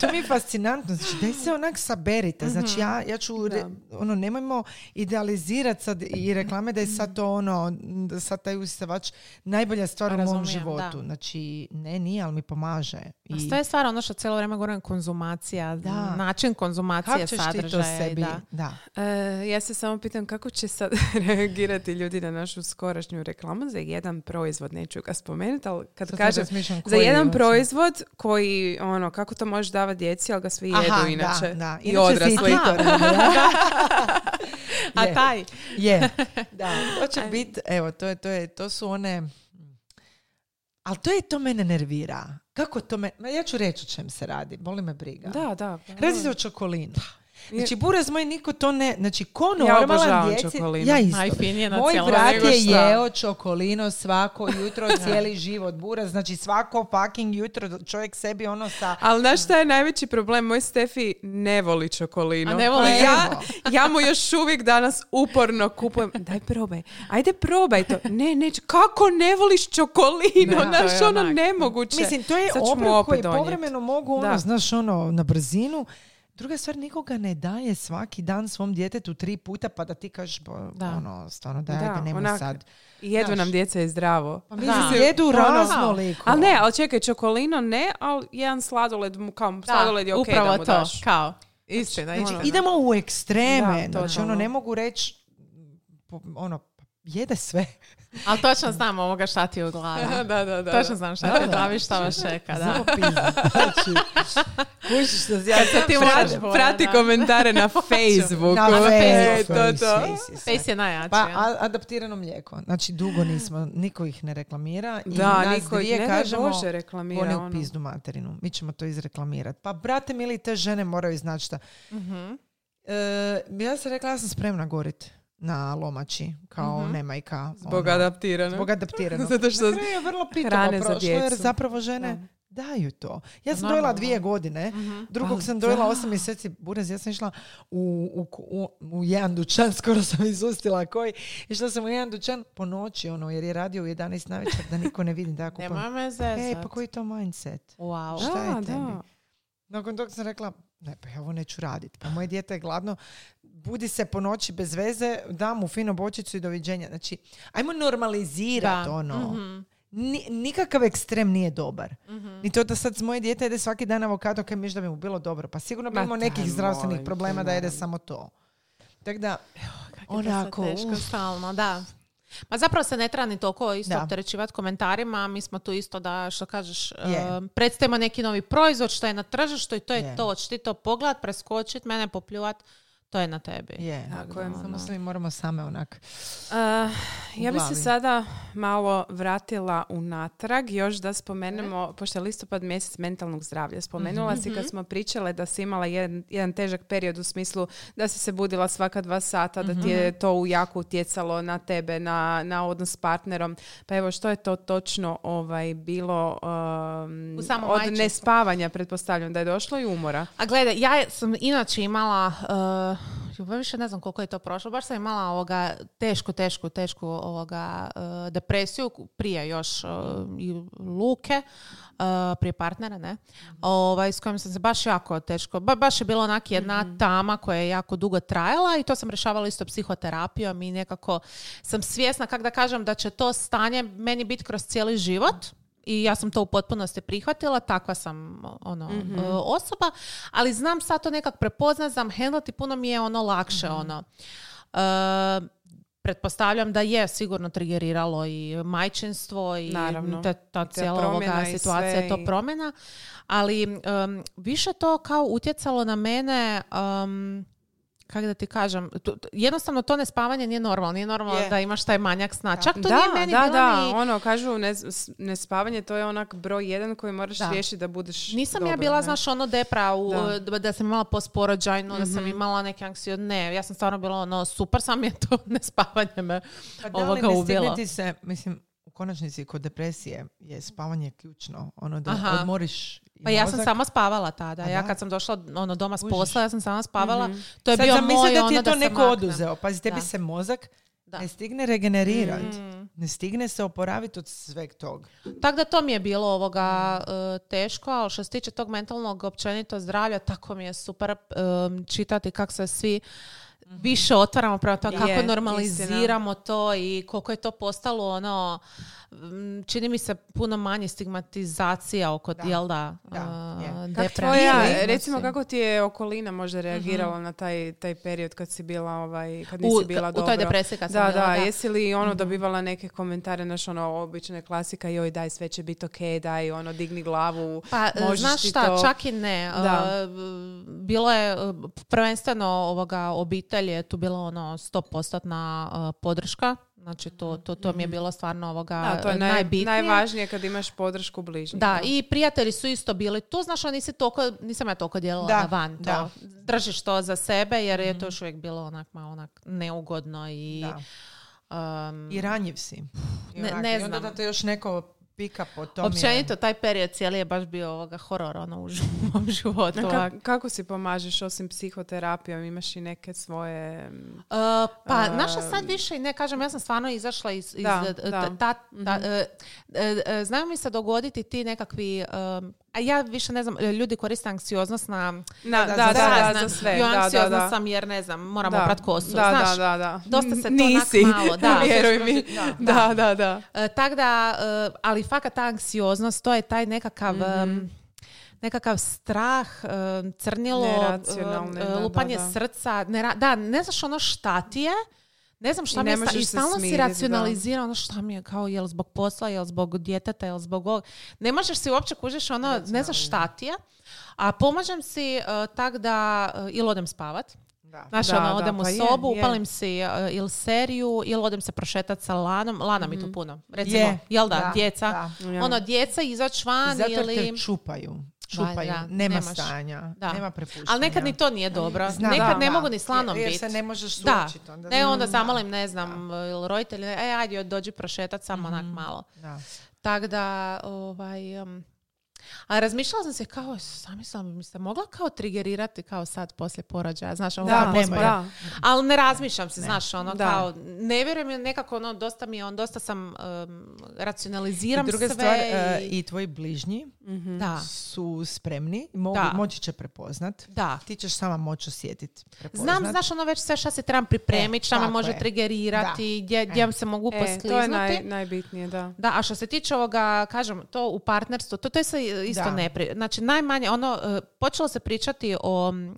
Speaker 2: to mi je fascinantno. Znači, daj se onak saberite. Znači, ja, ja ću, re- ono, nemojmo idealizirati sad i reklame da je sad to ono, da sad taj usisavač najbolja stvar u mom životu.
Speaker 3: da.
Speaker 2: Znači, ne, nije, ali mi pomaže.
Speaker 3: A
Speaker 2: I
Speaker 3: to je stvar ono što cijelo vrijeme govorim, konzumacija,
Speaker 2: Da.
Speaker 3: način konzumacije
Speaker 2: kako ćeš ti to
Speaker 3: sadržaja.
Speaker 2: sebi?
Speaker 3: Da.
Speaker 2: Da.
Speaker 4: E, ja se samo pitam kako će sad reagirati ljudi na našu skorašnju reklamu za jedan proizvod, neću ga spomenuti, ali kad
Speaker 2: Sad
Speaker 4: kažem za jedan proizvod koji, ono, kako to možeš davati djeci, ali ga svi jedu
Speaker 2: Aha,
Speaker 4: inače.
Speaker 2: Da, da.
Speaker 4: I
Speaker 2: Inače si
Speaker 4: odrasli.
Speaker 3: A
Speaker 2: Je.
Speaker 3: taj?
Speaker 2: Je, da, to će biti, evo, to, je, to, je, to su one, ali to je, to mene nervira. Kako to me, ma ja ću reći o čem se radi, boli me briga.
Speaker 4: Da, da.
Speaker 2: Radi se o čokolinu. Znači, buraz moj, niko to ne, znači, ko
Speaker 4: Ja
Speaker 2: normalan
Speaker 4: obožavam
Speaker 2: djeci,
Speaker 4: čokolinu.
Speaker 2: ja isto.
Speaker 3: Najfinije na
Speaker 2: Moj brat je jeo čokolino svako jutro, cijeli život, buraz, znači svako fucking jutro čovjek sebi ono sa...
Speaker 4: Ali znaš šta je najveći problem? Moj Stefi ne voli čokolinu.
Speaker 3: A ne voli?
Speaker 4: Ja,
Speaker 2: Evo.
Speaker 4: ja mu još uvijek danas uporno kupujem. Daj probaj. Ajde probaj to. Ne, neću. Kako ne voliš čokolinu?
Speaker 3: Da,
Speaker 4: Znaš, ono
Speaker 3: onak.
Speaker 4: nemoguće.
Speaker 2: Mislim, to je obrok koji povremeno mogu, ono,
Speaker 4: Da.
Speaker 2: znaš, ono, na brzinu. Druga stvar, nikoga ne daje svaki dan svom djetetu tri puta pa da ti kažeš, bo,
Speaker 3: Da.
Speaker 2: ono, stvarno, da,
Speaker 4: Da,
Speaker 2: nemoj
Speaker 4: onak,
Speaker 2: sad.
Speaker 4: I jedva
Speaker 2: Znaš.
Speaker 4: nam djeca je zdravo.
Speaker 2: Pa
Speaker 3: Da.
Speaker 2: mislim, jedu
Speaker 4: Ono,
Speaker 2: raznoliko.
Speaker 4: Ali ne, ali čekaj, čokolino ne, ali jedan sladoled, mu kao sladoled je okej
Speaker 3: upravo
Speaker 4: da mu
Speaker 3: to,
Speaker 4: daš.
Speaker 3: kao. Istina,
Speaker 4: Znači,
Speaker 3: istina.
Speaker 2: Idemo u ekstreme.
Speaker 4: Da,
Speaker 2: znači, ono, ne mogu reći, ono, jede sve.
Speaker 3: Ali točno znam ovoga šta ti je u glavi.
Speaker 4: da, da, da.
Speaker 3: Točno znam šta ti je u glavi, šta vas čeka. Da.
Speaker 2: Znači, kužiš što ja
Speaker 3: Kad se ti
Speaker 4: Prati, prati
Speaker 3: da.
Speaker 4: komentare na Facebooku.
Speaker 2: Na
Speaker 4: E,
Speaker 2: Facebooku,
Speaker 4: to,
Speaker 2: face,
Speaker 4: to.
Speaker 2: face, face.
Speaker 3: Face je najjači.
Speaker 2: Pa a- adaptirano mlijeko. Znači dugo nismo, niko ih ne reklamira. I
Speaker 4: Da,
Speaker 2: nas
Speaker 4: niko ih ne
Speaker 2: kažemo,
Speaker 4: Bože reklamira.
Speaker 2: Oni u
Speaker 4: ono.
Speaker 2: pizdu materinu. Mi ćemo to izreklamirati. Pa brate mili, te žene moraju znati šta.
Speaker 3: Mhm.
Speaker 2: E, ja sam rekla, ja sam spremna gorit na lomači, kao
Speaker 3: Mhm.
Speaker 2: nemajka.
Speaker 4: Zbog
Speaker 2: ono,
Speaker 4: adaptiranog.
Speaker 2: Zbog adaptiranog.
Speaker 4: Zato što
Speaker 2: Na je vrlo pitavo
Speaker 4: hrane za
Speaker 2: prošlo, jer zapravo žene daju to. Ja sam dojela dvije godine,
Speaker 3: Mhm.
Speaker 2: drugog
Speaker 4: Pa
Speaker 2: sam dojela
Speaker 4: da.
Speaker 2: osam mjeseci, burez, ja sam išla u, u, u, u jedan dućan, skoro sam izustila koji, išla sam u jedan dućan po noći, ono, jer je radio u 11 navečer da niko ne vidi da ja kupujem.
Speaker 3: Nema me zezat.
Speaker 2: pa koji je to mindset?
Speaker 3: Wow.
Speaker 2: Šta je
Speaker 4: Da,
Speaker 2: tebi?
Speaker 4: da.
Speaker 2: Nakon toga sam rekla, ne, pa ja ovo neću raditi. Pa moje dijete je gladno, budi se po noći bez veze, dam mu fino bočicu i doviđenja. Znači, ajmo normalizirati
Speaker 3: Da.
Speaker 2: ono.
Speaker 3: Mhm.
Speaker 2: Ni- nikakav ekstrem nije dobar.
Speaker 3: Mhm.
Speaker 2: Ni to da sad moje dijete jede svaki dan avokado, kaj miš da bi mu bilo dobro. Pa sigurno bi
Speaker 4: Ma
Speaker 2: imao nekih zdravstvenih
Speaker 4: te,
Speaker 2: problema da jede samo to. Tako da, onako,
Speaker 3: teško stalno, da. Ma zapravo se ne treba ni toliko isto
Speaker 2: Da.
Speaker 3: opterećivati komentarima, mi smo tu isto da, što kažeš,
Speaker 2: Je.
Speaker 3: eh, predstavimo neki novi proizvod što je na tržištu i to je
Speaker 2: Je.
Speaker 3: to. Ti to pogledat, preskočit, mene popljuvat, to je na tebi.
Speaker 2: je.
Speaker 4: Tako je.
Speaker 2: Samo se mi moramo same onak.
Speaker 4: Uh, ja bi se sada malo vratila unatrag, još da spomenemo, pošto je listopad mjesec mentalnog zdravlja, spomenula si kad smo pričale da si imala jedan, jedan težak period u smislu da si se budila svaka dva sata, da ti je to u jako utjecalo na tebe, na, na odnos s partnerom. Pa evo, što je to točno ovaj, bilo um,
Speaker 3: U
Speaker 4: od
Speaker 3: majčinstvu.
Speaker 4: nespavanja, pretpostavljam da je došlo i umora.
Speaker 3: A gledaj, ja sam inače imala, uh, više ne znam koliko je to prošlo, baš sam imala ovoga tešku, tešku, tešku ovoga uh, depresiju prije još uh, i luke, uh, prije partnera, ne? Ovaj, s kojim sam se baš jako teško, ba, baš je bila onak jedna tama koja je jako dugo trajala i to sam rješavala isto psihoterapijom i nekako sam svjesna, kako da kažem, da će to stanje meni biti kroz cijeli život i ja sam to u potpunosti prihvatila, takva sam ono
Speaker 2: Mhm.
Speaker 3: e, osoba, ali znam sad to nekak prepoznat, znam handlati, puno mi je ono lakše
Speaker 2: Mhm.
Speaker 3: ono. E, pretpostavljam da je sigurno trigeriralo i majčinstvo i
Speaker 4: Naravno.
Speaker 3: ta, ta cijela ovoga situacija,
Speaker 4: sve
Speaker 3: to promjena, ali em, više to kao utjecalo na mene em, kako da ti kažem, tu- jednostavno to nespavanje nije normalno. Nije normalno
Speaker 2: Je.
Speaker 3: da imaš taj manjak sna. Čak to
Speaker 4: da,
Speaker 3: nije meni
Speaker 4: da, da,
Speaker 3: ni-
Speaker 4: ono, kažu ne, nespavanje, to je onak broj jedan koji moraš
Speaker 3: Da.
Speaker 4: riješiti da budeš
Speaker 3: Nisam ja
Speaker 4: dobro,
Speaker 3: bila,
Speaker 4: ne?
Speaker 3: znaš, ono depra, u,
Speaker 4: Da.
Speaker 3: da. sam imala postporođajnu, da sam imala neke anksio... Ne, ja sam stvarno bila ono, super sam je to nespavanje me
Speaker 2: Pa da li
Speaker 3: ovoga
Speaker 2: ti se, mislim, konačnici kod depresije je spavanje ključno. Ono da
Speaker 3: Aha.
Speaker 2: odmoriš i
Speaker 3: Pa ja sam sama spavala tada.
Speaker 2: Pa
Speaker 3: Ja
Speaker 2: da.
Speaker 3: kad sam došla ono, doma s
Speaker 2: Kužiš.
Speaker 3: posla, ja sam sama spavala. To je
Speaker 2: Sad
Speaker 3: bio
Speaker 2: zamisli
Speaker 3: moj
Speaker 2: da ti
Speaker 3: ono
Speaker 2: je to
Speaker 3: se
Speaker 2: neko
Speaker 3: maknem.
Speaker 2: oduzeo. Pazi, tebi
Speaker 3: Da.
Speaker 2: se mozak
Speaker 3: Da.
Speaker 2: ne stigne regenerirati.
Speaker 3: Mm.
Speaker 2: Ne stigne se oporaviti od sveg tog.
Speaker 3: Tako da to mi je bilo ovoga e, teško, ali što se tiče tog mentalnog općenito zdravlja, tako mi je super e, čitati kako se svi više otvaramo prema tome, kako
Speaker 4: Je,
Speaker 3: normaliziramo to i koliko je to postalo ono, čini mi se puno manje stigmatizacija oko,
Speaker 2: Da.
Speaker 3: jel da,
Speaker 2: Da,
Speaker 3: e,
Speaker 2: je.
Speaker 4: Kak
Speaker 3: depresije.
Speaker 4: tvoja,
Speaker 2: Ili-
Speaker 4: recimo kako ti je okolina možda reagirala na taj, taj period kad si bila ovaj, kad
Speaker 3: Mhm. U,
Speaker 4: nisi bila
Speaker 3: u
Speaker 4: dobro?
Speaker 3: toj depresiji kad
Speaker 4: da,
Speaker 3: bila,
Speaker 4: da,
Speaker 3: da. Mhm.
Speaker 4: jesi li ono dobivala neke komentare, naš ono obične klasika, joj daj sve će biti ok, daj ono digni glavu,
Speaker 3: Pa, e, znaš
Speaker 4: ti
Speaker 3: šta,
Speaker 4: to.
Speaker 3: čak i ne.
Speaker 4: Da.
Speaker 3: E, bilo je e, prvenstveno ovoga obitelj je tu bila ono 100% podrška. Znači to, to, to mi je bilo stvarno ovoga
Speaker 4: Da, to je
Speaker 3: e,
Speaker 4: naj,
Speaker 3: najbitnije.
Speaker 4: najvažnije kad imaš podršku bližnjih.
Speaker 3: Da, i prijatelji su isto bili tu, znaš, ali nisi toliko, nisam ja toliko dijelila
Speaker 2: Da,
Speaker 3: na van to.
Speaker 2: da.
Speaker 3: Držiš to za sebe jer je to još uvijek bilo onak malo onak neugodno i...
Speaker 2: Da.
Speaker 3: um,
Speaker 2: I ranjiv si. I,
Speaker 3: Ne- ne
Speaker 2: i onda
Speaker 3: znam.
Speaker 2: da te još neko pika po tome.
Speaker 3: općenito, taj period cijeli je baš bio ovoga horor ono, u mom životu.
Speaker 4: Ka- kako si pomažeš osim psihoterapijom? Imaš i neke svoje...
Speaker 3: Uh, pa,
Speaker 4: Um,
Speaker 3: naša sad više i ne kažem, ja sam stvarno izašla iz, iz
Speaker 4: Da,
Speaker 3: e,
Speaker 4: da.
Speaker 3: ta- ta- e, e, znaju mi se dogoditi ti nekakvi, um, a ja više ne znam, ljudi koriste anksioznost na...
Speaker 4: Na,
Speaker 2: Da,
Speaker 4: da, da,
Speaker 2: za
Speaker 4: da,
Speaker 2: sve.
Speaker 4: za sve.
Speaker 3: Jo,
Speaker 4: Da, da, da.
Speaker 3: sam jer ne znam, moram
Speaker 4: Da.
Speaker 3: oprat kosu.
Speaker 4: Da,
Speaker 3: Znaš,
Speaker 4: da, da, da.
Speaker 3: dosta se to
Speaker 4: Nisi.
Speaker 3: malo, da.
Speaker 4: Vjeruj mi.
Speaker 2: Da.
Speaker 4: Da, da.
Speaker 3: E, tak da, e, ali fakat ta anksioznost, to je taj nekakav... em, nekakav strah, crnilo, lupanje
Speaker 4: da, da.
Speaker 3: srca, ne da, ne znaš ono šta ti je, ne znam šta
Speaker 4: I
Speaker 3: mi
Speaker 4: ne
Speaker 3: je, i stalno si
Speaker 4: da.
Speaker 3: racionalizira ono šta mi je kao, jel zbog posla, jel zbog djeteta, jel zbog ovog. Ne možeš si uopće kužiš ono, ne znaš šta ti je, a pomažem si uh, tak da uh, ili odem spavat,
Speaker 2: Da.
Speaker 3: Znaš,
Speaker 4: Da,
Speaker 3: ono,
Speaker 4: da,
Speaker 3: odem
Speaker 4: pa
Speaker 3: u
Speaker 4: je,
Speaker 3: sobu,
Speaker 4: je.
Speaker 3: upalim si uh, ili seriju, ili odem se prošetat sa Lanom. Lana mi tu puno. Recimo,
Speaker 2: Je,
Speaker 3: jel da, djeca. Ono, djeca izaći van
Speaker 2: Zato
Speaker 3: ili...
Speaker 2: te čupaju. Čupaju.
Speaker 3: da,
Speaker 2: nema
Speaker 3: nemaš.
Speaker 2: stanja.
Speaker 3: Da.
Speaker 2: Nema prepuštanja.
Speaker 3: Ali nekad ni to nije dobro.
Speaker 2: Znam.
Speaker 3: nekad
Speaker 2: Da,
Speaker 3: ne
Speaker 2: da.
Speaker 3: mogu ni slanom
Speaker 2: Jer
Speaker 3: biti.
Speaker 2: se ne možeš
Speaker 3: Da.
Speaker 2: suočiti. Onda
Speaker 3: Ne, onda
Speaker 2: Da.
Speaker 3: zamolim, ne znam, ili roditelji, e, ajde, dođi prošetat samo
Speaker 2: Mhm.
Speaker 3: onak malo.
Speaker 2: Da.
Speaker 3: Tako da, ovaj... um, a razmišljala sam se kao, zamislila mi se mogla kao trigerirati kao sad poslije porođaja, znaš, ovo
Speaker 4: Da,
Speaker 3: pospora-
Speaker 4: da.
Speaker 3: ali ne razmišljam se, znaš, ono
Speaker 4: Da.
Speaker 3: kao, ne vjerujem je nekako, ono, dosta mi je, on, dosta sam, um, racionaliziram
Speaker 2: I druga
Speaker 3: sve
Speaker 2: stvar, e,
Speaker 3: i,
Speaker 2: i tvoji bližnji
Speaker 3: da,
Speaker 2: su spremni, mogu,
Speaker 3: Da.
Speaker 2: moći će prepoznat.
Speaker 3: da.
Speaker 2: Ti ćeš sama moći osjetiti.
Speaker 3: Znam, znaš, ono već sve šta se trebam pripremiti,
Speaker 2: E,
Speaker 3: šta me može
Speaker 2: je.
Speaker 3: trigerirati, gdje, gdje se mogu
Speaker 4: E,
Speaker 3: poskliznuti.
Speaker 4: to je naj, najbitnije, da.
Speaker 3: Da, a što se tiče ovoga, kažem, to u partnerstvu, to, to je se isto
Speaker 2: Da.
Speaker 3: nepri... Znači, najmanje, ono, e, počelo se pričati o um,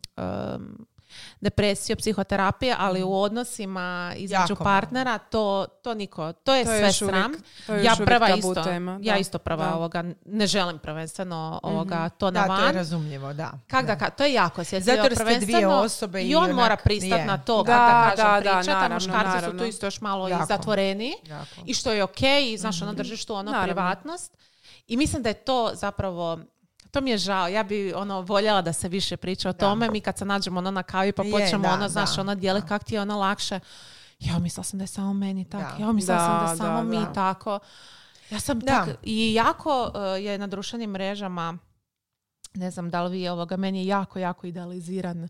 Speaker 3: depresiji, o psihoterapiji, ali u odnosima između
Speaker 2: Jako
Speaker 3: partnera, to, to niko, to je
Speaker 4: To je
Speaker 3: sve
Speaker 4: još uvijek-
Speaker 3: sram.
Speaker 4: to je
Speaker 3: ja prva isto,
Speaker 4: tema,
Speaker 3: ja isto prva
Speaker 4: Da.
Speaker 3: ovoga, ne želim prvenstveno ovoga, to na
Speaker 2: Da, to je razumljivo, da.
Speaker 3: Kak da, ka- to je jako osjetljivo.
Speaker 2: Zato ste dvije
Speaker 3: prvenstveno
Speaker 2: osobe i
Speaker 3: I on
Speaker 2: onak
Speaker 3: mora pristati na to,
Speaker 4: Da,
Speaker 3: da kažem,
Speaker 4: da,
Speaker 3: a
Speaker 4: naravno,
Speaker 3: muškarci su tu isto još malo i zatvoreniji.
Speaker 2: Jako.
Speaker 3: I što je ok, i znaš, ono držiš tu ono privatnost. I mislim da je to zapravo, to mi je žao, ja bi ono voljela da se više priča o tome. Mi kad se nađemo ono na kavi pa počnemo
Speaker 2: da,
Speaker 3: ono, znaš,
Speaker 2: da,
Speaker 3: ono dijelit
Speaker 2: da.
Speaker 3: kak ti je ono lakše. Ja mislila sam da je samo meni tako,
Speaker 2: Da.
Speaker 3: ja mislila sam da
Speaker 4: Da,
Speaker 3: je samo
Speaker 4: da,
Speaker 3: mi
Speaker 4: da.
Speaker 3: tako. Ja sam
Speaker 2: Da.
Speaker 3: tak, i jako uh, je na društvenim mrežama, ne znam da li vi ovoga, meni je jako, jako idealiziran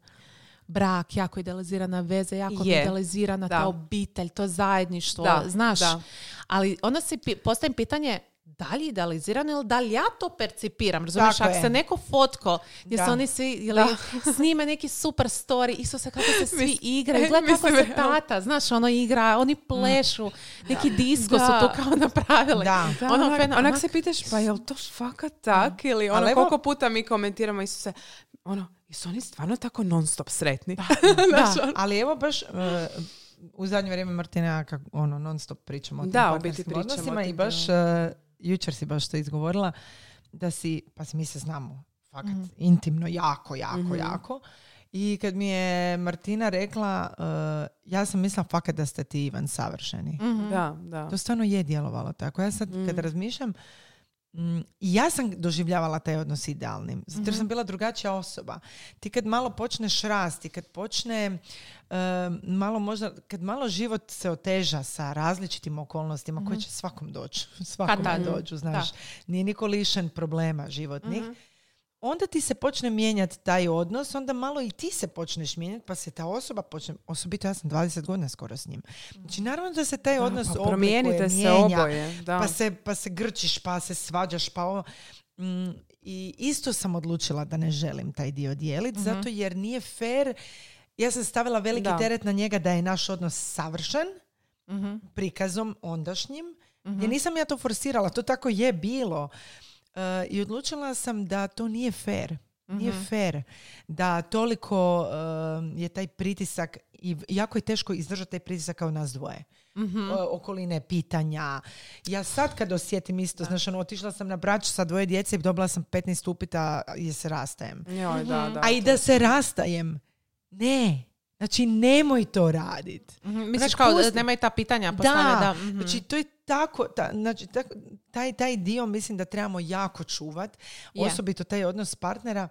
Speaker 3: brak, jako idealizirana veza, jako je idealizirana
Speaker 4: Da.
Speaker 3: ta obitelj, to zajedništvo,
Speaker 4: Da,
Speaker 3: znaš.
Speaker 4: da.
Speaker 3: Ali onda si postavim pitanje da li je idealizirano ili da li ja to percipiram? Razumiješ, ako
Speaker 2: je.
Speaker 3: se neko fotko gdje
Speaker 2: Da.
Speaker 3: se oni svi ili snime neki super story, isto se kako se svi igraju, gledaj kako se tata, znaš, ono igra, oni plešu, neki disko
Speaker 4: Da.
Speaker 3: su tu kao napravili.
Speaker 2: Da.
Speaker 3: Ono
Speaker 4: onak, onak
Speaker 3: onak-
Speaker 4: se pitaš, pa jel to fakat tak? Ili ono, koliko puta mi komentiramo Isuse, ono, jesu oni stvarno tako non stop sretni?
Speaker 3: Da.
Speaker 2: Ali evo baš uh, u zadnje vrijeme Martina ono, non stop pričamo o tim
Speaker 4: Da, u biti
Speaker 2: partnerskim
Speaker 4: pričamo
Speaker 2: odnosima i baš uh, jučer si baš to izgovorila da si, pa si mi se znamo fakat
Speaker 3: Mhm.
Speaker 2: intimno jako, jako, jako I kad mi je Martina rekla, uh, ja sam mislila fakat da ste ti Ivan savršeni.
Speaker 3: Mhm.
Speaker 4: Da, da.
Speaker 2: To stvarno je djelovalo tako. Ja sad kad
Speaker 4: Mm.
Speaker 2: razmišljam, ja sam doživljavala taj odnos idealnim. Zato jer
Speaker 3: Mhm.
Speaker 2: sam bila drugačija osoba. Ti kad malo počneš rasti, kad počne uh, malo možda, kad malo život se oteža sa različitim okolnostima koje će svakom doći. Svakom
Speaker 3: tad.
Speaker 2: dođu, znaš. Nije niko lišen problema životnih.
Speaker 3: Mhm.
Speaker 2: Onda ti se počne mijenjati taj odnos, onda malo i ti se počneš mijenjati, pa se ta osoba počne, osobito ja sam 20 godina skoro s njim. Znači, naravno da se taj odnos
Speaker 4: pa
Speaker 2: oblikuje,
Speaker 4: promijenite se
Speaker 2: mijenja,
Speaker 4: oboje. Da.
Speaker 2: pa se, pa se grčiš, pa se svađaš, pa ovo. Mm, I isto sam odlučila da ne želim taj dio dijeliti, zato jer nije fair. Ja sam stavila veliki
Speaker 4: Da.
Speaker 2: teret na njega da je naš odnos savršen,
Speaker 3: Mhm.
Speaker 2: prikazom ondašnjim. Jer nisam ja to forsirala, to tako je bilo. E, I odlučila sam da to nije fair. Nije fair da toliko e, je taj pritisak i jako je teško izdržati taj pritisak kao nas dvoje.
Speaker 3: Mhm.
Speaker 2: E, okoline, pitanja. Ja sad kad osjetim isto, znaš, ono, otišla sam na brač sa dvoje djece i dobila sam 15 upita je se rastajem.
Speaker 4: Joj, da, da.
Speaker 2: A i da se rastajem, ne. Znači, nemoj to raditi.
Speaker 3: Mhm, Misliš
Speaker 2: Znači,
Speaker 3: kao, nemaju ta pitanja postavljati,
Speaker 2: Da,
Speaker 3: da. mhm.
Speaker 2: znači to je tako, ta, znači, tak- taj, taj dio mislim da trebamo jako čuvat,
Speaker 3: Je.
Speaker 2: osobito taj odnos partnera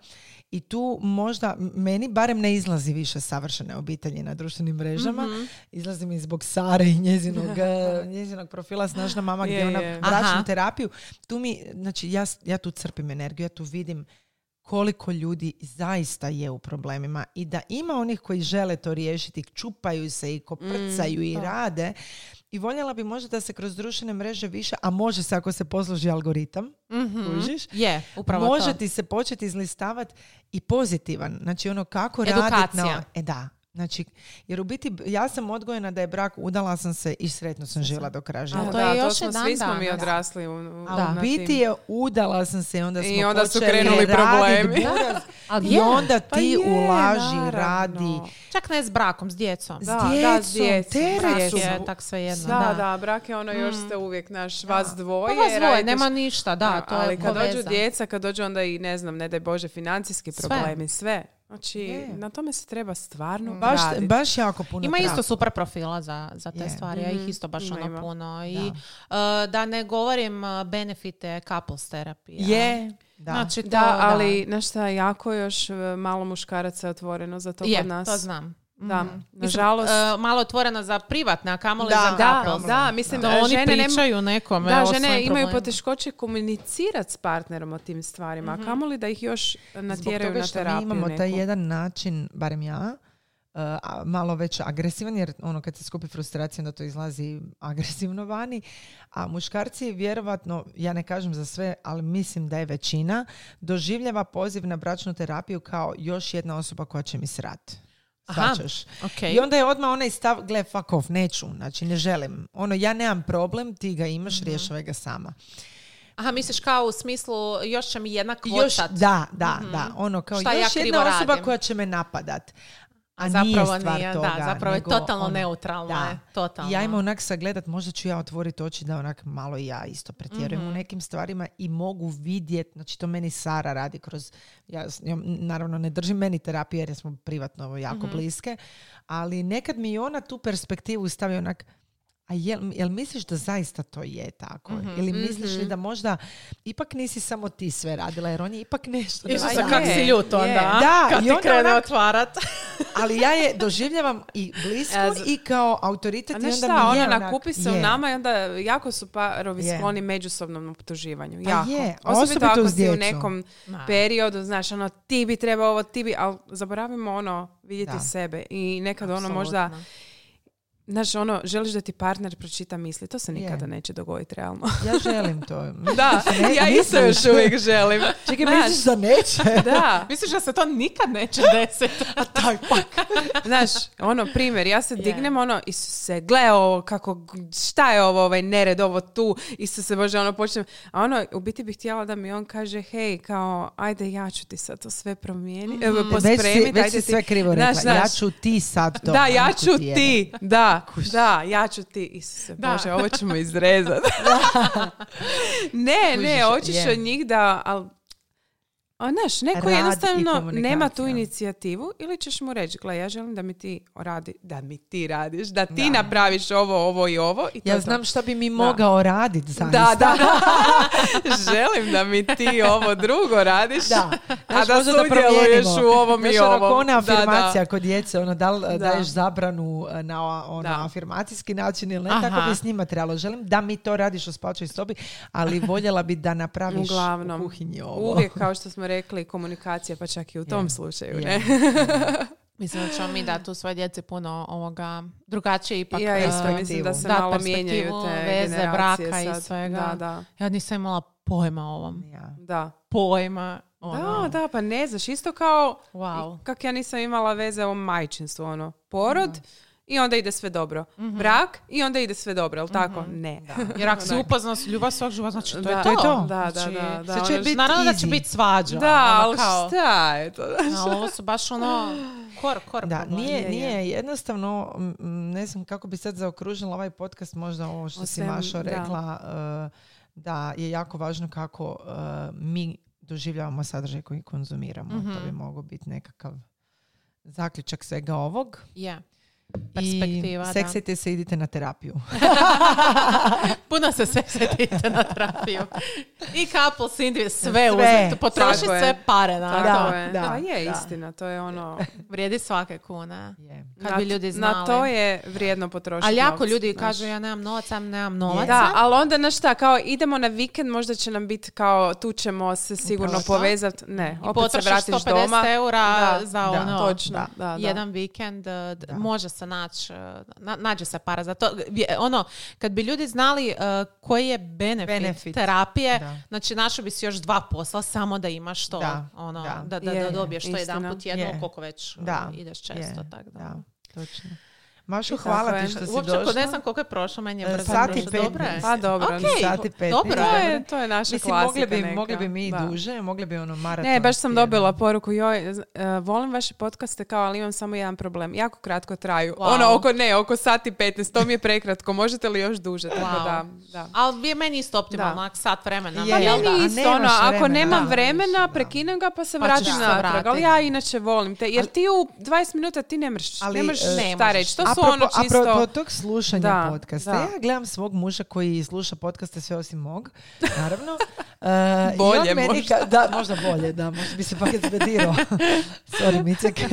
Speaker 2: i tu možda, meni barem ne izlazi više savršene obitelji na društvenim mrežama,
Speaker 3: Mhm.
Speaker 2: izlazi mi zbog Sare i njezinog, eh, njezinog profila Snažna mama gdje
Speaker 4: Je,
Speaker 2: ona bračnu
Speaker 3: Aha.
Speaker 2: terapiju. Tu mi, znači ja, ja tu crpim energiju, ja tu vidim koliko ljudi zaista je u problemima i da ima onih koji žele to riješiti, čupaju se i koprcaju i rade i voljela bi možda da se kroz društvene mreže više, a može se ako se posluži algoritam,
Speaker 3: Mhm.
Speaker 2: kužiš,
Speaker 3: Je, upravo
Speaker 2: može
Speaker 3: to.
Speaker 2: ti se početi izlistavati i pozitivan. Znači ono kako raditi
Speaker 3: Edukacija.
Speaker 2: na... E da. Znači, jer u biti ja sam odgojena da je brak, udala sam se i sretno sam živjela do kraja
Speaker 3: A
Speaker 2: života.
Speaker 3: to
Speaker 4: da,
Speaker 3: je još
Speaker 4: smo,
Speaker 3: i dan
Speaker 4: svi smo mi odrasli u, u,
Speaker 2: A
Speaker 3: Da.
Speaker 2: u biti
Speaker 4: tim.
Speaker 2: je udala sam se i onda smo
Speaker 4: I onda su
Speaker 2: počeli
Speaker 4: krenuli problemi.
Speaker 2: buraz.
Speaker 3: Ali
Speaker 2: I
Speaker 3: je.
Speaker 2: onda
Speaker 4: Pa
Speaker 2: ti
Speaker 4: je,
Speaker 2: ulaži,
Speaker 4: naravno.
Speaker 2: radi.
Speaker 3: Čak ne s brakom, s djecom.
Speaker 2: S
Speaker 4: Da, da, s
Speaker 2: djecom,
Speaker 4: djecom,
Speaker 2: teret
Speaker 3: Brak
Speaker 2: su.
Speaker 3: je tak svejedno.
Speaker 4: Da, da, brak je ono još ste uvijek naš vas dvoje.
Speaker 3: Pa vas dvoje,
Speaker 4: radite
Speaker 3: nema ništa, da, to
Speaker 4: ali
Speaker 3: je
Speaker 4: kad dođu djeca, kad dođu onda i ne znam, ne daj Bože, financijski
Speaker 3: Sve.
Speaker 4: problemi, sve. Znači,
Speaker 2: Je.
Speaker 4: na tome se treba stvarno
Speaker 2: Baš,
Speaker 4: raditi.
Speaker 2: baš jako puno
Speaker 3: Ima isto super profila za, za te
Speaker 2: Je.
Speaker 3: stvari, ja ih
Speaker 4: Mhm.
Speaker 3: isto baš ono
Speaker 4: ima.
Speaker 3: puno. I uh, da ne govorim uh, benefite couples terapije.
Speaker 2: Je, da.
Speaker 3: Znači, to,
Speaker 4: Da, ali znaš šta, jako još e, malo muškaraca je otvoreno za to
Speaker 3: je,
Speaker 4: kod nas.
Speaker 3: to znam.
Speaker 4: Da,
Speaker 3: Mhm. Mislim,
Speaker 4: nažalost.
Speaker 3: uh, malo otvoreno za privatne, a kamoli
Speaker 2: Da,
Speaker 3: za
Speaker 4: da, da, mislim,
Speaker 3: Da
Speaker 4: e,
Speaker 3: oni
Speaker 4: žene nema-
Speaker 3: pričaju nekome
Speaker 4: da,
Speaker 3: o
Speaker 4: žene imaju poteškoće komunicirati s partnerom o tim stvarima, a kamoli da ih još natjeraju
Speaker 2: Zbog toga
Speaker 4: na
Speaker 2: što mi
Speaker 4: terapiju
Speaker 2: imamo taj
Speaker 4: neku.
Speaker 2: jedan način, barem ja, uh, malo već agresivan, jer ono kad se skupi frustracija onda to izlazi agresivno vani, a muškarci vjerovatno, ja ne kažem za sve, ali mislim da je većina, doživljava poziv na bračnu terapiju kao još jedna osoba koja će mi srat.
Speaker 3: Aha,
Speaker 2: Shvaćaš?
Speaker 3: ok.
Speaker 2: I onda je odmah onaj stav, gle, fuck off, neću, znači ne želim. Ono, ja nemam problem, ti ga imaš,
Speaker 3: Mhm.
Speaker 2: rješavaj ga sama.
Speaker 3: Aha, misliš kao u smislu još će mi jedna
Speaker 2: Još,
Speaker 3: kvočat.
Speaker 2: da, da, da. Ono kao
Speaker 3: Šta ja
Speaker 2: još jedna
Speaker 3: krivo
Speaker 2: osoba
Speaker 3: radim?
Speaker 2: koja će me napadat. A
Speaker 3: zapravo
Speaker 2: nije stvar
Speaker 3: nije,
Speaker 2: toga.
Speaker 3: da, zapravo je totalno
Speaker 2: ono,
Speaker 3: neutralno.
Speaker 2: da.
Speaker 3: Je, totalno.
Speaker 2: I Ja imam onak sagledat, možda ću ja otvoriti oči da onak malo i ja isto pretjerujem
Speaker 3: Mhm.
Speaker 2: u nekim stvarima i mogu vidjeti, znači to meni Sara radi kroz, ja naravno ne držim meni terapije jer smo privatno jako
Speaker 3: Mhm.
Speaker 2: bliske, ali nekad mi i ona tu perspektivu stavi onak, a jel, jel misliš da zaista to je tako?
Speaker 3: Mhm.
Speaker 2: Ili misliš li da možda ipak nisi samo ti sve radila jer on je ipak nešto
Speaker 3: Isuse, kak
Speaker 4: je,
Speaker 3: si ljut
Speaker 4: je.
Speaker 3: onda, a?
Speaker 2: Da,
Speaker 3: kad
Speaker 2: i
Speaker 3: ti krene
Speaker 2: onak-
Speaker 3: otvarat.
Speaker 2: Ali ja je doživljavam i blisko
Speaker 4: z-
Speaker 2: i kao autoritet
Speaker 4: A
Speaker 2: i onda
Speaker 4: šta,
Speaker 2: mi je
Speaker 4: ono
Speaker 2: onak,
Speaker 4: nakupi se u
Speaker 2: je.
Speaker 4: nama i onda jako su parovi
Speaker 2: Je.
Speaker 4: skloni međusobnom optuživanju.
Speaker 2: Pa
Speaker 4: jako.
Speaker 2: je,
Speaker 4: Osobito
Speaker 2: osobito
Speaker 4: ako
Speaker 2: uz
Speaker 4: si u nekom
Speaker 3: Da.
Speaker 4: periodu, znaš, ono, ti bi trebao ovo, ti bi, ali zaboravimo ono, vidjeti
Speaker 2: Da.
Speaker 4: sebe. I nekad ono
Speaker 3: Apsolutno.
Speaker 4: možda, znaš, ono, želiš da ti partner pročita misli. To se
Speaker 2: Je.
Speaker 4: nikada neće dogoditi, realno.
Speaker 2: Ja želim to.
Speaker 4: da,
Speaker 2: Ne,
Speaker 4: ja isto još uvijek želim.
Speaker 2: Čekaj,
Speaker 4: Znaš,
Speaker 2: misliš da neće?
Speaker 4: Da,
Speaker 3: Misliš da se to nikad neće desiti?
Speaker 2: A taj pak.
Speaker 4: znaš, ono, primjer, ja se
Speaker 3: Je.
Speaker 4: dignem, ono, Isuse, gle ovo, kako, šta je ovo, ovaj nered, ovo tu, Isuse, Bože, ono, počnem, a ono, u biti bih htjela da mi on kaže, hej, kao, ajde, ja ću ti sad to sve promijeniti, mm
Speaker 2: Već
Speaker 4: pospremiti,
Speaker 2: si, već
Speaker 4: ajde
Speaker 2: si sve krivo
Speaker 4: Znaš,
Speaker 2: rekla. Ja ću ti sad to.
Speaker 4: Da, ja ću
Speaker 2: ti
Speaker 4: ti, da, da, ja ću ti, Isuse,
Speaker 3: Da.
Speaker 4: Bože, ovo ćemo izrezati. ne, ne,
Speaker 2: Kužiš,
Speaker 4: hoćeš
Speaker 2: je.
Speaker 4: od njih da, al, A znaš, neko
Speaker 2: i
Speaker 4: jednostavno nema tu inicijativu ili ćeš mu reći, gle, ja želim da mi ti radi, da mi ti radiš, da ti
Speaker 2: Da.
Speaker 4: napraviš ovo, ovo i ovo. I to
Speaker 2: Ja
Speaker 4: to.
Speaker 2: znam šta bi mi mogao raditi zaista.
Speaker 4: Da, da. želim da mi ti ovo drugo radiš,
Speaker 2: Da.
Speaker 4: a
Speaker 2: Znaš,
Speaker 4: da
Speaker 2: možda da
Speaker 4: sudjeluješ u ovom i
Speaker 2: Znaš, ono,
Speaker 4: ovom.
Speaker 2: ko ona
Speaker 4: Da, da.
Speaker 2: afirmacija kod djece, ono, da li
Speaker 4: Da.
Speaker 2: daješ zabranu e, na ono,
Speaker 4: Da.
Speaker 2: afirmacijski način ili ne,
Speaker 3: Aha.
Speaker 2: tako bi s njima trebalo. Želim da mi to radiš u spačoj sobi, ali voljela bi da napraviš
Speaker 4: Uglavnom.
Speaker 2: u kuhinji ovo.
Speaker 4: Uvijek, kao što smo rekli, komunikacija, pa čak i u tom
Speaker 2: Je.
Speaker 4: slučaju,
Speaker 2: Je.
Speaker 4: ne?
Speaker 3: Mislim da ćemo mi dati u svoje djece puno ovoga drugačije ipak.
Speaker 4: ja isto mislim da se
Speaker 3: dat
Speaker 4: malo mijenjaju
Speaker 3: perspektivu,
Speaker 4: te
Speaker 3: veze, braka i
Speaker 4: sad.
Speaker 3: svega.
Speaker 4: Da, da.
Speaker 3: Ja nisam imala pojma o ovom.
Speaker 2: Ja.
Speaker 4: Da.
Speaker 3: Pojma. Ono.
Speaker 4: Da, da, pa ne znaš, isto kao
Speaker 3: Wow.
Speaker 4: kak ja nisam imala veze o majčinstvu, ono, porod i onda ide sve dobro.
Speaker 3: Mhm.
Speaker 4: Brak i onda ide sve dobro, jel tako? Ne.
Speaker 3: Jer ako si upoznao s ljubav svog života, znači to
Speaker 4: Da,
Speaker 3: je
Speaker 2: to je to.
Speaker 4: Da, da,
Speaker 3: Znači,
Speaker 4: da. da,
Speaker 2: sve će biti
Speaker 3: Naravno da će
Speaker 2: easy.
Speaker 3: biti svađa.
Speaker 4: Da,
Speaker 3: ono
Speaker 4: ali
Speaker 3: kao-
Speaker 4: šta je to?
Speaker 3: Ali ovo su baš ono kor, kor
Speaker 2: Da,
Speaker 3: problemi.
Speaker 2: nije,
Speaker 4: je,
Speaker 2: nije jednostavno, ne znam kako bi sad zaokružila ovaj podcast, možda ovo što
Speaker 4: O
Speaker 2: si Mašo
Speaker 4: da.
Speaker 2: rekla, e, da je jako važno kako e, mi doživljavamo sadržaj koji konzumiramo. To
Speaker 3: Mhm.
Speaker 2: bi mogao biti nekakav zaključak svega ovog.
Speaker 3: Je. Perspektiva,
Speaker 2: I
Speaker 3: da.
Speaker 2: seksajte se, idite na terapiju.
Speaker 3: Puno se sve sjetite na terapiju. I couple sindri, sve,
Speaker 2: Sve.
Speaker 3: uzeti. Potroši sve pare na
Speaker 4: Tako
Speaker 3: to.
Speaker 4: je.
Speaker 2: da,
Speaker 4: pa je
Speaker 2: da.
Speaker 4: istina, to je ono...
Speaker 3: Vrijedi svake kune.
Speaker 2: Je.
Speaker 3: Kad
Speaker 4: na,
Speaker 3: bi ljudi
Speaker 4: Na
Speaker 3: znali.
Speaker 4: to je vrijedno potrošiti
Speaker 3: Ali jako
Speaker 4: novce,
Speaker 3: ljudi
Speaker 4: znaš.
Speaker 3: kažu ja nemam novaca, nemam novaca.
Speaker 4: Da, ali onda, znaš šta, kao idemo na vikend, možda će nam biti kao, tu ćemo se sigurno
Speaker 2: Upravo to.
Speaker 4: povezati. Ne,
Speaker 3: I
Speaker 4: opet se
Speaker 3: potrošiš
Speaker 4: vratiš
Speaker 3: 150
Speaker 4: doma.
Speaker 3: eura
Speaker 4: Da,
Speaker 3: za
Speaker 2: da,
Speaker 3: ono,
Speaker 4: Točno,
Speaker 2: da.
Speaker 4: da, da.
Speaker 3: jedan vikend, d-
Speaker 2: Da.
Speaker 3: može se naći, eh, na- nađe se para za to. Je- Ono, kad bi ljudi znali eh, koji je benefit,
Speaker 2: Benefit.
Speaker 3: terapije,
Speaker 2: Da.
Speaker 3: znači našao bi si još dva posla samo da imaš to,
Speaker 2: Da,
Speaker 3: ono,
Speaker 2: da.
Speaker 3: da, da,
Speaker 4: Je,
Speaker 3: da dobiješ to
Speaker 4: istina.
Speaker 3: jedan put jedno,
Speaker 2: Je.
Speaker 3: koliko već
Speaker 2: Da.
Speaker 3: eh, ideš često.
Speaker 2: Je,
Speaker 3: tako da.
Speaker 2: da, točno. Mašo,
Speaker 4: Tako
Speaker 2: hvala
Speaker 4: je.
Speaker 2: ti što si
Speaker 3: Uopće
Speaker 2: došla.
Speaker 3: ne znam koliko je prošlo, meni je
Speaker 2: E,
Speaker 3: brzo
Speaker 2: sat i
Speaker 3: prošlo. Dobro je.
Speaker 2: 15.
Speaker 4: Pa dobro,
Speaker 3: Ok,
Speaker 2: Sat i 15.
Speaker 3: dobro
Speaker 4: To
Speaker 3: je.
Speaker 4: je, to je naša
Speaker 2: Mislim,
Speaker 4: klasika
Speaker 2: mogli bi,
Speaker 4: neka.
Speaker 2: mogli bi mi i duže, mogli bi ono maraton.
Speaker 4: Ne, baš sam dobila poruku, joj, e, volim vaše podcaste kao, ali imam samo jedan problem. Jako kratko traju.
Speaker 3: Wow.
Speaker 4: Ono, oko, ne, oko sat i 15, to mi je prekratko. Možete li još duže? Tako
Speaker 3: Wow.
Speaker 4: da, da.
Speaker 3: Ali je meni isto optimalno, sat vremena.
Speaker 2: Je,
Speaker 4: Pa
Speaker 3: jel
Speaker 2: da,
Speaker 4: isto,
Speaker 2: nemaš
Speaker 4: ono, ako nemam
Speaker 2: da.
Speaker 4: vremena,
Speaker 2: Da.
Speaker 4: prekinem ga pa se
Speaker 3: Pa
Speaker 4: vratim natrag. Ali ja inače volim te. Jer ti u 20 minuta ti ne mreš,
Speaker 2: Ali,
Speaker 4: ne možeš
Speaker 2: e,
Speaker 3: Ne
Speaker 4: šta reći. To su
Speaker 2: Apropo-
Speaker 4: ono čisto...
Speaker 2: Apropo tog slušanja
Speaker 4: Da,
Speaker 2: podcasta,
Speaker 4: da.
Speaker 2: ja gledam svog muža koji sluša podcaste sve osim mog, naravno. I
Speaker 4: Bolje
Speaker 2: on meni
Speaker 4: možda.
Speaker 2: ka- da, možda bolje, da, možda bi se paket zbedirao. Sorry, Micek. E,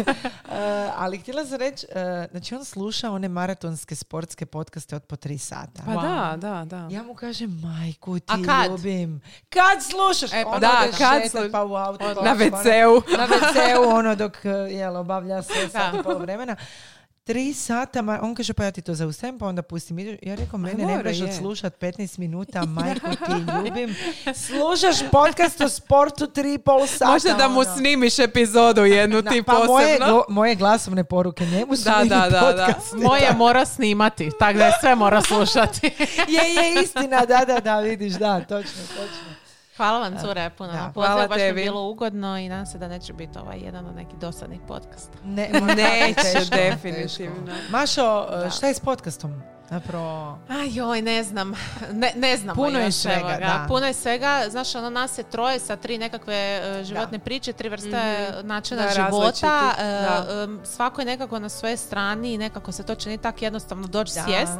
Speaker 2: ali htjela sam reći, e, znači on sluša one maratonske sportske podcaste od po tri sata.
Speaker 4: Pa da, da, da.
Speaker 2: Ja mu kažem, majku ti
Speaker 3: A kad?
Speaker 2: ljubim. Kad slušaš?
Speaker 4: E, pa
Speaker 2: Ono
Speaker 4: da, kad
Speaker 2: šetat
Speaker 4: sluš-
Speaker 2: Pa u auto, pa
Speaker 4: Na
Speaker 2: ono,
Speaker 4: WC-u.
Speaker 2: na WC-u, ono dok jel, obavlja sve sat i pol vremena. Tri sata, ma, on kaže pa ja ti to zaustavim, pa onda pustim. Ja rekao, mene ne možeš odslušat 15 minuta, majku ti ljubim. Slušaš podcast o sportu tri i pol sata.
Speaker 4: Možda da mu
Speaker 2: ono.
Speaker 4: snimiš epizodu jednu
Speaker 2: Da,
Speaker 4: ti
Speaker 2: pa moje,
Speaker 4: posebno.
Speaker 2: glo- moje glasovne poruke njemu su
Speaker 4: Da, da, da, da.
Speaker 3: Moje mora snimati, tako da je sve mora slušati.
Speaker 2: Je, je, istina, da, da, da, vidiš, da, točno, točno.
Speaker 3: Hvala vam, cure, puno.
Speaker 2: Da.
Speaker 4: Hvala
Speaker 3: baš mi je
Speaker 4: tebi.
Speaker 3: bilo ugodno i nadam se da neće biti ovaj jedan od nekih dosadnih podcasta.
Speaker 2: Ne,
Speaker 4: Neće, definitivno.
Speaker 2: Mašo,
Speaker 4: Da.
Speaker 2: šta je s podcastom? Zapravo,
Speaker 3: Aj joj, ne znam. Ne, ne znamo
Speaker 2: Puno je svega, da.
Speaker 3: Puno je svega. Znaš, ono nas je troje sa tri nekakve e, životne priče, tri vrste načina
Speaker 4: Da,
Speaker 3: života. E,
Speaker 4: da.
Speaker 3: em, svako je nekako na svojoj strani i nekako se to čini tako jednostavno doći
Speaker 2: Da.
Speaker 3: sjest.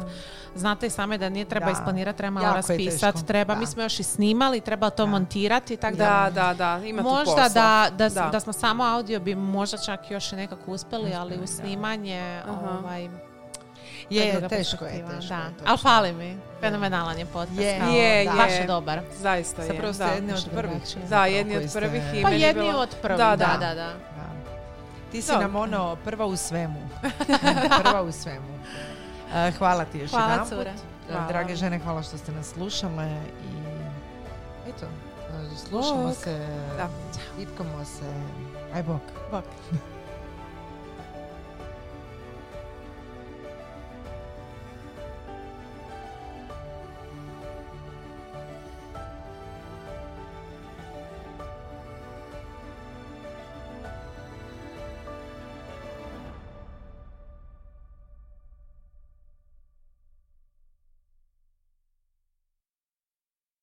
Speaker 3: Znate i same da nije treba
Speaker 2: Da.
Speaker 3: isplanirati, treba malo raspisati, treba.
Speaker 2: da.
Speaker 3: Mi smo još i snimali, treba to
Speaker 2: Da.
Speaker 3: montirati, tako da
Speaker 4: Da, da, da, ima tu
Speaker 3: Možda
Speaker 4: posla.
Speaker 3: da, da,
Speaker 4: Da.
Speaker 3: da smo samo audio bi možda čak još i nekako uspjeli, ali u
Speaker 2: da.
Speaker 3: snimanje ovaj,
Speaker 2: je, teško je, teško
Speaker 3: da. Ali fali mi, fenomenalan je podcast.
Speaker 2: Je.
Speaker 3: kao,
Speaker 4: Je,
Speaker 3: Baš
Speaker 4: je.
Speaker 3: je dobar.
Speaker 4: Zaista je.
Speaker 2: Zapravo ste jedni od prvih.
Speaker 4: Da, jedni od prvih i
Speaker 3: Pa
Speaker 4: je
Speaker 3: jedni od prvih,
Speaker 4: Da,
Speaker 3: da,
Speaker 4: da.
Speaker 2: Ti si nam ono prva u svemu. prva u svemu. E, hvala ti još
Speaker 3: Hvala,
Speaker 2: jedanput.
Speaker 3: cure.
Speaker 2: E,
Speaker 4: Hvala.
Speaker 2: Drage žene, hvala što ste nas slušale i eto, slušamo se,
Speaker 4: Da.
Speaker 2: vitkamo se. Aj bok.
Speaker 3: Bok.